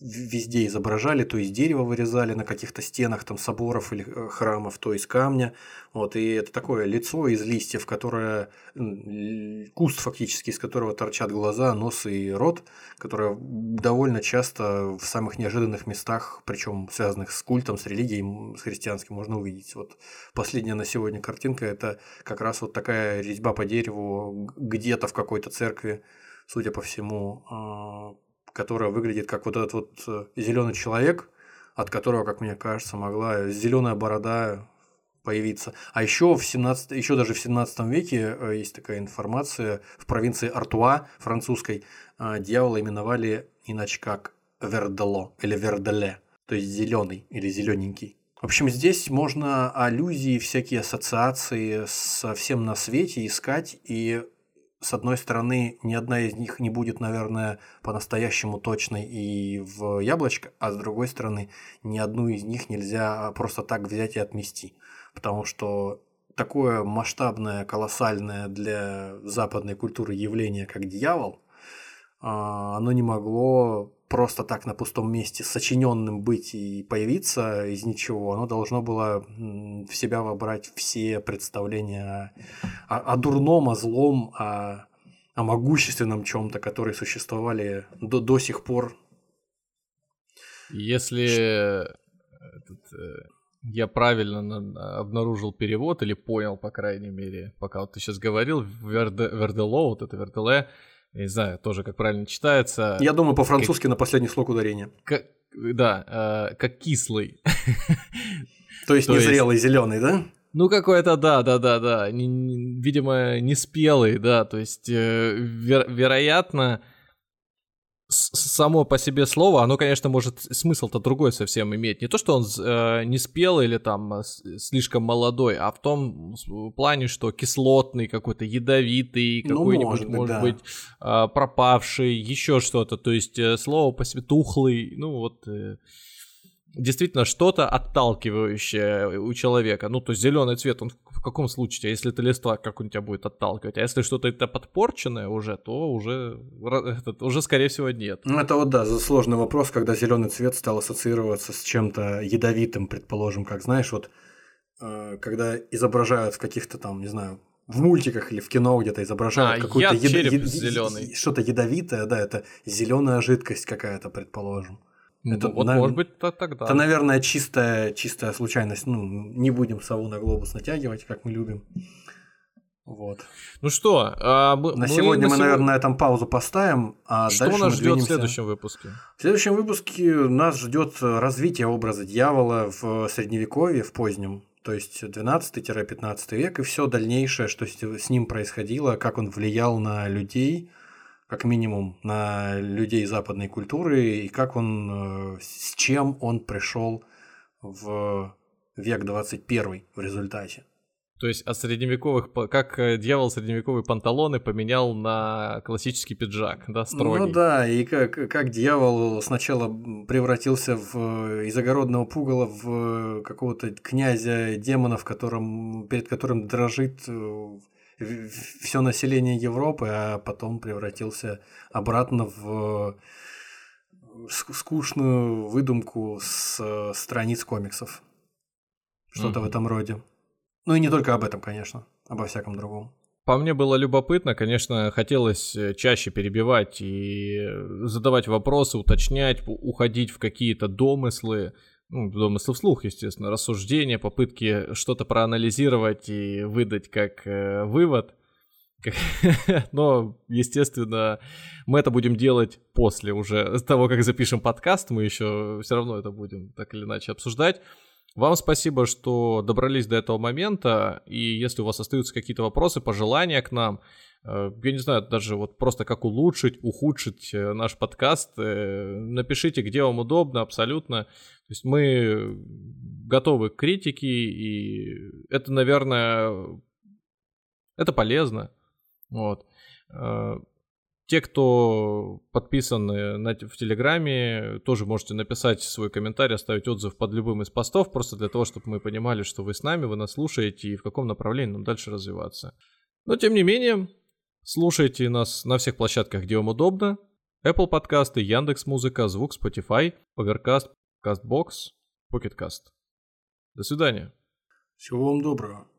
везде изображали, то из дерева вырезали на каких-то стенах там соборов или э, храмов, то из камня. Вот, и это такое лицо из листьев, которое куст фактически, из которого торчат глаза, нос и рот, которое довольно часто в самых неожиданных местах, причем связанных с культом, с религией, с христианским, можно увидеть. Вот последняя на сегодня картинка – это как раз вот такая резьба по дереву где-то в какой-то церкви, судя по всему, а, которая выглядит как вот этот вот э, зеленый человек, от которого, как мне кажется, могла зеленая борода появиться. А еще в 17, еще даже в 17 веке э, есть такая информация, в провинции Артуа французской э, дьявола именовали иначе как Вердело или Верделе, то есть зеленый или зелененький. В общем, здесь можно аллюзии, всякие ассоциации со всем на свете искать, и с одной стороны, ни одна из них не будет, наверное, по-настоящему точной и в яблочко, а с другой стороны, ни одну из них нельзя просто так взять и отмести. Потому что такое масштабное, колоссальное для западной культуры явление, как дьявол, а, оно не могло просто так на пустом месте сочиненным быть и появиться из ничего. Оно должно было в себя вобрать все представления о, о дурном, о злом, о, о могущественном чем-то, которые существовали до, до сих пор. Если этот, э, я правильно обнаружил перевод или понял, по крайней мере, пока вот ты сейчас говорил, Верде, Вердело, вот это Верделе, я не знаю, тоже как правильно читается. Я думаю, по-французски как... на последний слог ударения. Как, да, э, как кислый. <laughs> То есть незрелый зеленый, да? Ну, какой-то, да, да, да, да. Не, не, видимо, не спелый, да. То есть, э, вер, вероятно, само по себе слово, оно, конечно, может смысл-то другой совсем иметь. Не то, что он э, не спел или там э, слишком молодой, а в том плане, что кислотный какой-то, ядовитый, ну, какой-нибудь, может быть, может да. быть э, пропавший, еще что-то. То есть э, слово по себе тухлый, ну вот... Э, действительно что-то отталкивающее у человека. Ну, то есть зеленый цвет, он в каком случае, если это листва, как он тебя будет отталкивать? А если что-то это подпорченное уже, то уже, этот, уже скорее всего нет. Ну, это вот да, сложный вопрос, когда зеленый цвет стал ассоциироваться с чем-то ядовитым, предположим, как знаешь, вот э, когда изображают в каких-то там, не знаю, в мультиках или в кино где-то изображают а, какую-то яд, яд, яд, что-то ядовитое, да, это зеленая жидкость какая-то, предположим. Ну, это, вот, на... может быть, то тогда. Это, наверное, чистая, чистая случайность. Ну, не будем сову на глобус натягивать, как мы любим. Вот. Ну что, а мы, на сегодня мы, наверное, на этом паузу поставим, а что дальше нас мы ждет двинемся. в следующем выпуске? В следующем выпуске нас ждет развитие образа дьявола в средневековье, в позднем, то есть 12-15 век, и все дальнейшее, что с ним происходило, как он влиял на людей, как минимум на людей западной культуры, и как он, э, с чем он пришел в век 21 в результате. То есть от средневековых, как э, дьявол средневековые панталоны поменял на классический пиджак, да, строгий. Ну да, и как, как дьявол сначала превратился в, из огородного пугала в какого-то князя демонов, которым, перед которым дрожит э, все население Европы, а потом превратился обратно в скучную выдумку с э, страниц комиксов. Что-то mm-hmm. в этом роде. Ну и не только об этом, конечно, обо всяком другом. По мне было любопытно, конечно, хотелось э, чаще перебивать и задавать вопросы, уточнять, уходить в какие-то домыслы, ну, домыслы вслух, естественно, рассуждения, попытки что-то проанализировать и выдать как э, вывод. <laughs> Но, естественно, мы это будем делать после уже того, как запишем подкаст. Мы еще все равно это будем так или иначе обсуждать. Вам спасибо, что добрались до этого момента, и если у вас остаются какие-то вопросы, пожелания к нам, я не знаю, даже вот просто как улучшить, ухудшить э, наш подкаст, э, напишите, где вам удобно, абсолютно. То есть мы готовы к критике, и это, наверное, это полезно. Вот. Те, кто подписаны на, в Телеграме, тоже можете написать свой комментарий, оставить отзыв под любым из постов, просто для того, чтобы мы понимали, что вы с нами, вы нас слушаете и в каком направлении нам дальше развиваться. Но тем не менее, слушайте нас на всех площадках, где вам удобно. Apple подкасты, Яндекс Музыка, Звук, Spotify, Overcast, CastBox, Pocketcast. До свидания. Всего вам доброго.